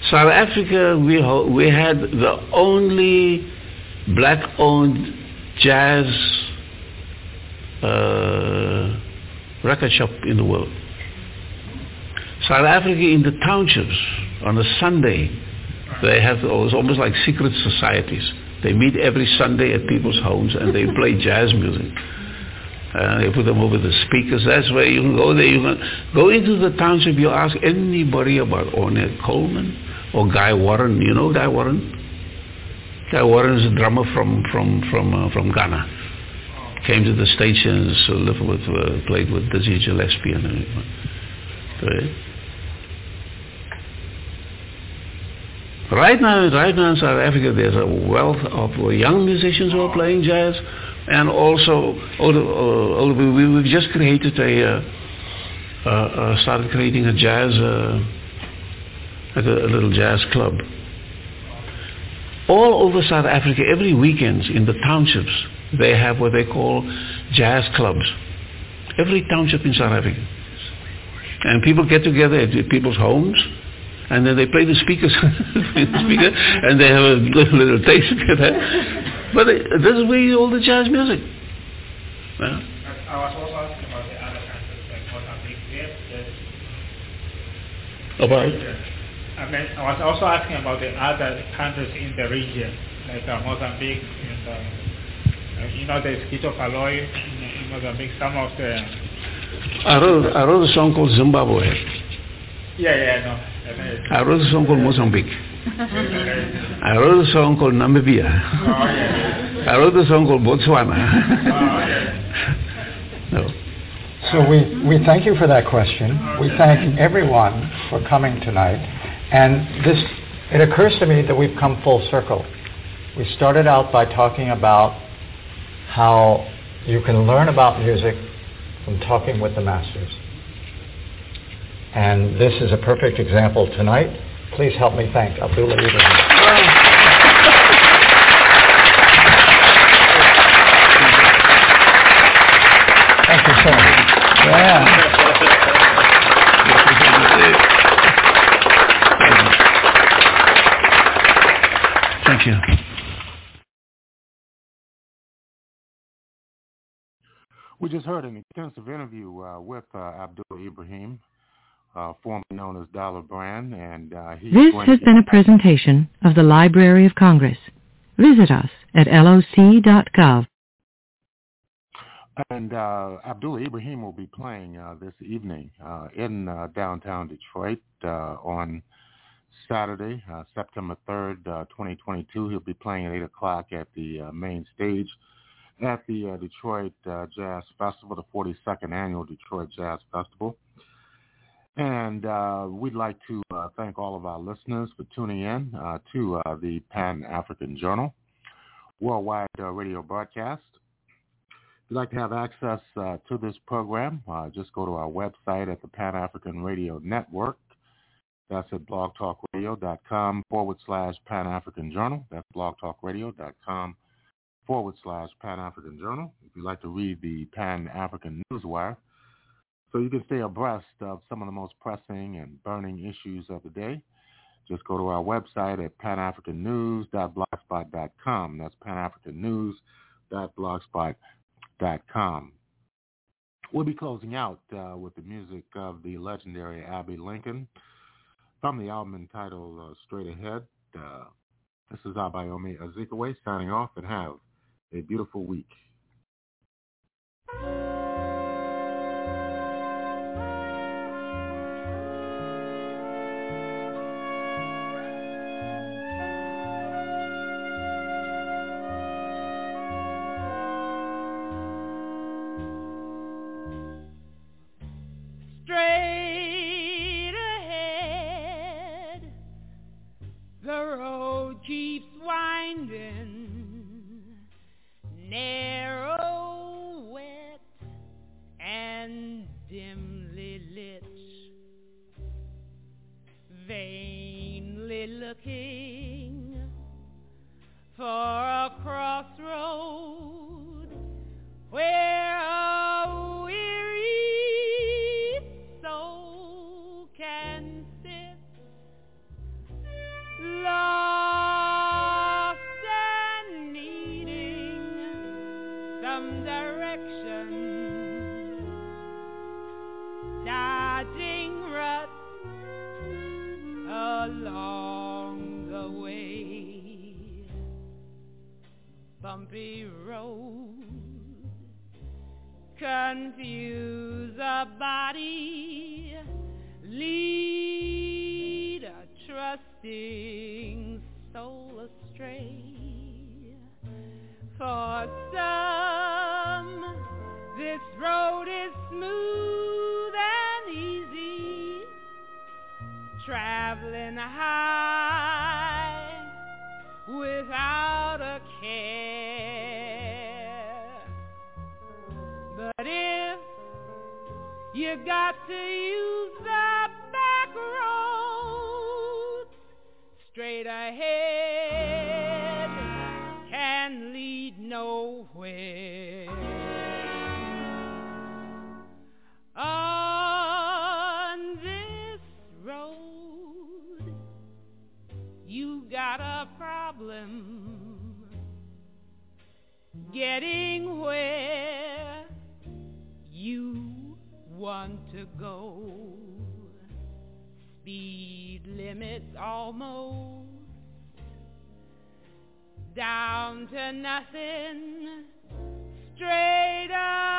South Africa, we we had the only black-owned jazz uh, record shop in the world. South Africa, in the townships, on a Sunday, they have it was almost like secret societies. They meet every Sunday at people's homes and they play jazz music. Uh, they put them over the speakers. That's where you can go there. You can go into the township. You ask anybody about Ornette Coleman or Guy Warren. You know Guy Warren? Guy Warren is a drummer from from from uh, from Ghana. Came to the stations, uh, lived with, uh, played with Dizzy Gillespie and everything. Right? Right now, right now in South Africa, there's a wealth of young musicians who are playing jazz, and also uh, we, we've just created a, uh, uh, uh, started creating a jazz, uh, like a, a, little jazz club. All over South Africa, every weekend in the townships, they have what they call jazz clubs. Every township in South Africa. And people get together at people's homes and then they play the speakers, (laughs) the speaker, and they have a little, little taste of that. But it, this is where all the jazz music. Yeah. I was also asking about the other countries like Mozambique. Yes, yes. About? I mean, I was also asking about the other countries in the region, like uh, Mozambique and uh, you know the Skito Kaloi in, in Mozambique. Some of the. I wrote I wrote a song called Zimbabwe. Yeah, yeah, no. I wrote a song called Mozambique. I wrote a song called Namibia. I wrote a song called Botswana. (laughs) no. So we, we thank you for that question. We thank everyone for coming tonight. And this, it occurs to me that we've come full circle. We started out by talking about how you can learn about music from talking with the masters. And this is a perfect example tonight. Please help me thank Abdullah Ibrahim. Thank you so much. Yeah. Thank you. We just heard an extensive interview uh, with uh, Abdullah Ibrahim, uh, formerly known as Dollar Brand, and uh, This has been a presentation of the Library of Congress. Visit us at loc.gov. And uh, Abdullah Ibrahim will be playing uh, this evening uh, in uh, downtown Detroit on Saturday, September 3rd, 2022. He'll be playing at 8 o'clock at the main stage at the Detroit Jazz Festival, the 42nd Annual Detroit Jazz Festival. And uh, we'd like to uh, thank all of our listeners for tuning in uh, to uh, the Pan-African Journal worldwide uh, radio broadcast. If you'd like to have access uh, to this program, just go to our website at the Pan-African Radio Network. That's at blogtalkradio.com forward slash Pan-African Journal. That's blogtalkradio.com forward slash Pan-African Journal. If you'd like to read the Pan-African Newswire, so you can stay abreast of some of the most pressing and burning issues of the day. Just go to our website at panafricannews.blogspot.com. That's panafricannews.blogspot.com. We'll be closing out uh, with the music of the legendary Abbey Lincoln from the album entitled uh, Straight Ahead. Uh, this is Abayomi Azikiwe signing off and have a beautiful week. Looking for a crossroad where confuse a body, lead a trusting soul astray. For some, this road is smooth and easy, traveling high you got to use the back road, straight ahead can lead nowhere. On this road, you got a problem getting where Speed limits almost. Down to nothing, straight ahead,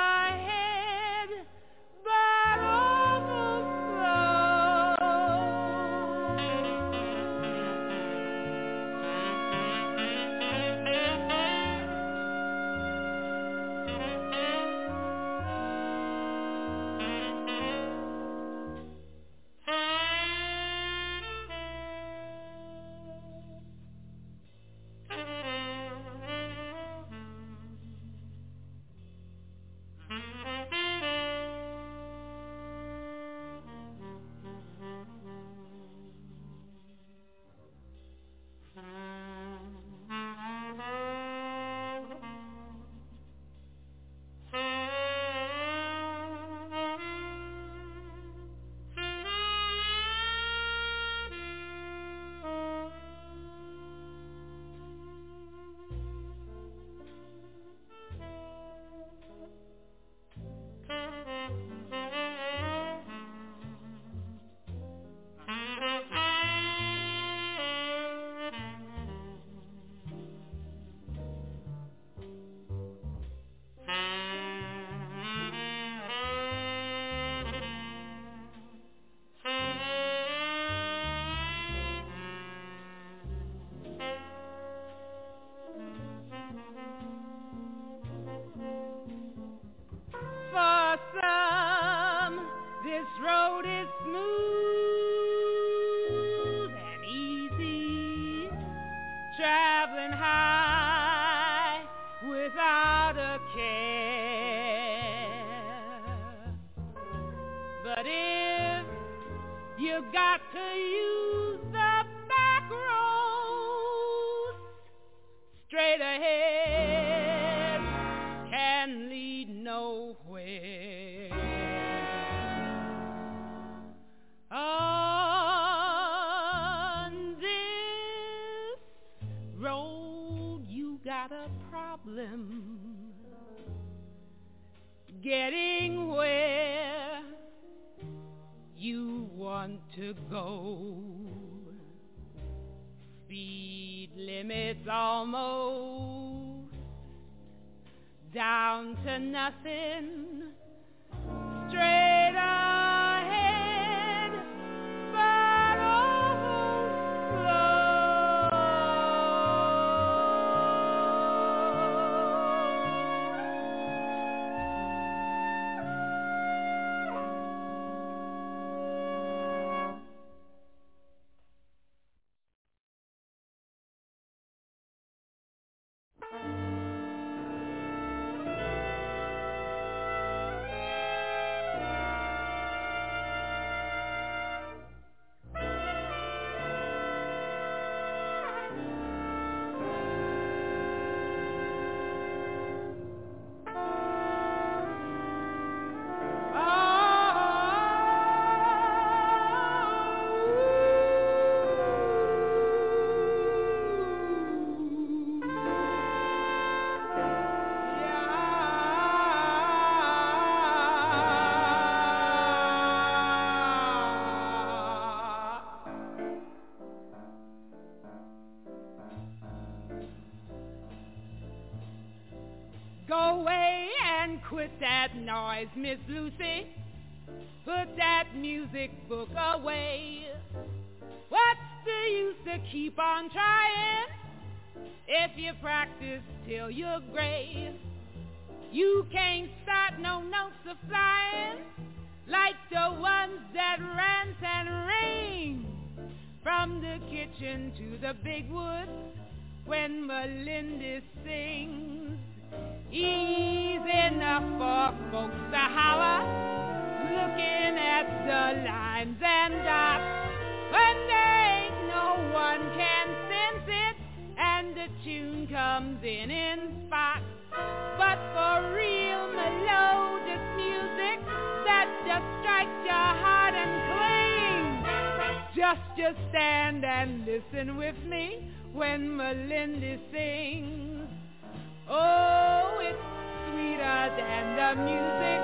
that noise, Miss Lucy. Put that music book away. What's the use to keep on trying if you practice till you're gray? You can't start no notes of flying like the ones that rant and ring from the kitchen to the big woods when Melinda sings. Easy enough for folks to holler, looking at the lines and dots there ain't no one can sense it and the tune comes in in spots. But for real melodic music that just strikes your heart and clings, just just stand and listen with me when Melinda sings. Oh, it's sweeter than the music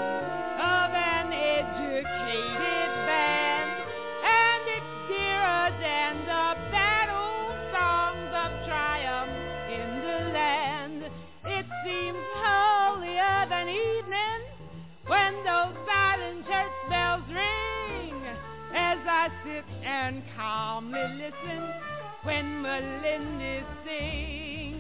of an educated band, and it's dearer than the battle songs of triumph in the land. It seems holier than evening when those silent church bells ring as I sit and calmly listen when Melinda sings.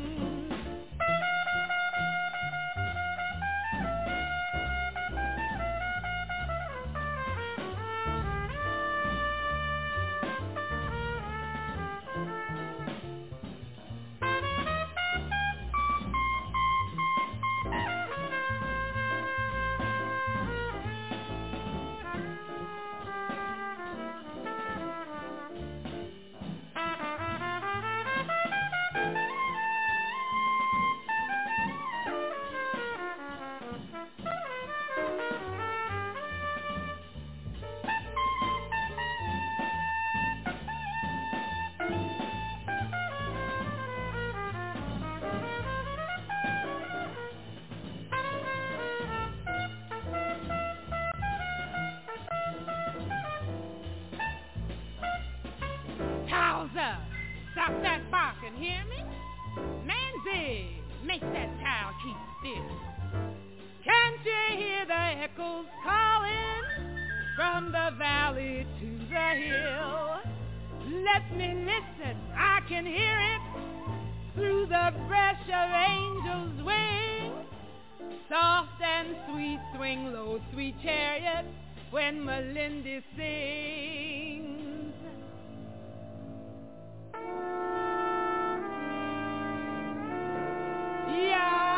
Barking, hear me? Manzi, make that towel keep still. Can't you hear the echoes calling from the valley to the hill? Let me listen, I can hear it through the brush of angels' wings. Soft and sweet swing low, sweet chariot, when Melinda sings. 对呀。